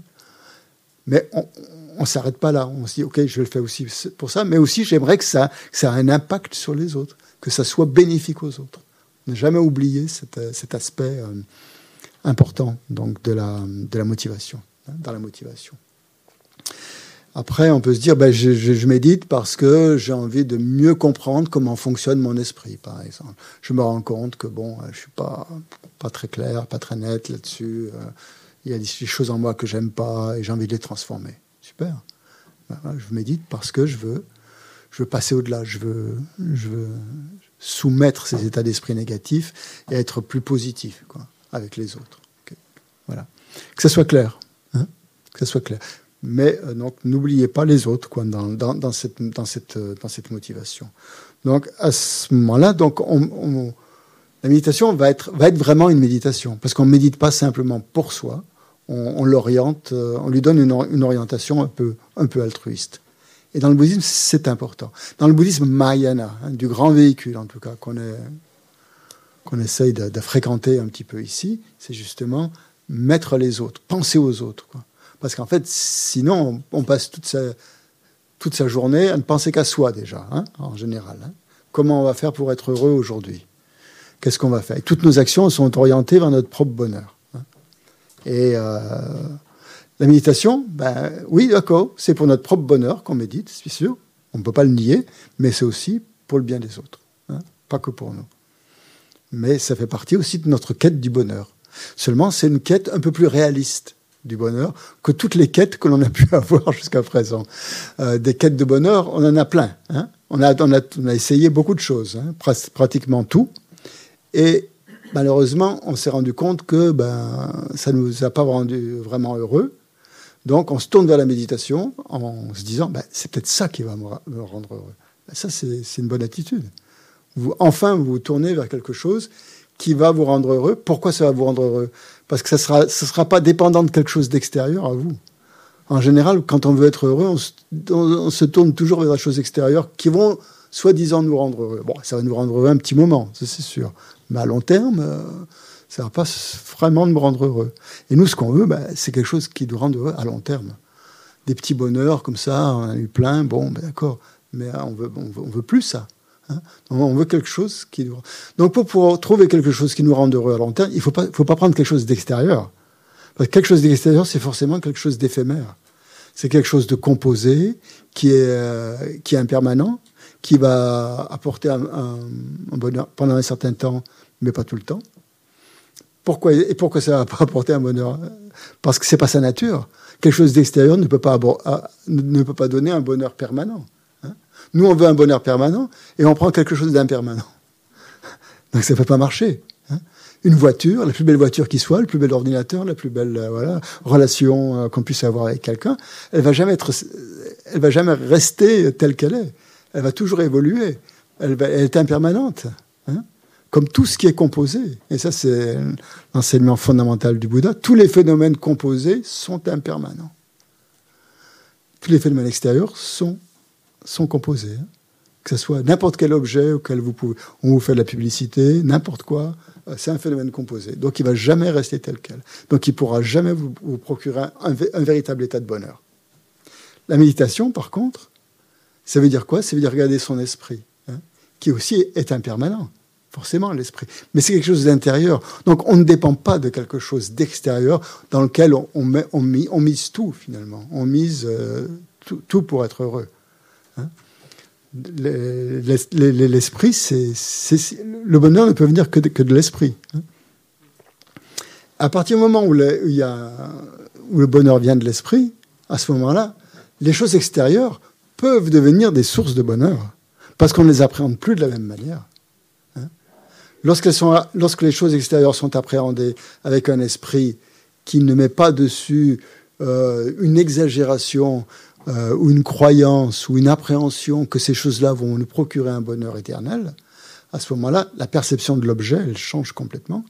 Mais on, on s'arrête pas là. On se dit, OK, je le fais aussi pour ça, mais aussi j'aimerais que ça, ça ait un impact sur les autres, que ça soit bénéfique aux autres. Ne jamais oublier cet, euh, aspect euh, important donc de la, de la motivation, hein, dans la motivation. Après, on peut se dire, ben, je, médite parce que j'ai envie de mieux comprendre comment fonctionne mon esprit, par exemple. Je me rends compte que bon, je suis pas pas très clair, pas très net là-dessus. Euh, il y a des choses en moi que j'aime pas et j'ai envie de les transformer. Super. je médite parce que je veux, je veux passer au-delà. Je veux, je veux soumettre ces états d'esprit négatifs et être plus positif quoi, avec les autres. Voilà. Que ça soit clair. Hein que ça soit clair. Mais euh, donc n'oubliez pas les autres quoi, dans, dans, cette, dans, cette, dans cette motivation. Donc à ce moment-là, la méditation va être, va être vraiment une méditation parce qu'on ne médite pas simplement pour soi, on, l'oriente, euh, on lui donne une, orientation un peu, un peu altruiste. Et dans le bouddhisme, c'est important. Dans le bouddhisme Mahayana, hein, du grand véhicule en tout cas, qu'on qu'on essaye de, fréquenter un petit peu ici, c'est justement mettre les autres, penser aux autres. Parce qu'en fait, sinon, on, passe toute sa, toute sa journée à ne penser qu'à soi déjà, hein, en général. Hein. Comment on va faire pour être heureux aujourd'hui? Qu'est-ce qu'on va faire? Et toutes nos actions sont orientées vers notre propre bonheur. Et euh, la méditation, ben, oui, d'accord, c'est pour notre propre bonheur qu'on médite, c'est sûr. On ne peut pas le nier, mais c'est aussi pour le bien des autres, hein, pas que pour nous. mais ça fait partie aussi de notre quête du bonheur. Seulement, c'est une quête un peu plus réaliste du bonheur que toutes les quêtes que l'on a pu [laughs] avoir jusqu'à présent. Euh, des quêtes de bonheur, on en a plein. Hein. on, a, on, a, on, a, essayé beaucoup de choses, hein, pratiquement tout. Et malheureusement, on s'est rendu compte que ben, ça ne nous a pas rendu vraiment heureux. Donc, on se tourne vers la méditation en se disant, ben, c'est peut-être ça qui va me, rendre heureux. Ben, ça, c'est une bonne attitude. Enfin, vous vous tournez vers quelque chose qui va vous rendre heureux. Pourquoi ça va vous rendre heureux? Parce que ça ne sera, ça sera pas dépendant de quelque chose d'extérieur à vous. En général, quand on veut être heureux, on se, on se tourne toujours vers des choses extérieures qui vont soi-disant nous rendre heureux. Bon, ça va nous rendre heureux un petit moment, c'est sûr. Mais à long terme, euh, ça ne va pas vraiment nous rendre heureux. Et nous, ce qu'on veut, bah, c'est quelque chose qui nous rende heureux à long terme. Des petits bonheurs comme ça, on a eu plein, bon, ben d'accord. Mais euh, on veut, on veut, plus ça. Hein. on veut quelque chose qui nous... Donc pour trouver quelque chose qui nous rende heureux à long terme, il ne faut pas, faut pas prendre quelque chose d'extérieur. Parce que quelque chose d'extérieur, c'est forcément quelque chose d'éphémère. C'est quelque chose de composé, qui est, euh, qui est impermanent, qui va apporter un, bonheur pendant un certain temps, mais pas tout le temps. Pourquoi, et pourquoi ça va pas apporter un bonheur? Parce que c'est pas sa nature. Quelque chose d'extérieur ne, peut pas ne peut pas donner un bonheur permanent. Hein. Nous, on veut un bonheur permanent et on prend quelque chose d'impermanent. Donc ça ne peut pas marcher. Hein. Une voiture, la plus belle voiture qui soit, le plus bel ordinateur, la plus belle euh, voilà, relation euh, qu'on puisse avoir avec quelqu'un, elle va elle va jamais rester telle qu'elle est elle va toujours évoluer. Elle, est impermanente. Hein. comme tout ce qui est composé. Et ça, c'est l'enseignement fondamental du Bouddha. Tous les phénomènes composés sont impermanents. Tous les phénomènes extérieurs sont, composés. Hein. Que ce soit n'importe quel objet auquel vous pouvez, on vous fait de la publicité, n'importe quoi, euh, c'est un phénomène composé. Donc il ne va jamais rester tel quel. Donc il ne pourra jamais vous, procurer un véritable état de bonheur. La méditation, par contre, ça veut dire quoi? Ça veut dire regarder son esprit, hein, qui aussi est impermanent, forcément l'esprit. Mais c'est quelque chose d'intérieur. Donc on ne dépend pas de quelque chose d'extérieur dans lequel on, mise tout finalement. On mise euh, tout, pour être heureux. Hein. L'esprit, c'est le bonheur ne peut venir que de, l'esprit. Hein. À partir du moment où le bonheur vient de l'esprit, à ce moment-là, les choses extérieures peuvent devenir des sources de bonheur, parce qu'on ne les appréhende plus de la même manière. Hein. lorsque les choses extérieures sont appréhendées avec un esprit qui ne met pas dessus euh, une exagération euh, ou une croyance ou une appréhension que ces choses-là vont nous procurer un bonheur éternel, à ce moment-là, la perception de l'objet, elle change complètement.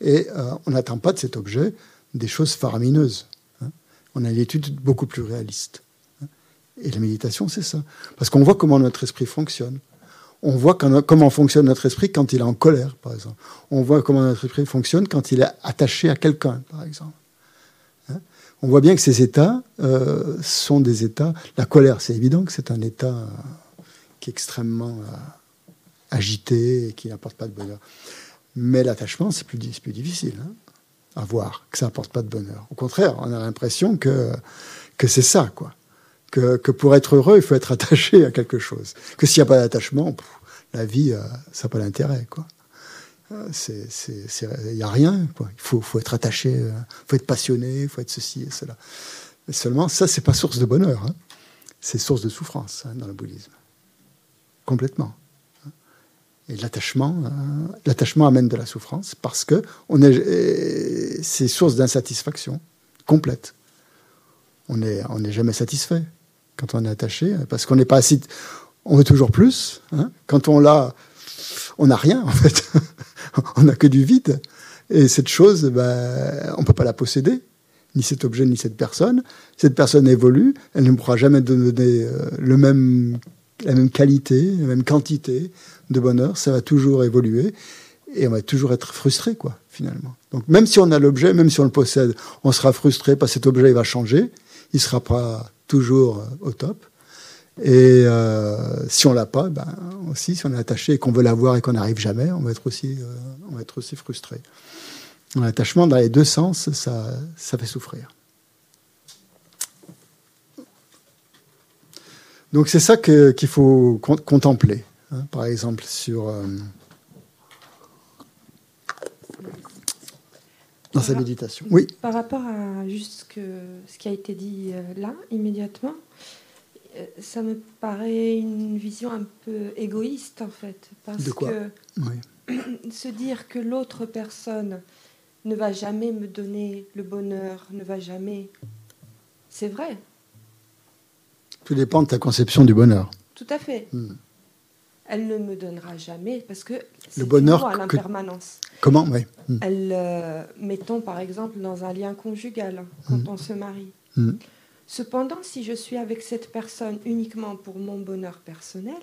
Et euh, on n'attend pas de cet objet des choses faramineuses. Hein. On a une étude beaucoup plus réaliste. Et la méditation, c'est ça. Parce qu'on voit comment notre esprit fonctionne. On voit comment fonctionne notre esprit quand il est en colère, par exemple. On voit comment notre esprit fonctionne quand il est attaché à quelqu'un, par exemple. Hein? on voit bien que ces états euh, sont des états. La colère, c'est évident que c'est un état euh, qui est extrêmement euh, agité et qui n'apporte pas de bonheur. Mais l'attachement, c'est plus, difficile hein, à voir, que ça n'apporte pas de bonheur. Au contraire, on a l'impression que, que c'est ça, quoi que, pour être heureux, il faut être attaché à quelque chose. Que s'il n'y a pas d'attachement, la vie, euh, ça n'a pas d'intérêt. Euh, il n'y a rien. Il faut, être attaché, il euh, faut être passionné, il faut être ceci et cela. Seulement, ça, c'est pas source de bonheur. Hein. C'est source de souffrance hein, dans le bouddhisme. Complètement. Et l'attachement, l'attachement amène de la souffrance parce que c'est source d'insatisfaction complète. On n'est jamais satisfait quand on est attaché, parce qu'on n'est pas assez. On veut toujours plus. Hein. Quand on l'a, on n'a rien en fait. [laughs] on n'a que du vide. Et cette chose, ben, on ne peut pas la posséder, ni cet objet, ni cette personne. Cette personne évolue, elle ne pourra jamais donner euh, le même, la même qualité, la même quantité de bonheur. Ça va toujours évoluer et on va toujours être frustré, quoi, finalement. Donc même si on a l'objet, même si on le possède, on sera frustré parce que cet objet il va changer. Il sera pas toujours euh, au top. Et euh, si on l'a pas, ben aussi, si on est attaché et qu'on veut l'avoir et qu'on n'arrive jamais, on va être aussi, euh, on va être aussi frustré. L'attachement dans les deux sens, ça, ça fait souffrir. Donc c'est ça qu'il faut contempler. Hein. par exemple, sur dans sa méditation. Oui. Par rapport à juste ce qui a été dit là, immédiatement, ça me paraît une vision un peu égoïste en fait. Parce de quoi? que [clears throat] se dire que l'autre personne ne va jamais me donner le bonheur, ne va jamais. C'est vrai. Tout dépend de ta conception du bonheur. Tout à fait. Hmm. Elle ne me donnera jamais parce que le bonheur à l'impermanence. Comment oui. Hmm. Elle, euh, mettons par exemple dans un lien conjugal quand hmm. on se marie. Cependant, si je suis avec cette personne uniquement pour mon bonheur personnel,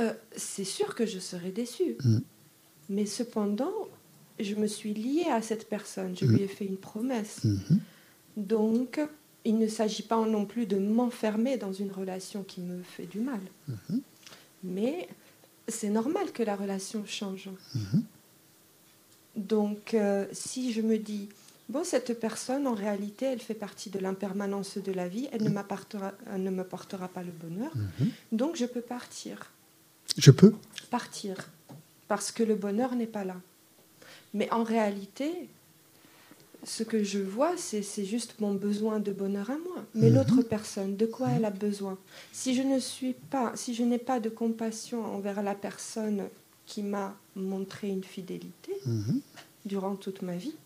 euh, c'est sûr que je serai déçue. Mais cependant, je me suis liée à cette personne, je lui ai fait une promesse. Donc, il ne s'agit pas non plus de m'enfermer dans une relation qui me fait du mal. Mhm. Mais c'est normal que la relation change. Mhm. Donc, euh, si je me dis, bon, cette personne, en réalité, elle fait partie de l'impermanence de la vie, elle ne, elle ne me portera pas le bonheur, mhm. donc je peux partir. Je peux Partir, parce que le bonheur n'est pas là. Mais en réalité, ce que je vois, c'est juste mon besoin de bonheur à moi. Mais mhm. l'autre personne, de quoi elle a besoin? Si je ne suis pas, si je n'ai pas de compassion envers la personne qui m'a montré une fidélité mhm. durant toute ma vie,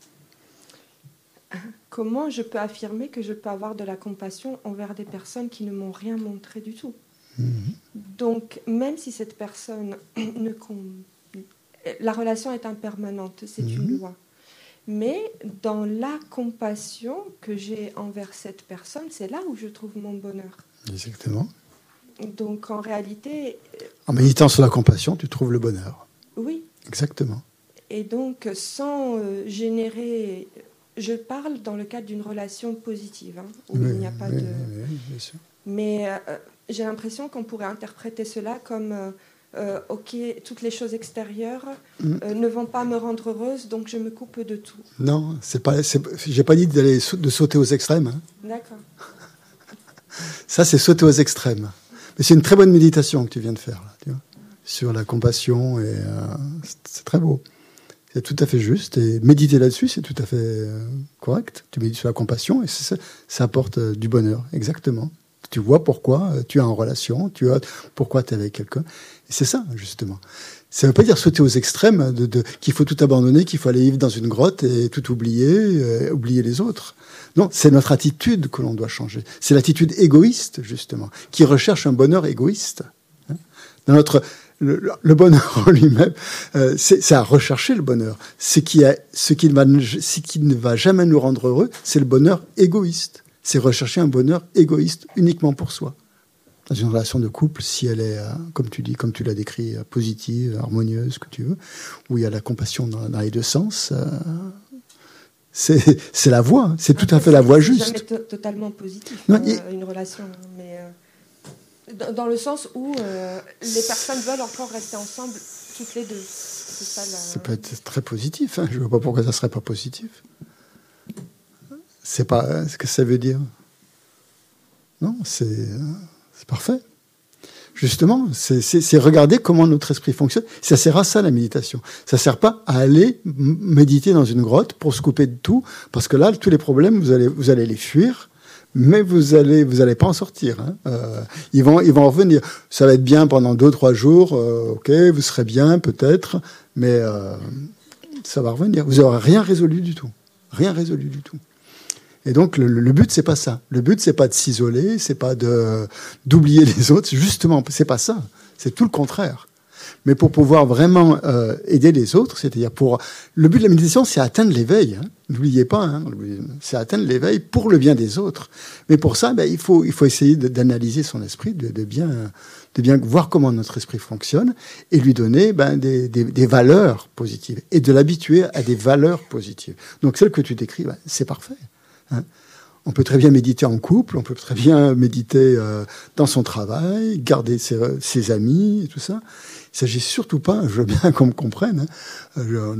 comment je peux affirmer que je peux avoir de la compassion envers des personnes qui ne m'ont rien montré du tout? Mhm. Donc, même si cette personne [clears throat] ne... La relation est impermanente, c'est une loi. Mais dans la compassion que j'ai envers cette personne, c'est là où je trouve mon bonheur. Exactement. Donc en réalité... Euh, en méditant sur la compassion, tu trouves le bonheur. Oui. Exactement. Et donc sans euh, générer... Je parle dans le cadre d'une relation positive, hein, où il n'y a pas de... Oui, bien sûr. Mais euh, j'ai l'impression qu'on pourrait interpréter cela comme euh, ok, toutes les choses extérieures mm. euh, ne vont pas me rendre heureuse, donc je me coupe de tout. Non, c'est pas, j'ai pas dit d'aller de sauter aux extrêmes. Hein. D'accord. [laughs] Ça, c'est sauter aux extrêmes. Mais c'est une très bonne méditation que tu viens de faire là, sur la compassion et euh, c'est très beau. C'est tout à fait juste et méditer là-dessus, c'est tout à fait correct. Tu médites sur la compassion et ça, ça apporte du bonheur, exactement. Tu vois pourquoi tu es en relation, tu vois pourquoi tu es avec quelqu'un c'est ça, justement. Ça ne veut pas dire sauter aux extrêmes, qu'il faut tout abandonner, qu'il faut aller vivre dans une grotte et tout oublier, euh, oublier les autres. Non, c'est notre attitude que l'on doit changer. C'est l'attitude égoïste, justement, qui recherche un bonheur égoïste. Hein? Dans notre, le, bonheur en lui-même, euh, c'est à rechercher le bonheur. Ce qui, ce, qui va, ce qui ne va jamais nous rendre heureux, c'est le bonheur égoïste. C'est rechercher un bonheur égoïste uniquement pour soi dans une relation de couple, si elle est, euh, comme tu dis, comme tu l'as décrit, euh, positive, harmonieuse, que tu veux, où il y a la compassion dans, les deux sens, euh, c'est la voie, c'est tout à fait la voie juste. Jamais totalement positif, hein, une relation, mais dans le sens où les personnes veulent encore rester ensemble toutes les deux. Ça, ça, peut être très positif. Hein. Je ne vois pas pourquoi ça serait pas positif. C'est pas ce que ça veut dire. Non, c'est c'est parfait. Justement, c'est regarder comment notre esprit fonctionne. Ça sert à ça la méditation. Ça sert pas à aller méditer dans une grotte pour se couper de tout, parce que là, tous les problèmes, vous allez, les fuir, mais vous allez, vous allez pas en sortir. Hein. Euh, ils vont, ils vont revenir. Ça va être bien pendant deux, trois jours. Euh, ok, vous serez bien peut-être, mais euh, ça va revenir. Vous n'aurez rien résolu du tout. Rien résolu du tout. Et donc le, le but c'est pas ça. Le but c'est pas de s'isoler, c'est pas de d'oublier les autres. Justement, c'est pas ça. C'est tout le contraire. Mais pour pouvoir vraiment euh, aider les autres, c'est-à-dire pour le but de la méditation, c'est atteindre l'éveil. Hein. N'oubliez pas, hein, c'est atteindre l'éveil pour le bien des autres. Mais pour ça, ben, il faut il faut essayer d'analyser son esprit, de, bien de bien voir comment notre esprit fonctionne et lui donner ben, des valeurs positives et de l'habituer à des valeurs positives. Donc celle que tu décris, ben, c'est parfait. Hein. On peut très bien méditer en couple, on peut très bien méditer euh, dans son travail, garder ses, amis et tout ça. Il s'agit surtout pas, je veux bien [laughs] qu'on me comprenne, hein,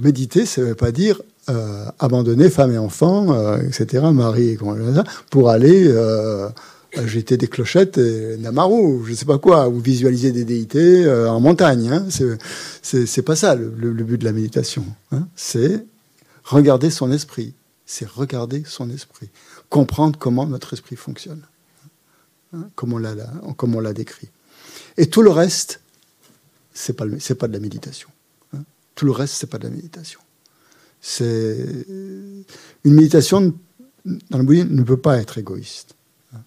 méditer, ça ne veut pas dire euh, abandonner femme et enfants, euh, etc., mari et pour aller jeter des clochettes et Namaru, je sais pas quoi, ou visualiser des déités en montagne. Hein. C'est pas ça le, but de la méditation. Hein. C'est regarder son esprit. C'est regarder son esprit. Comprendre comment notre esprit fonctionne. Hein, comme on l'a décrit. Et tout le reste, c'est pas, pas de la méditation. Hein. Tout le reste, c'est pas de la méditation. Une méditation dans le bouddhisme ne peut pas être égoïste. Hein.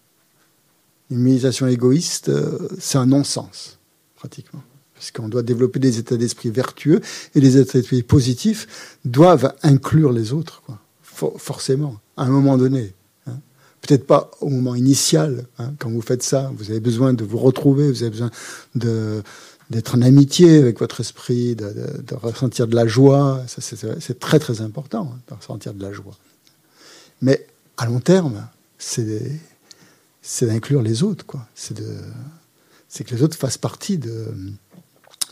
Une méditation égoïste, euh, c'est un non-sens, pratiquement. Parce qu'on doit développer des états d'esprit vertueux et les états d'esprit positifs doivent inclure les autres, quoi. Forcément, à un moment donné. Hein. Peut-être pas au moment initial, hein, quand vous faites ça, vous avez besoin de vous retrouver, vous avez besoin de, d'être en amitié avec votre esprit, de, ressentir de la joie. c'est, très très important, de ressentir de la joie. Mais à long terme, c'est, d'inclure les autres, quoi. C'est, de, c'est que les autres fassent partie de,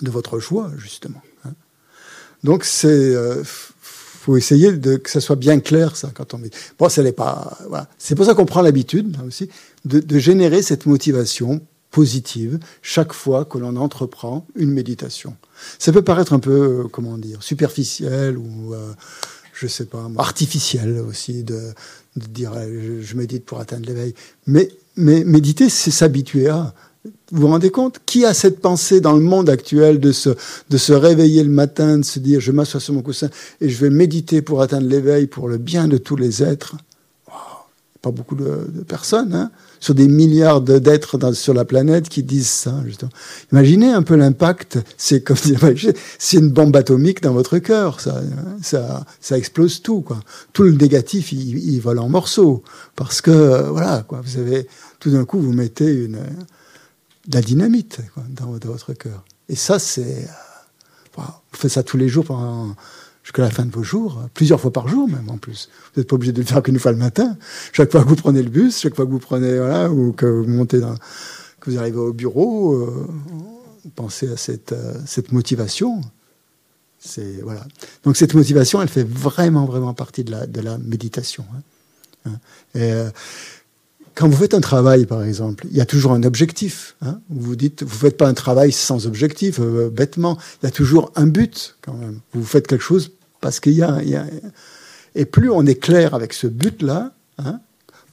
de votre choix, justement. Hein. Donc, c'est euh, faut essayer de, que ça soit bien clair, ça, quand on met. Bon, ça n'est pas. Voilà. C'est pour ça qu'on prend l'habitude, aussi, de, de, générer cette motivation positive chaque fois que l'on entreprend une méditation. Ça peut paraître un peu, euh, comment dire, superficiel ou, euh, je sais pas, artificiel aussi de, de dire je, je médite pour atteindre l'éveil. Mais, mais méditer, c'est s'habituer à. Vous vous rendez compte Qui a cette pensée dans le monde actuel de se, de se réveiller le matin, de se dire je m'assois sur mon coussin et je vais méditer pour atteindre l'éveil, pour le bien de tous les êtres? Pas beaucoup de, personnes, hein sur des milliards d'êtres sur la planète qui disent ça. Justement. Imaginez un peu l'impact. C'est comme [laughs] c'est une bombe atomique dans votre cœur. Ça, ça, ça explose tout. Quoi. Tout le négatif, il, vole en morceaux parce que voilà, quoi. Vous avez tout d'un coup, vous mettez une de la dynamite dans, votre cœur. Et ça, c'est. Euh, vous faites ça tous les jours pendant, jusqu'à la fin de vos jours, plusieurs fois par jour même en plus. Vous n'êtes pas obligé de le faire qu'une fois le matin. Chaque fois que vous prenez le bus, chaque fois que vous prenez, voilà, ou que vous montez dans, que vous arrivez au bureau, euh, pensez à cette, euh, cette motivation. C'est, voilà. Donc cette motivation, elle fait vraiment, vraiment partie de la, de la méditation. Hein. Hein. Et, quand vous faites un travail, par exemple, il y a toujours un objectif. Hein. Vous dites, vous faites pas un travail sans objectif, euh, bêtement. Il y a toujours un but, quand même. Vous faites quelque chose parce qu'il y, a, Et plus on est clair avec ce but-là, hein,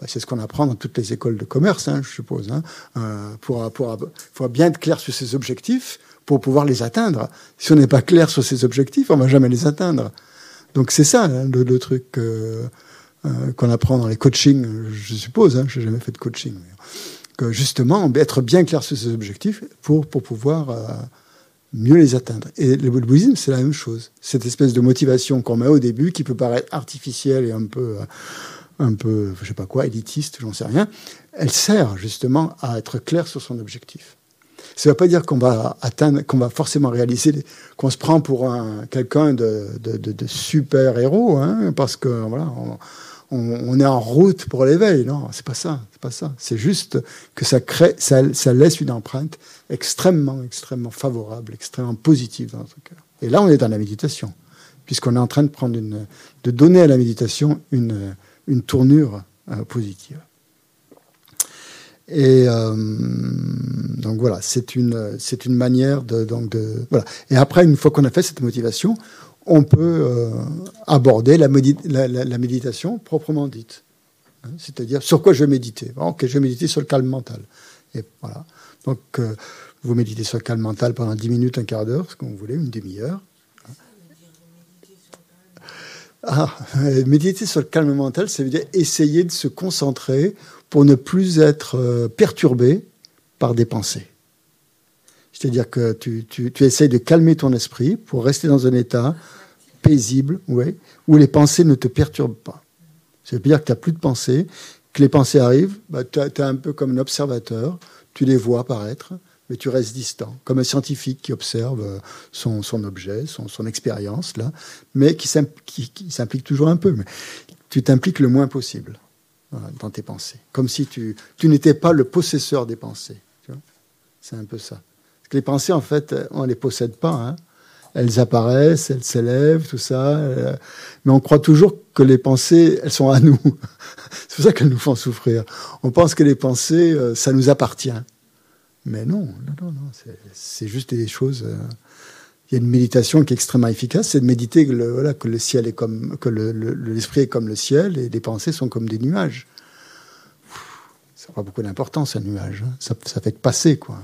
bah, c'est ce qu'on apprend dans toutes les écoles de commerce, hein, je suppose. Euh, pour, faut bien être clair sur ses objectifs pour pouvoir les atteindre. Si on n'est pas clair sur ses objectifs, on va jamais les atteindre. Donc c'est ça le, truc. Euh, euh, qu'on apprend dans les coachings, je suppose, hein, je n'ai jamais fait de coaching, que justement, être bien clair sur ses objectifs pour, pour pouvoir euh, mieux les atteindre. Et le bouddhisme, c'est la même chose. Cette espèce de motivation qu'on met au début, qui peut paraître artificielle et un peu, euh, un peu, je sais pas quoi, élitiste, j'en sais rien, elle sert justement à être clair sur son objectif. Ça ne veut pas dire qu'on va atteindre, qu'on va forcément réaliser, qu'on se prend pour un, quelqu'un de, de, super héros, hein, parce que voilà, on, est en route pour l'éveil. Non, c'est pas ça. C'est pas ça. C'est juste que ça crée, ça, laisse une empreinte extrêmement, extrêmement favorable, extrêmement positive dans notre cœur. Et là, on est dans la méditation, puisqu'on est en train de prendre une, de donner à la méditation une, une tournure euh, positive. Et euh, donc voilà, c'est une, c'est une manière de, donc de, voilà. Et après, une fois qu'on a fait cette motivation, on peut euh, aborder la, méditation proprement dite. Hein, c'est-à-dire, sur quoi je vais méditer Ok, je vais méditer sur le calme mental. Et voilà. Donc, euh, vous méditez sur le calme mental pendant 10 minutes, un quart d'heure, ce vous voulez, une demi-heure. Ah, méditer sur le calme mental, ça veut dire essayer de se concentrer pour ne plus être euh, perturbé par des pensées. C'est-à-dire que tu, tu, tu, essayes de calmer ton esprit pour rester dans un état paisible, ouais, où les pensées ne te perturbent pas. Ça veut dire que tu n'as plus de pensées, que les pensées arrivent, bah, tu es un peu comme un observateur, tu les vois apparaître, mais tu restes distant, comme un scientifique qui observe euh, son, son objet, son, son expérience, là, mais qui s'implique toujours un peu. Mais tu t'impliques le moins possible dans tes pensées, comme si tu, tu n'étais pas le possesseur des pensées. C'est un peu ça les pensées, en fait, on ne les possède pas. Hein. Elles apparaissent, elles s'élèvent, tout ça. Euh, mais on croit toujours que les pensées, elles sont à nous. [laughs] c'est pour ça qu'elles nous font souffrir. On pense que les pensées, euh, ça nous appartient. Mais non, non, non, non. C'est juste des choses euh, il y a une méditation qui est extrêmement efficace, c'est de méditer que le, voilà, que le ciel est comme, que l'esprit est comme le ciel et les pensées sont comme des nuages. Ça n'a pas beaucoup d'importance, un nuage. Hein. Ça, ça fait que passer, quoi.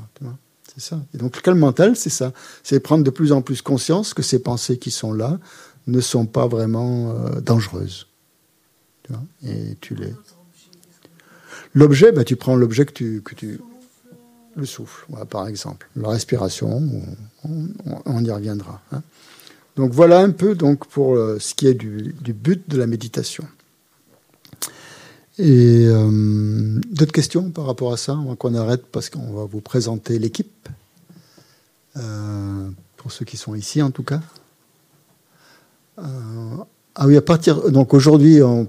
C'est ça. Et donc le calme mental, c'est ça. C'est prendre de plus en plus conscience que ces pensées qui sont là ne sont pas vraiment euh, dangereuses. Tu vois et tu les. L'objet, bah, tu prends l'objet que tu, que tu, le souffle, par exemple. La respiration, on, y reviendra. Hein. Donc voilà un peu donc, pour euh, ce qui est du, but de la méditation. Et euh, d'autres questions par rapport à ça Avant qu'on arrête, parce qu'on va vous présenter l'équipe. Euh, pour ceux qui sont ici, en tout cas. ah oui, à partir. Donc aujourd'hui, on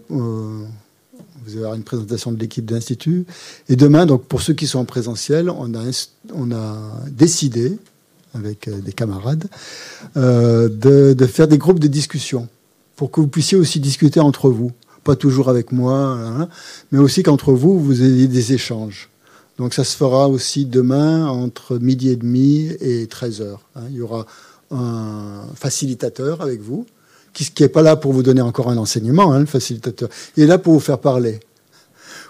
vous allez avoir une présentation de l'équipe d'Institut. Et demain, donc pour ceux qui sont en présentiel, on a, décidé, avec euh, des camarades, euh, de, faire des groupes de discussion pour que vous puissiez aussi discuter entre vous. Pas toujours avec moi, hein, mais aussi qu'entre vous, vous ayez des échanges. Donc ça se fera aussi demain entre midi et demi et 13 heures. Hein. Il y aura un facilitateur avec vous qui n'est pas là pour vous donner encore un enseignement, hein, le facilitateur. Il est là pour vous faire parler,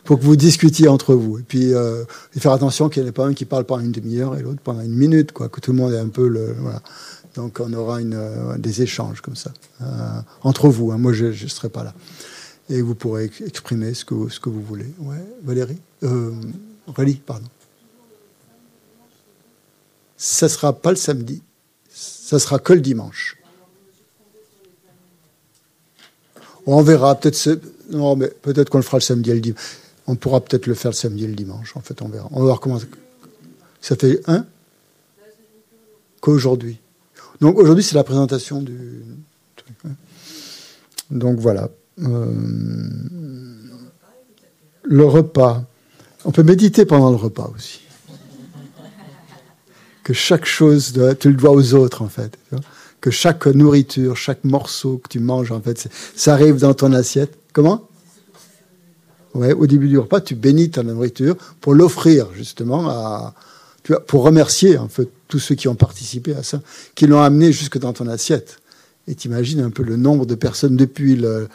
pour que vous discutiez entre vous. Et puis, euh, faire attention qu'il n'y en ait pas un qui parle pendant une demi-heure et l'autre pendant une minute, quoi, que tout le monde ait un peu le. Voilà. Donc, on aura euh, des échanges comme ça, euh, entre vous. Hein. Moi, je ne serai pas là. Et vous pourrez exprimer ce que, vous voulez. Valérie Aurélie, pardon. Ça ne sera pas le samedi. Ça sera que le dimanche. On verra peut-être. Non, mais peut-être qu'on le fera le samedi et le dimanche. On pourra peut-être le faire le samedi et le dimanche. En fait, on verra. On va voir comment. Ça fait un qu'aujourd'hui. Donc aujourd'hui, c'est la présentation du. Hein. Donc voilà. Euh, le repas. On peut méditer pendant le repas aussi. Que chaque chose, tu le dois aux autres, en fait que chaque nourriture, chaque morceau que tu manges, en fait, ça arrive dans ton assiette. Comment? Ouais, au début du repas, tu bénis ta nourriture pour l'offrir justement à, tu vois, pour remercier en fait tous ceux qui ont participé à ça, qui l'ont amené jusque dans ton assiette. Et t'imagines un peu le nombre de personnes depuis le,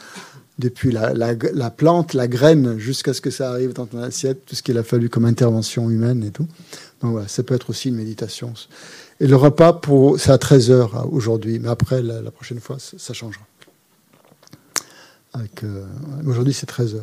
depuis la, la, la plante, la graine, jusqu'à ce que ça arrive dans ton assiette, tout ce qu'il a fallu comme intervention humaine et tout. Donc voilà, ça peut être aussi une méditation. Et le repas, pour, c'est à 13h aujourd'hui, mais après, la, prochaine fois, ça, changera. Euh, aujourd'hui, c'est 13h.